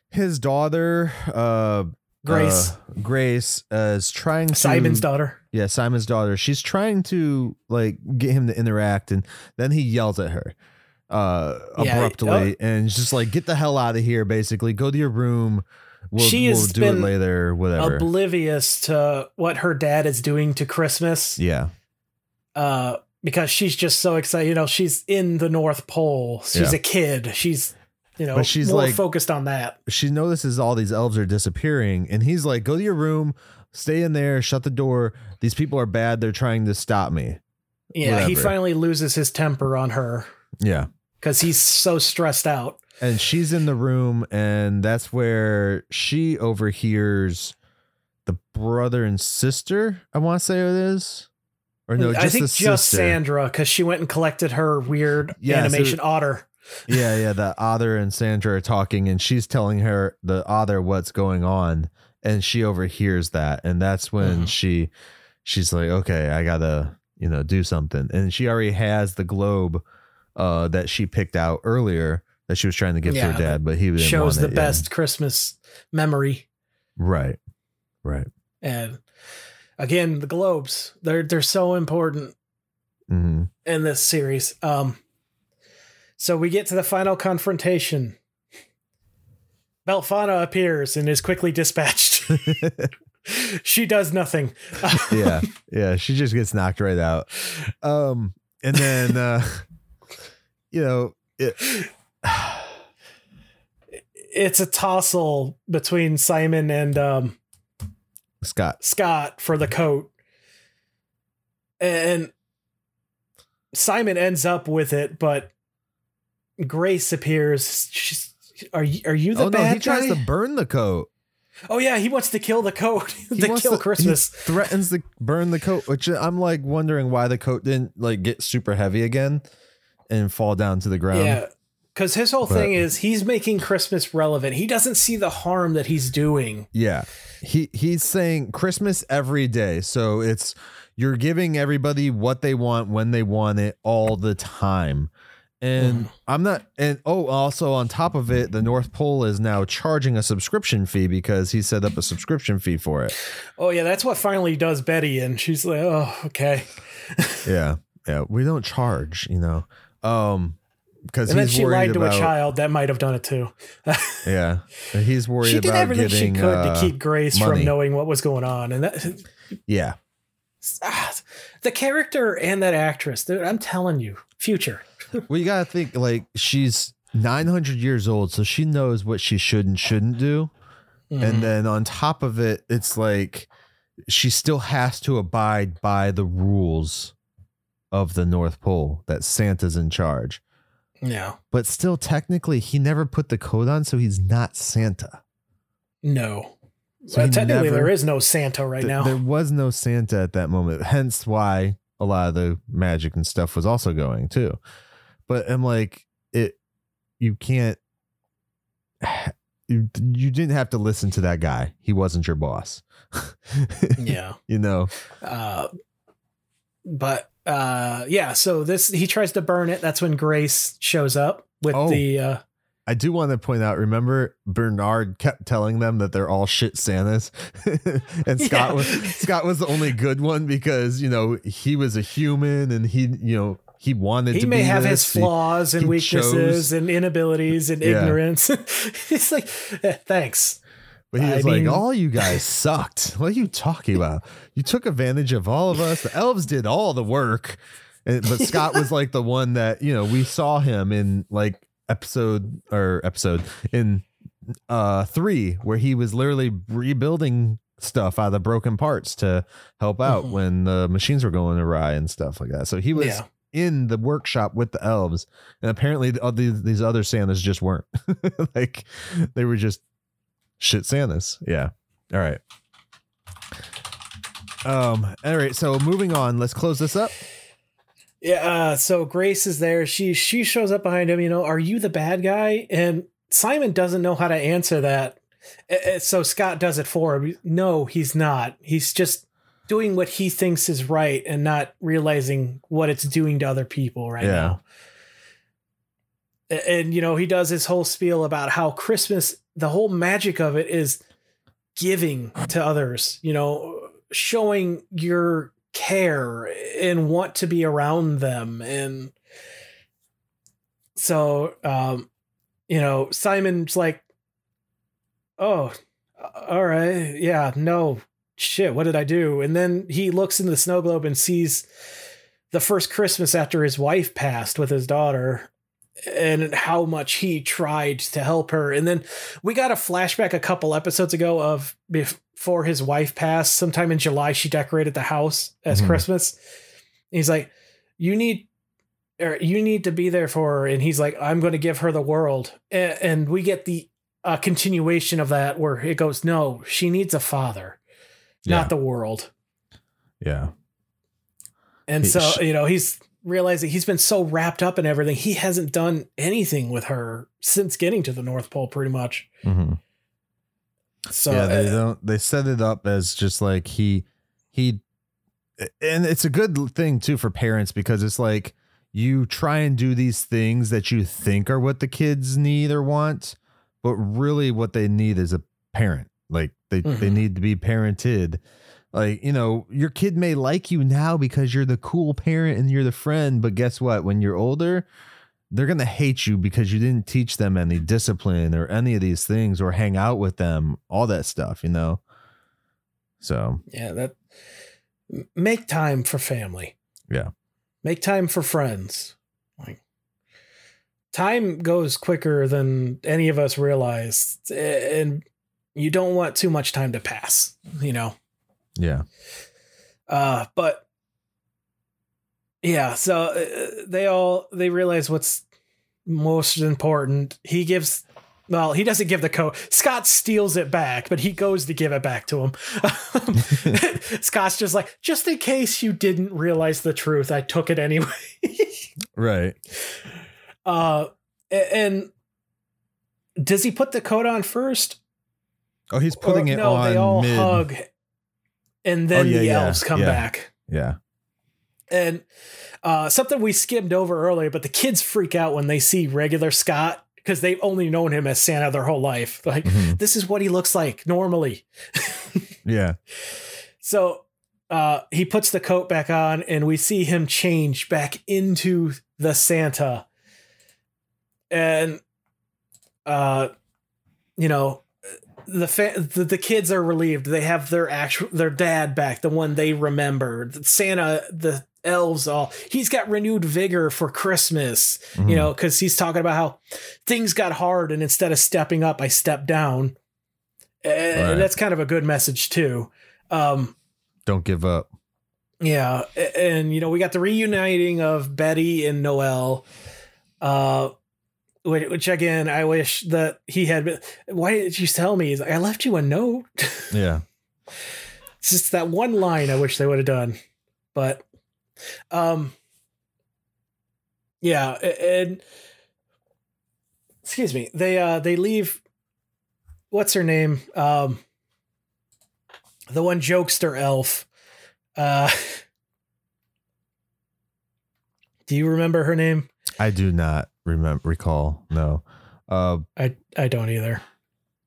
his daughter, uh, Grace, uh, Grace, uh, is trying to Simon's daughter. Yeah, Simon's daughter. She's trying to like get him to interact, and then he yells at her uh Yeah, abruptly uh, and he's just like get the hell out of here basically go to your room we'll, She we'll has been later whatever Oblivious to what her dad is doing to Christmas. yeah uh, because she's just so excited. You know, she's in the North Pole. She's Yeah. a kid. She's, you know, But she's more like- focused on that. she notices all these elves are disappearing and he's like go to your room stay in there shut the door these people are bad they're trying to stop me Yeah, he finally loses his temper on her yeah because he's so stressed out. And she's in the room and that's where she overhears the brother and sister i want to say it is or no just I think just. Sandra because she went and collected her weird Yeah, so- animation otter. yeah yeah the otter and sandra are talking and she's telling her the otter what's going on and she overhears that and that's when Mhm. she she's like okay i gotta you know do something and she already has the globe uh that she picked out earlier that she was trying to give to her dad but he Shows the it, yeah. best Christmas memory. right right And again, the globes. They're they're so important hmm in this series. Um so we get to the final confrontation. Belfana appears and is quickly dispatched. she does nothing. yeah yeah she just gets knocked right out um and then uh you know it, It's a tussle between Simon and um, scott Scott for the coat. And Simon ends up with it, but Grace appears. She's, are you are you the oh no bad he tries to burn the coat oh yeah, he wants to kill the coat. To kill to- Christmas. He threatens to burn the coat, which I'm like wondering why the coat didn't like get super heavy again and fall down to the ground. Yeah. Because his whole But- thing is he's making Christmas relevant. He doesn't see the harm that he's doing. Yeah. He he's saying Christmas every day. So it's you're giving everybody what they want when they want it all the time. And Mm. I'm not and oh also on top of it, the North Pole is now charging a subscription fee because he set up a subscription fee for it. Oh yeah, that's what finally does Betty, and she's like, "Oh, okay." Yeah. Yeah. We don't charge, you know. Um because And then she worried lied to about, a child that might have done it too. Yeah, he's worried she did about everything getting. she could uh, to keep Grace money. from knowing what was going on, and that Yeah, ah, the character and that actress. dude, I'm telling you, future. well, you gotta think like she's 900 years old, so she knows what she should and shouldn't do. Mhm. And then on top of it, it's like she still has to abide by the rules of the North Pole that Santa's in charge. Yeah, But still, technically, he never put the coat on, so he's not Santa. no. So he technically, never- there is no Santa right Th- now. There was no Santa at that moment, hence why a lot of the magic and stuff was also going too. But I'm like, it, you can't, you, you didn't have to listen to that guy. He wasn't your boss. yeah. you know, Uh, but uh, yeah, so this he tries to burn it. That's when Grace shows up with Oh. the uh, I do want to point out. Remember, Bernard kept telling them that they're all shit Santas, and Scott Yeah. was Scott was the only good one because you know he was a human and he you know he wanted to be he to may have his this. He- flaws and he weaknesses chose- and inabilities and Yeah. ignorance. it's like, eh, thanks. But he I was mean- like, all you guys sucked. What are you talking about? You took advantage of all of us. The elves did all the work. And, but Scott was like the one that, you know, we saw him in like episode or episode in uh three, where he was literally rebuilding stuff out of broken parts to help out Mhm. when the machines were going awry and stuff like that. So he was Yeah. in the workshop with the elves, and apparently the, all these these other Santas just weren't. like they were just shit Santas. Yeah. All right. Um. All right. So moving on. Let's close this up. Yeah. Uh, so Grace is there. She she shows up behind him. You know, are you the bad guy? And Simon doesn't know how to answer that. Uh, uh, So Scott does it for him. No, he's not. He's just doing what he thinks is right and not realizing what it's doing to other people right Yeah. now. And you know, he does his whole spiel about how Christmas, the whole magic of it is giving to others, you know, showing your care and want to be around them. And so um you know simon's like oh all right yeah no shit what did i do? And then he looks into the snow globe and sees the first christmas after his wife passed with his daughter and how much he tried to help her and then we got a flashback a couple episodes ago of before his wife passed sometime in july she decorated the house as Mhm. christmas he's like you need or you need to be there for her and he's like i'm going to give her the world and, and we get the uh, continuation of that where it goes no she needs a father Yeah. not the world Yeah. and He- so sh- you know he's realizing he's been so wrapped up in everything he hasn't done anything with her since getting to the north pole pretty much hmm so yeah, they uh, don't. They set it up as just like he he, and it's a good thing too for parents because it's like you try and do these things that you think are what the kids need or want, but really what they need is a parent. Like they they Mhm. need to be parented. Like you know, your kid may like you now because you're the cool parent and you're the friend, but guess what? When you're older, they're going to hate you because you didn't teach them any discipline or any of these things or hang out with them, all that stuff, you know? So, yeah that make time for family Yeah. make time for friends like time goes quicker than any of us realize and you don't want too much time to pass you know yeah. uh but yeah so uh, they all they realize what's most important he gives well he doesn't give the coat. scott steals it back but he goes to give it back to him scott's just like just in case you didn't realize the truth i took it anyway Right. uh and does he put the coat on first Oh, he's putting Or- it no on they all mid. hug and then Oh, yeah, the yeah, elves come yeah. back Yeah. And uh, something we skimmed over earlier, but the kids freak out when they see regular Scott because they've only known him as Santa their whole life. Like, Mhm. this is what he looks like normally. Yeah. So uh, he puts the coat back on, and we see him change back into the Santa. And, uh, you know, the, fa- the the kids are relieved. They have their actual their dad back, the one they remember. Santa, the elves, all he's got renewed vigor for Christmas. Mhm. You know, because he's talking about how things got hard, and instead of stepping up, I stepped down. And Right. that's kind of a good message too. Um, Don't give up. yeah, and you know we got the reuniting of Betty and Noel, uh, which, again I wish that he had. Been, why did you tell me? Like, I left you a note. Yeah. it's just that one line I wish they would have done, but, um, yeah, and excuse me, they uh they leave. What's her name? Um, the one jokester elf. Uh, do you remember her name? I do not remember recall. No. Uh I I don't either.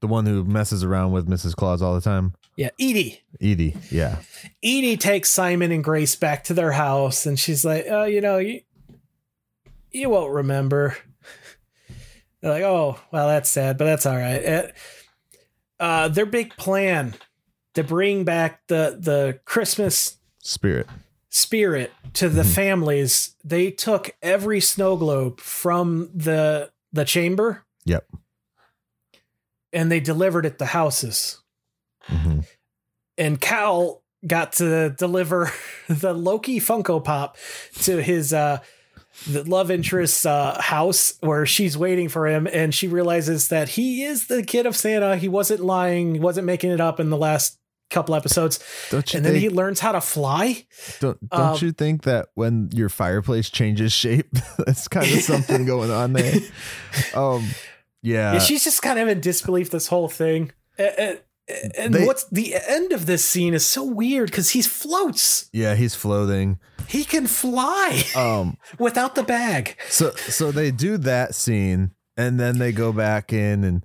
the one who messes around with Mrs. Claus all the time. Yeah, Edie. Edie. Yeah. Edie takes Simon and Grace back to their house, and she's like, "Oh, you know, you you won't remember." They're like, "Oh, well, that's sad, but that's all right." Uh, Uh, their big plan to bring back the the Christmas Spirit. Spirit to the Mhm. families. They took every snow globe from the the chamber Yep. and they delivered it to houses. hmm and Cal got to deliver the Loki Funko Pop to his uh the love interest's uh, house where she's waiting for him and she realizes that he is the kid of Santa. He wasn't lying, he wasn't making it up in the last couple episodes. Don't you And then he learns how to fly. don't don't um, you think that when your fireplace changes shape, that's kind of something going on there? Um, yeah, Yeah, she's just kind of in disbelief this whole thing. And, and, and They- what's the end of this scene is so weird because he floats. yeah, he's floating. He can fly Um, without the bag. so so they do that scene, and then they go back in, and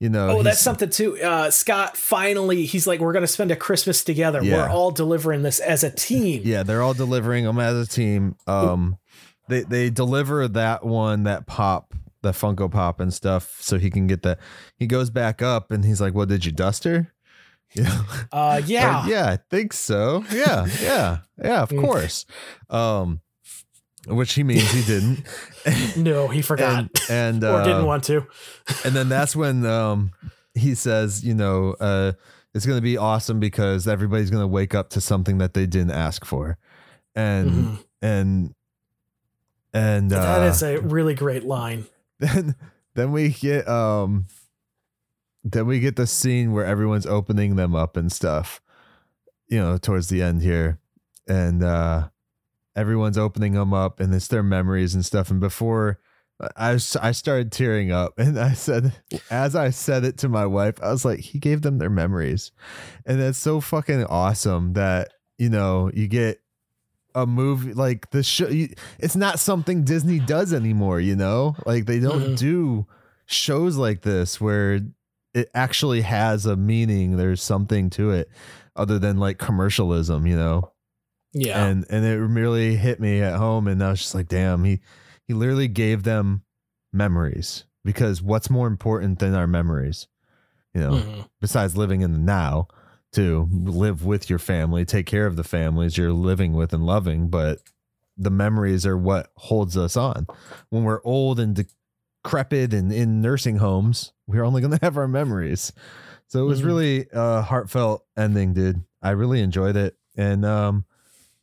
you know, Oh, that's something too. Uh, Scott finally, he's like, we're going to spend a Christmas together. Yeah. We're all delivering this as a team. Yeah, they're all delivering them as a team. Um, they they deliver that one, that pop, the Funko Pop and stuff, so he can get that. He goes back up and he's like, "Well, did you dust her?" You know, Uh, yeah. Like, yeah, I think so. Yeah, yeah, yeah. Of Mm. course. Um, which he means he didn't. No, he forgot and and or uh, didn't want to. and then that's when um he says, you know, uh it's gonna be awesome because everybody's gonna wake up to something that they didn't ask for. And Mhm. and and uh that is a really great line. then then we get um then we get the scene where everyone's opening them up and stuff. You know, towards the end here. And uh everyone's opening them up and it's their memories and stuff. And before I was, I started tearing up and I said, as I said it to my wife, I was like, he gave them their memories. And that's so fucking awesome that, you know, you get a movie like the show. You, it's not something Disney does anymore, you know, like they don't Mhm. do shows like this where it actually has a meaning. There's something to it other than like commercialism, you know? Yeah. and and it really hit me at home and i was just like damn he he literally gave them memories because what's more important than our memories you know Mhm. besides living in the now to live with your family take care of the families you're living with and loving but the memories are what holds us on when we're old and decrepit and in nursing homes we're only going to have our memories so it was Mhm. really a heartfelt ending dude i really enjoyed it and um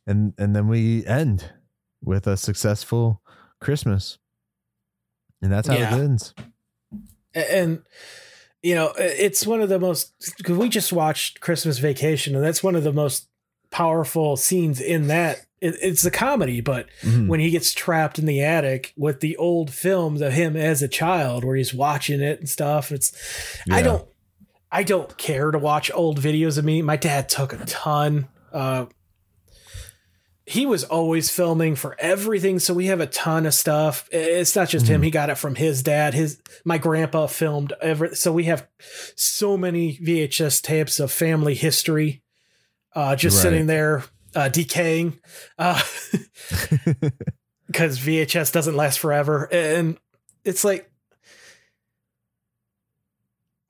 and and then we end with a successful christmas. And that's how Yeah. it ends and you know it's one of the most because we just watched christmas vacation and that's one of the most powerful scenes in that. It, it's a comedy but Mhm. when he gets trapped in the attic with the old films of him as a child where he's watching it and stuff it's i don't i don't care to watch old videos of me. My dad took a ton uh he was always filming for everything so we have a ton of stuff it's not just him Mhm. he got it from his dad his my grandpa filmed every so we have so many vhs tapes of family history uh just Right. sitting there uh decaying uh because vhs doesn't last forever and it's like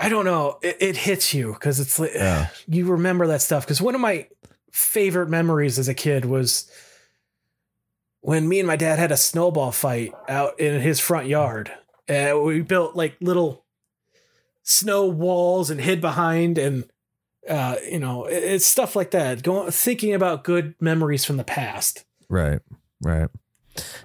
i don't know it, it hits you because it's like Yeah. you remember that stuff because one of my favorite memories as a kid was when me and my dad had a snowball fight out in his front yard. And we built like little snow walls and hid behind and uh, you know, it's stuff like that. Going thinking about good memories from the past. Right, right.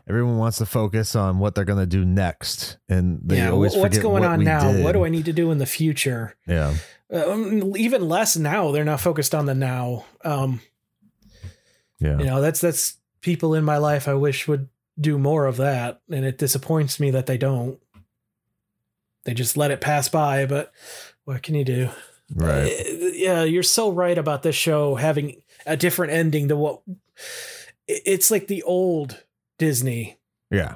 Everyone wants to focus on what they're going to do next, and they yeah, always what's forget going what on now? did. What do I need to do in the future? Yeah, Um, even less now. They're not focused on the now. Um, yeah, you know that's that's people in my life i wish would do more of that and it disappoints me that they don't they just let it pass by but what can you do right. Uh, yeah you're so right about this show having a different ending to what it's like the old disney Yeah,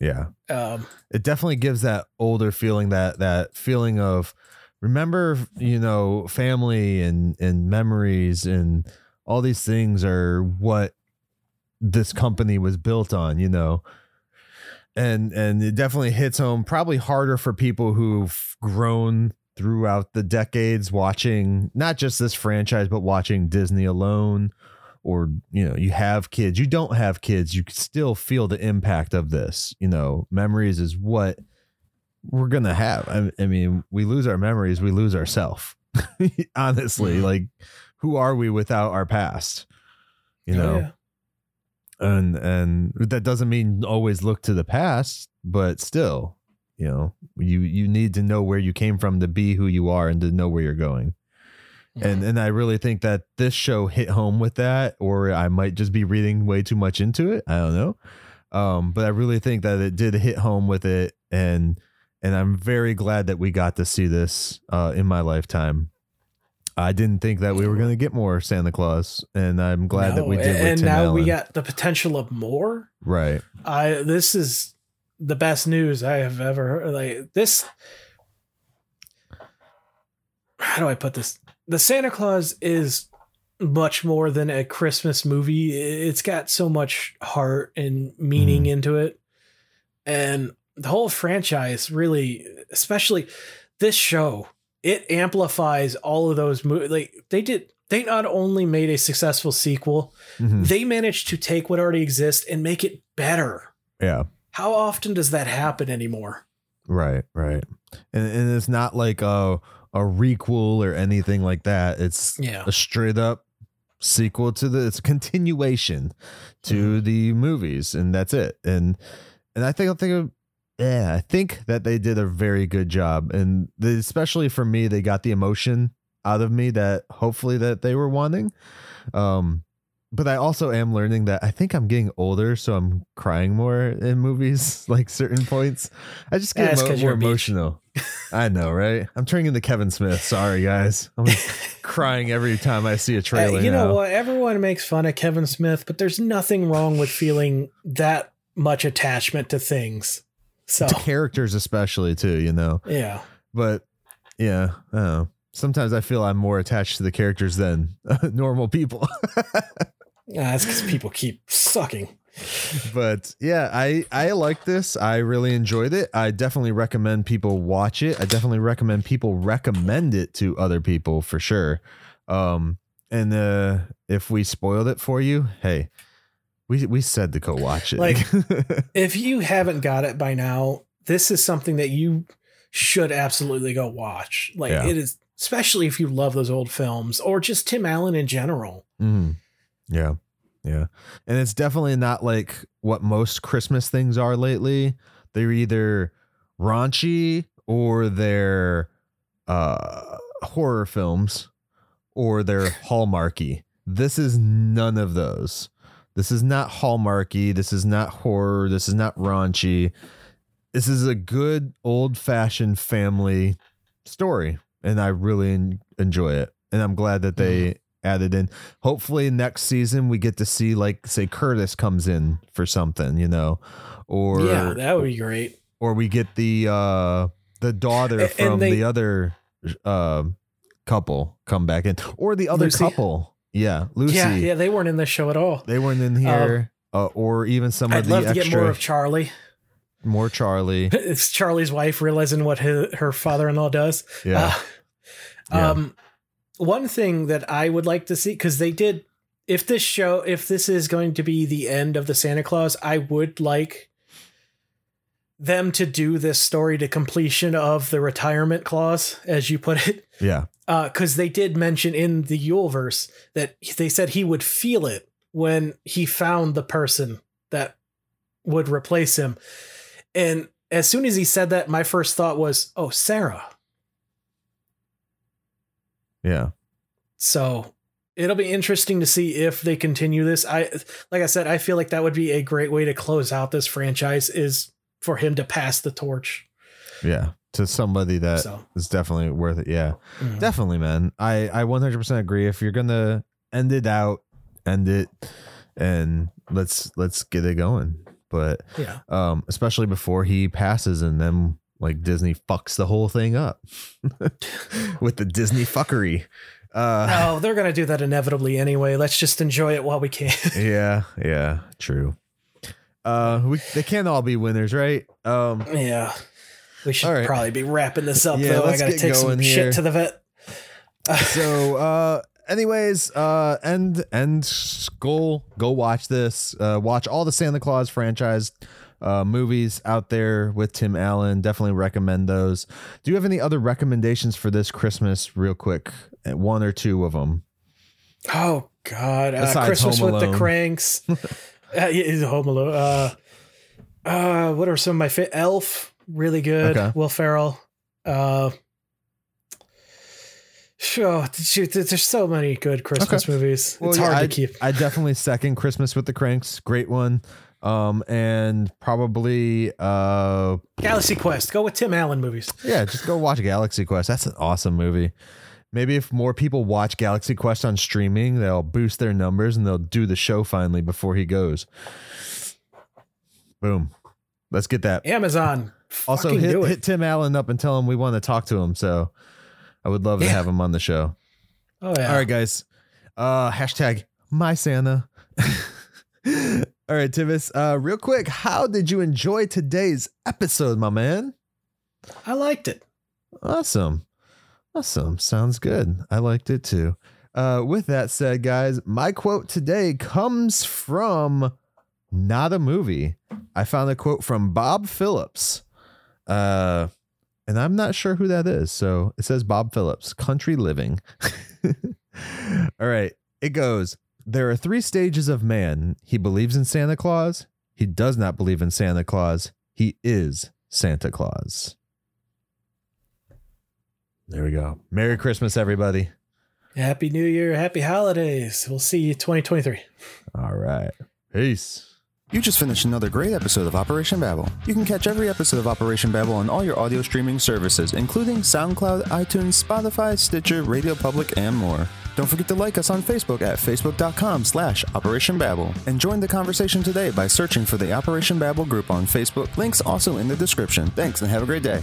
yeah. um It definitely gives that older feeling that that feeling of remember, you know, family and and memories and all these things are what this company was built on. You know, and and it definitely hits home probably harder for people who've grown throughout the decades watching not just this franchise but watching Disney alone or you know you have kids you don't have kids you still feel the impact of this you know memories is what we're gonna have i, I mean we lose our memories we lose ourself honestly like who are we without our past? You know, Oh, Yeah. and and that doesn't mean always look to the past, but still, you know, you you need to know where you came from to be who you are and to know where you're going. And and I really think that this show hit home with that, or I might just be reading way too much into it. I don't know. Um, but I really think that it did hit home with it, and and I'm very glad that we got to see this uh, in my lifetime. I didn't think that we were going to get more Santa Claus, and I'm glad that we did. And now we got the potential of more. right. I this is the best news I have ever heard. Like this how do I put this? The Santa Claus is much more than a Christmas movie. It's got so much heart and meaning Mhm. into it. And the whole franchise really, especially this show, it amplifies all of those movies. Like they did they not only made a successful sequel, Mhm. they managed to take what already exists and make it better. Yeah. How often does that happen anymore? Right, right. And and it's not like a a requel or anything like that. It's Yeah. a straight up sequel to the it's a continuation to the movies and that's it. And and I think I think of yeah, I think that they did a very good job and they, especially for me they got the emotion out of me that hopefully that they were wanting. Um but I also am learning that I think I'm getting older, so I'm crying more in movies, like certain points. I just get mo- more you're a beach. emotional. I know, right? I'm turning into Kevin Smith. Sorry, guys. I'm crying every time I see a Uh, trailer. you know now. what? Everyone makes fun of Kevin Smith, but there's nothing wrong with feeling that much attachment to things. So, characters, especially too, you know. yeah. But yeah, I. Sometimes I feel I'm more attached to the characters than normal people. Yeah, that's because people keep sucking. but yeah, I I like this. I really enjoyed it. I definitely recommend people watch it. I definitely recommend people recommend it to other people for sure. Um, and uh, if we spoiled it for you, hey, we we said to go watch it. Like- If you haven't got it by now, this is something that you should absolutely go watch. Like, Yeah. it is, especially if you love those old films or just Tim Allen in general. Mhm. Yeah. Yeah. And it's definitely not like what most Christmas things are lately. They're either raunchy or they're uh horror films or they're hallmarky. This is none of those. This is not hallmarky, this is not horror, this is not raunchy. This is a good old-fashioned family story and I really en- enjoy it. And I'm glad that they added in hopefully next season we get to see like say Curtis comes in for something, you know, or yeah, that would be great. or we get the uh the daughter and from they- the other uh, couple come back in, or the other Lucy. couple, yeah, Lucy. Yeah, yeah, they weren't in this show at all. They weren't in here, uh, or even some of the extra. I'd of the love to get more of Charlie. more Charlie. It's Charlie's wife realizing what his, her father-in-law does. Yeah, Uh, Yeah. Um, one thing that I would like to see because they did, if this show, if this is going to be the end of the Santa Claus, I would like them to do this story to completion of the retirement clause, as you put it. yeah, Uh, because they did mention in the Yuleverse that they said he would feel it when he found the person that would replace him. And as soon as he said that, my first thought was, oh, Sarah. yeah. So it'll be interesting to see if they continue this. I like I said, I feel like that would be a great way to close out this franchise is for him to pass the torch. Yeah, to somebody that is So definitely worth it. Yeah, mm. definitely, man. I I 100% agree. If you're gonna end it out, end it, and let's let's get it going. But yeah. um, especially before he passes, and then like Disney fucks the whole thing up with the Disney fuckery. Uh, No, they're gonna do that inevitably anyway. Let's just enjoy it while we can. yeah, yeah, true. Uh, we they can't all be winners, right? Um, yeah. We should right. probably be wrapping this up Yeah, though. I gotta take some here. shit to the vet. so uh anyways uh end end school go watch this uh watch all the santa claus franchise uh movies out there with tim allen definitely recommend those do you have any other recommendations for this christmas real quick one or two of them Oh God! Uh, Christmas with the Kranks. uh, yeah, Home Alone. Uh, uh, what are some of my fit? Elf, really good. Okay. Will Ferrell. Uh, sure. Shoot, there's so many good Christmas movies. Well, it's hard to keep. I definitely second Christmas with the Kranks. Great one. Um, and probably uh Galaxy Quest. Go with Tim Allen movies. yeah, just go watch Galaxy Quest. That's an awesome movie. Maybe if more people watch Galaxy Quest on streaming, they'll boost their numbers and they'll do the show finally before he goes. Boom. Let's get that. Amazon. Also, hit, hit Tim Allen up and tell him we want to talk to him. So I would love to have him on the show. Oh yeah. All right, guys. Uh hashtag my Santa. All right, Tivis. Uh, real quick, how did you enjoy today's episode, my man? I liked it. Awesome. Awesome. Sounds good. I liked it too. Uh, with that said, guys, my quote today comes from not a movie. I found a quote from Bob Phillips. Uh, and I'm not sure who that is. So it says Bob Phillips, country living. All right. It goes There are three stages of man. He believes in Santa Claus. He does not believe in Santa Claus. He is Santa Claus. There we go. Merry Christmas, everybody. Happy New Year. Happy holidays. We'll see you 2023. All right. Peace. You just finished another great episode of Operation Babble. You can catch every episode of Operation Babble on all your audio streaming services, including SoundCloud, iTunes, Spotify, Stitcher, Radio Public, and more. Don't forget to like us on Facebook at facebook.com slash Operation Babble and join the conversation today by searching for the Operation Babble group on Facebook. Links also in the description. Thanks and have a great day.